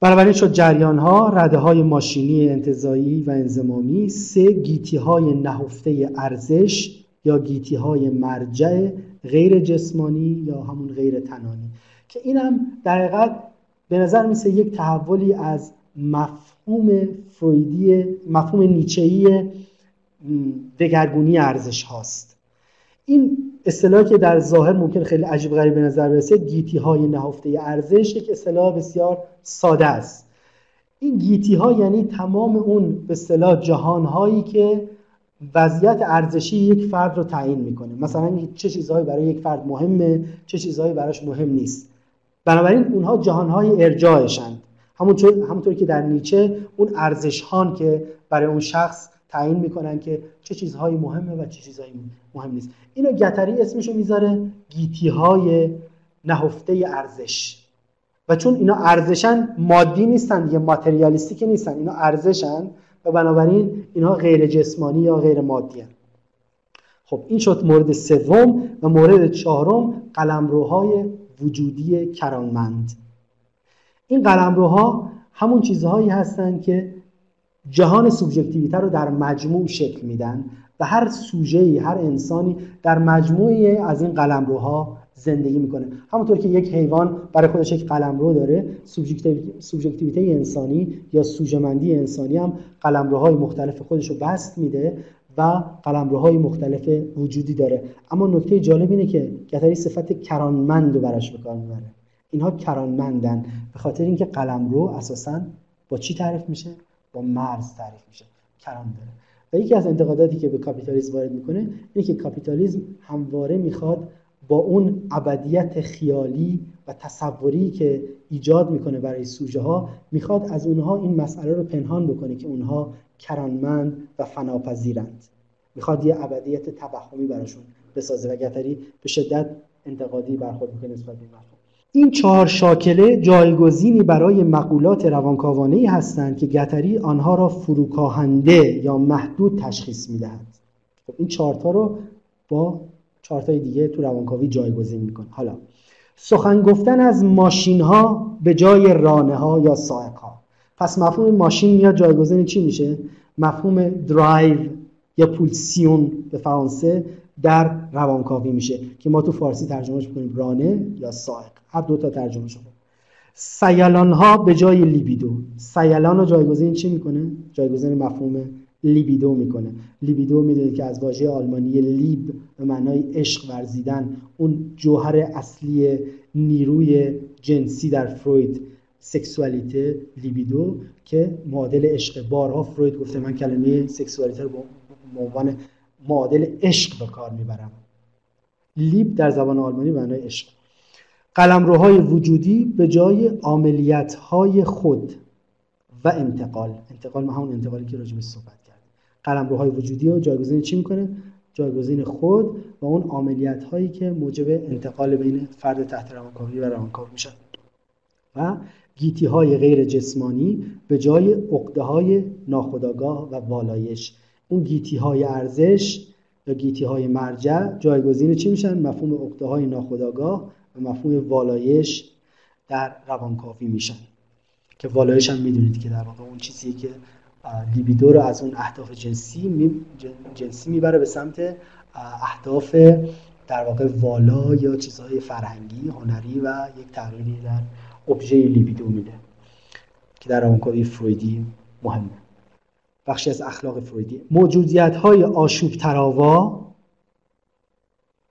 بنابراین شد جریان ها رده های ماشینی انتظایی و انزمامی سه گیتی های نهفته ارزش یا گیتی های مرجع غیر جسمانی یا همون غیر تنانی. که اینم در حقیقت به نظر میسه یک تحولی از مفهوم فرویدی مفهوم نیچه‌ای دگرگونی ارزش هاست. این اصطلاحی که در ظاهر ممکن خیلی عجیب غریب به نظر برسه گیتی های نهفته ارزش یک اصطلاح بسیار ساده است. این گیتی ها یعنی تمام اون به اصطلاح جهان هایی که وضعیت ارزشی یک فرد رو تعیین می‌کنه. مثلا چه چیزهایی برای یک فرد مهمه چه چیزهایی براش مهم نیست. بنابراین اونها جهانهای ارجاعشند همونطور همونطور که در نیچه اون ارزش که برای اون شخص تعیین می‌کنن که چه چیزهایی مهمه و چه چیزهایی مهم نیست. اینو گتری اسمشو می‌ذاره گیتی های نهفته ارزش. و چون اینا ارزشن مادی نیستن دیگه ماتریالیستیک نیستن اینا ارزشن و بنابراین اینها غیر جسمانی یا غیر مادی هن. خب این شد مورد سوم و مورد چهارم قلمروهای وجودی کرانمند. این قلمروها همون چیزهایی هستند که جهان سوبژکتیویته رو در مجموع شکل میدن و هر سوژه‌ای هر انسانی در مجموعی از این قلمروها زندگی می‌کنه. همونطور که یک حیوان برای خودش یک قلمرو داره سوبژکتیویته انسانی یا سوژمندی انسانی هم قلمروهای مختلف خودش رو بست میده و قلمروهای مختلف وجودی داره. اما نکته جالب اینه که گتری صفت کرانمند رو براش به کار می‌بره. اینها کرانمندن. به خاطر اینکه قلمرو اساسا با چی تعریف میشه؟ با مرز تعریف میشه. کران داره. و یکی از انتقاداتی که به کاپیتالیسم وارد می‌کنه اینه که کاپیتالیسم همواره می‌خواد با اون ابدیت خیالی و تصوری که ایجاد می‌کنه برای سوژه ها می‌خواد از اونها این مسئله رو پنهان بکنه که اونها کرانمند و فناپذیرند. می‌خواد یه ابدیت توهمی براشون بسازه و گتری به شدت انتقادی برخورد می‌کنه نسبت به این چهار شاکله جایگزینی برای مقولات روانکاوانه هستند که گتری آنها را فروکاهنده یا محدود تشخیص می‌دهد. خب این چهارتا رو با چهارتای دیگه تو روانکاوی جایگزین می‌کنه. حالا سخن گفتن از ماشین ها به جای رانه ها یا سائق ها پس مفهوم ماشین میاد جایگزین چی میشه؟ مفهوم درایو یا pulsion به فرانسه در روانکاوی میشه که ما تو فارسی ترجمهش می‌کنیم رانه یا سائق. هر دو تا ترجمه شده. سیلان ها به جای لیبیدو. سیلان رو جایگزین چی می‌کنه؟ جایگزین مفهوم لیبیدو می‌کنه. لیبیدو می‌دونید که از واژه آلمانی Liebe به معنای عشق ورزیدن اون جوهر اصلی نیروی جنسی در فروید. سکسوالیته لیبیدو که معادل عشق. بارها فروید گفته من کلمه سکسوالیته رو به عنوان معادل عشق به کار می‌برم. لیب در زبان آلمانی معنای عشق. قلمروهای وجودی به جای عملیت های خود و انتقال. انتقال ما همون انتقالی که راجع به صحبت قلمروهای وجودی رو جایگزین چی می‌کنه؟ جایگزین خود و اون عملیات هایی که موجب انتقال بین فرد تحت روانکاوی و روانکاو میشن. و گیتی های غیر جسمانی به جای عقده های ناخودآگاه و والایش. اون گیتی های ارزش یا گیتی های مرجع جایگزین چی میشن؟ مفهوم عقده های ناخودآگاه و مفهوم والایش در روانکاوی میشن. که والایش هم می‌دونید که در واقع اون چیزیه که لیبیدو رو از اون اهداف جنسی می جنسی می‌بره به سمت اهداف در واقع والا یا چیزهای فرهنگی هنری و یک تغییری در ابژه لیبیدو میده که در روانکاوی فرویدی مهمه. بخشی از اخلاق فرویدی. موجودیت های آشوب تراوا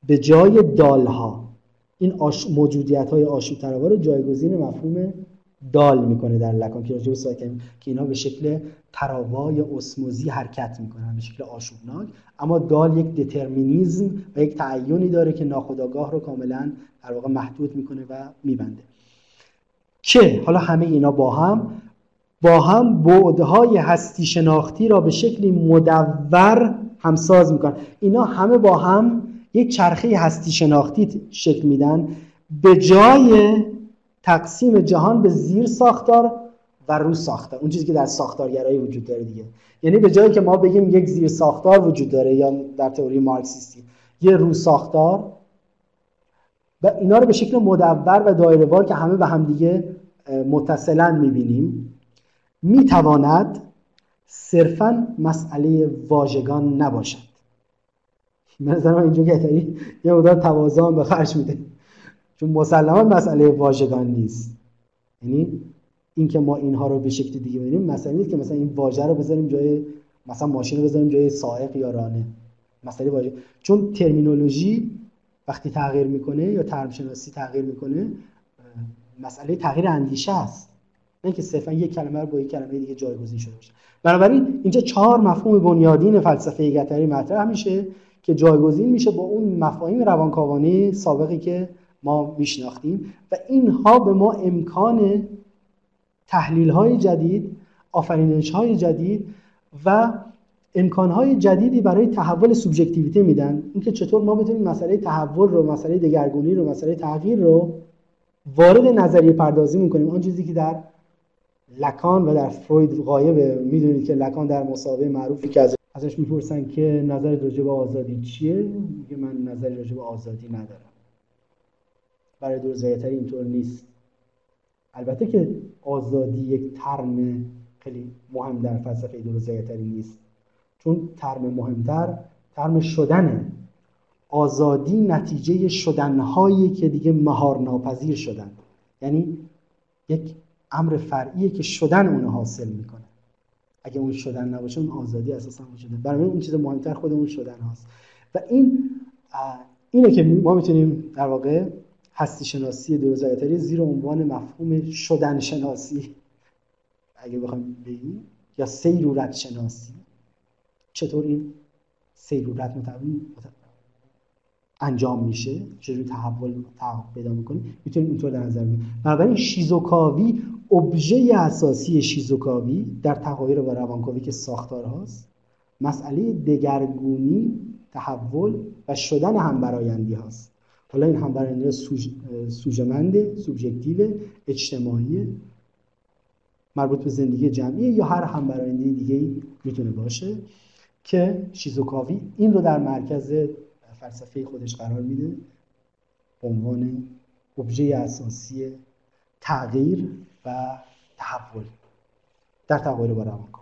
به جای دالها. این آش... موجودیت های آشوب تراوا رو جایگزین مفهوم دال می‌کنه در لکان که راجع که اینا به شکل یا اسموزی حرکت می‌کنن به شکل آشوبناک. اما دال یک دترمینیزم و یک تعینی داره که ناخودآگاه رو کاملا در واقع محدود می‌کنه و میبنده. که حالا همه اینا با هم با هم بعدهای هستی شناختی را به شکلی مدور همساز می‌کنن. اینا همه با هم یک چرخه هستی شناختی شکل میدن. به جای تقسیم جهان به زیر ساختار و رو ساختار. اون چیزی که در ساختارگرایی وجود داره دیگه. یعنی به جایی که ما بگیم یک زیر ساختار وجود داره یا در تئوری مارکسیستی. یه رو ساختار. و اینا رو به شکل مدور و دایره‌وار که همه به هم دیگه متصلا می‌بینیم. می‌تواند صرفا مسئله واژگان نباشد. من اینجا یه مدار توازن به خرج میده. چون مسلما مسئله واژگان نیست. یعنی اینکه ما اینها رو به شکل دیگه ببینیم مثلا نیست که مثلا این واژه رو بذاریم جای مثلا ماشین رو بذاریم جای سائق یا رانه. مسئله واژه. چون ترمینولوژی وقتی تغییر می‌کنه یا ترم شناسی تغییر می‌کنه مسئله تغییر اندیشه است. نه که صرفا یک کلمه رو با یک کلمه دیگه جایگزین شده باشه. بنابراین اینجا چهار مفهوم بنیادین فلسفه گتری مطرح میشه که جایگزین میشه با اون مفاهیم روانکاوانه سابقی که ما میشناختیم و اینها به ما امکان تحلیل های جدید آفرینش های جدید و امکان های جدیدی برای تحول سوبژکتیویته میدن. اینکه چطور ما بتونیم مسئله تحول رو مسئله دگرگونی رو مسئله تغییر رو وارد نظریه پردازی می‌کنیم. آن چیزی که در لکان و در فروید غایبه می‌دونید که لکان در مسابقه معروفی که از ازش می‌پرسن که نظر راجع به آزادی چیه؟ میگه من نظر راجع به آزادی ندارم. برای دور اینطور نیست. البته که آزادی یک ترم خیلی مهم در فلسفه دور نیست. چون ترم مهمتر ترم شدنه. آزادی نتیجه شدنهایی که دیگه مهار ناپذیر شدن. یعنی یک امر فرعیه که شدن اون حاصل می‌کنه. اگه اون شدن نباشه اون آزادی اساسا وجوده برای اون چیز مهمتر خود اون شدن هاست. و این اینه که ما می‌تونیم در واقع هستی شناسی دوزایتری زیر عنوان مفهوم شدن شناسی اگه بخوایم بگیم یا سیرورت شناسی چطور این سیرورت متوی انجام میشه؟ چجوری تحول تحقق پیدا می‌کنه می‌تونیم اینطور در نظر بگیریم. بنابراین شیزوکاوی ابژه اساسی شیزوکاوی در تغییر و روانکاوی که ساختار هاست مسئله دگرگونی تحول و شدن همبرایندی هاست. حالا این همبرندی سوژ... سوژمند سوبژکتیو اجتماعی مربوط به زندگی جمعی یا هر همبرندی دیگه می‌تونه باشه که شیزوکاوی این رو در مرکز فلسفه خودش قرار میده. به عنوان ابژه اساسی تغییر و تحول در با روانکاوی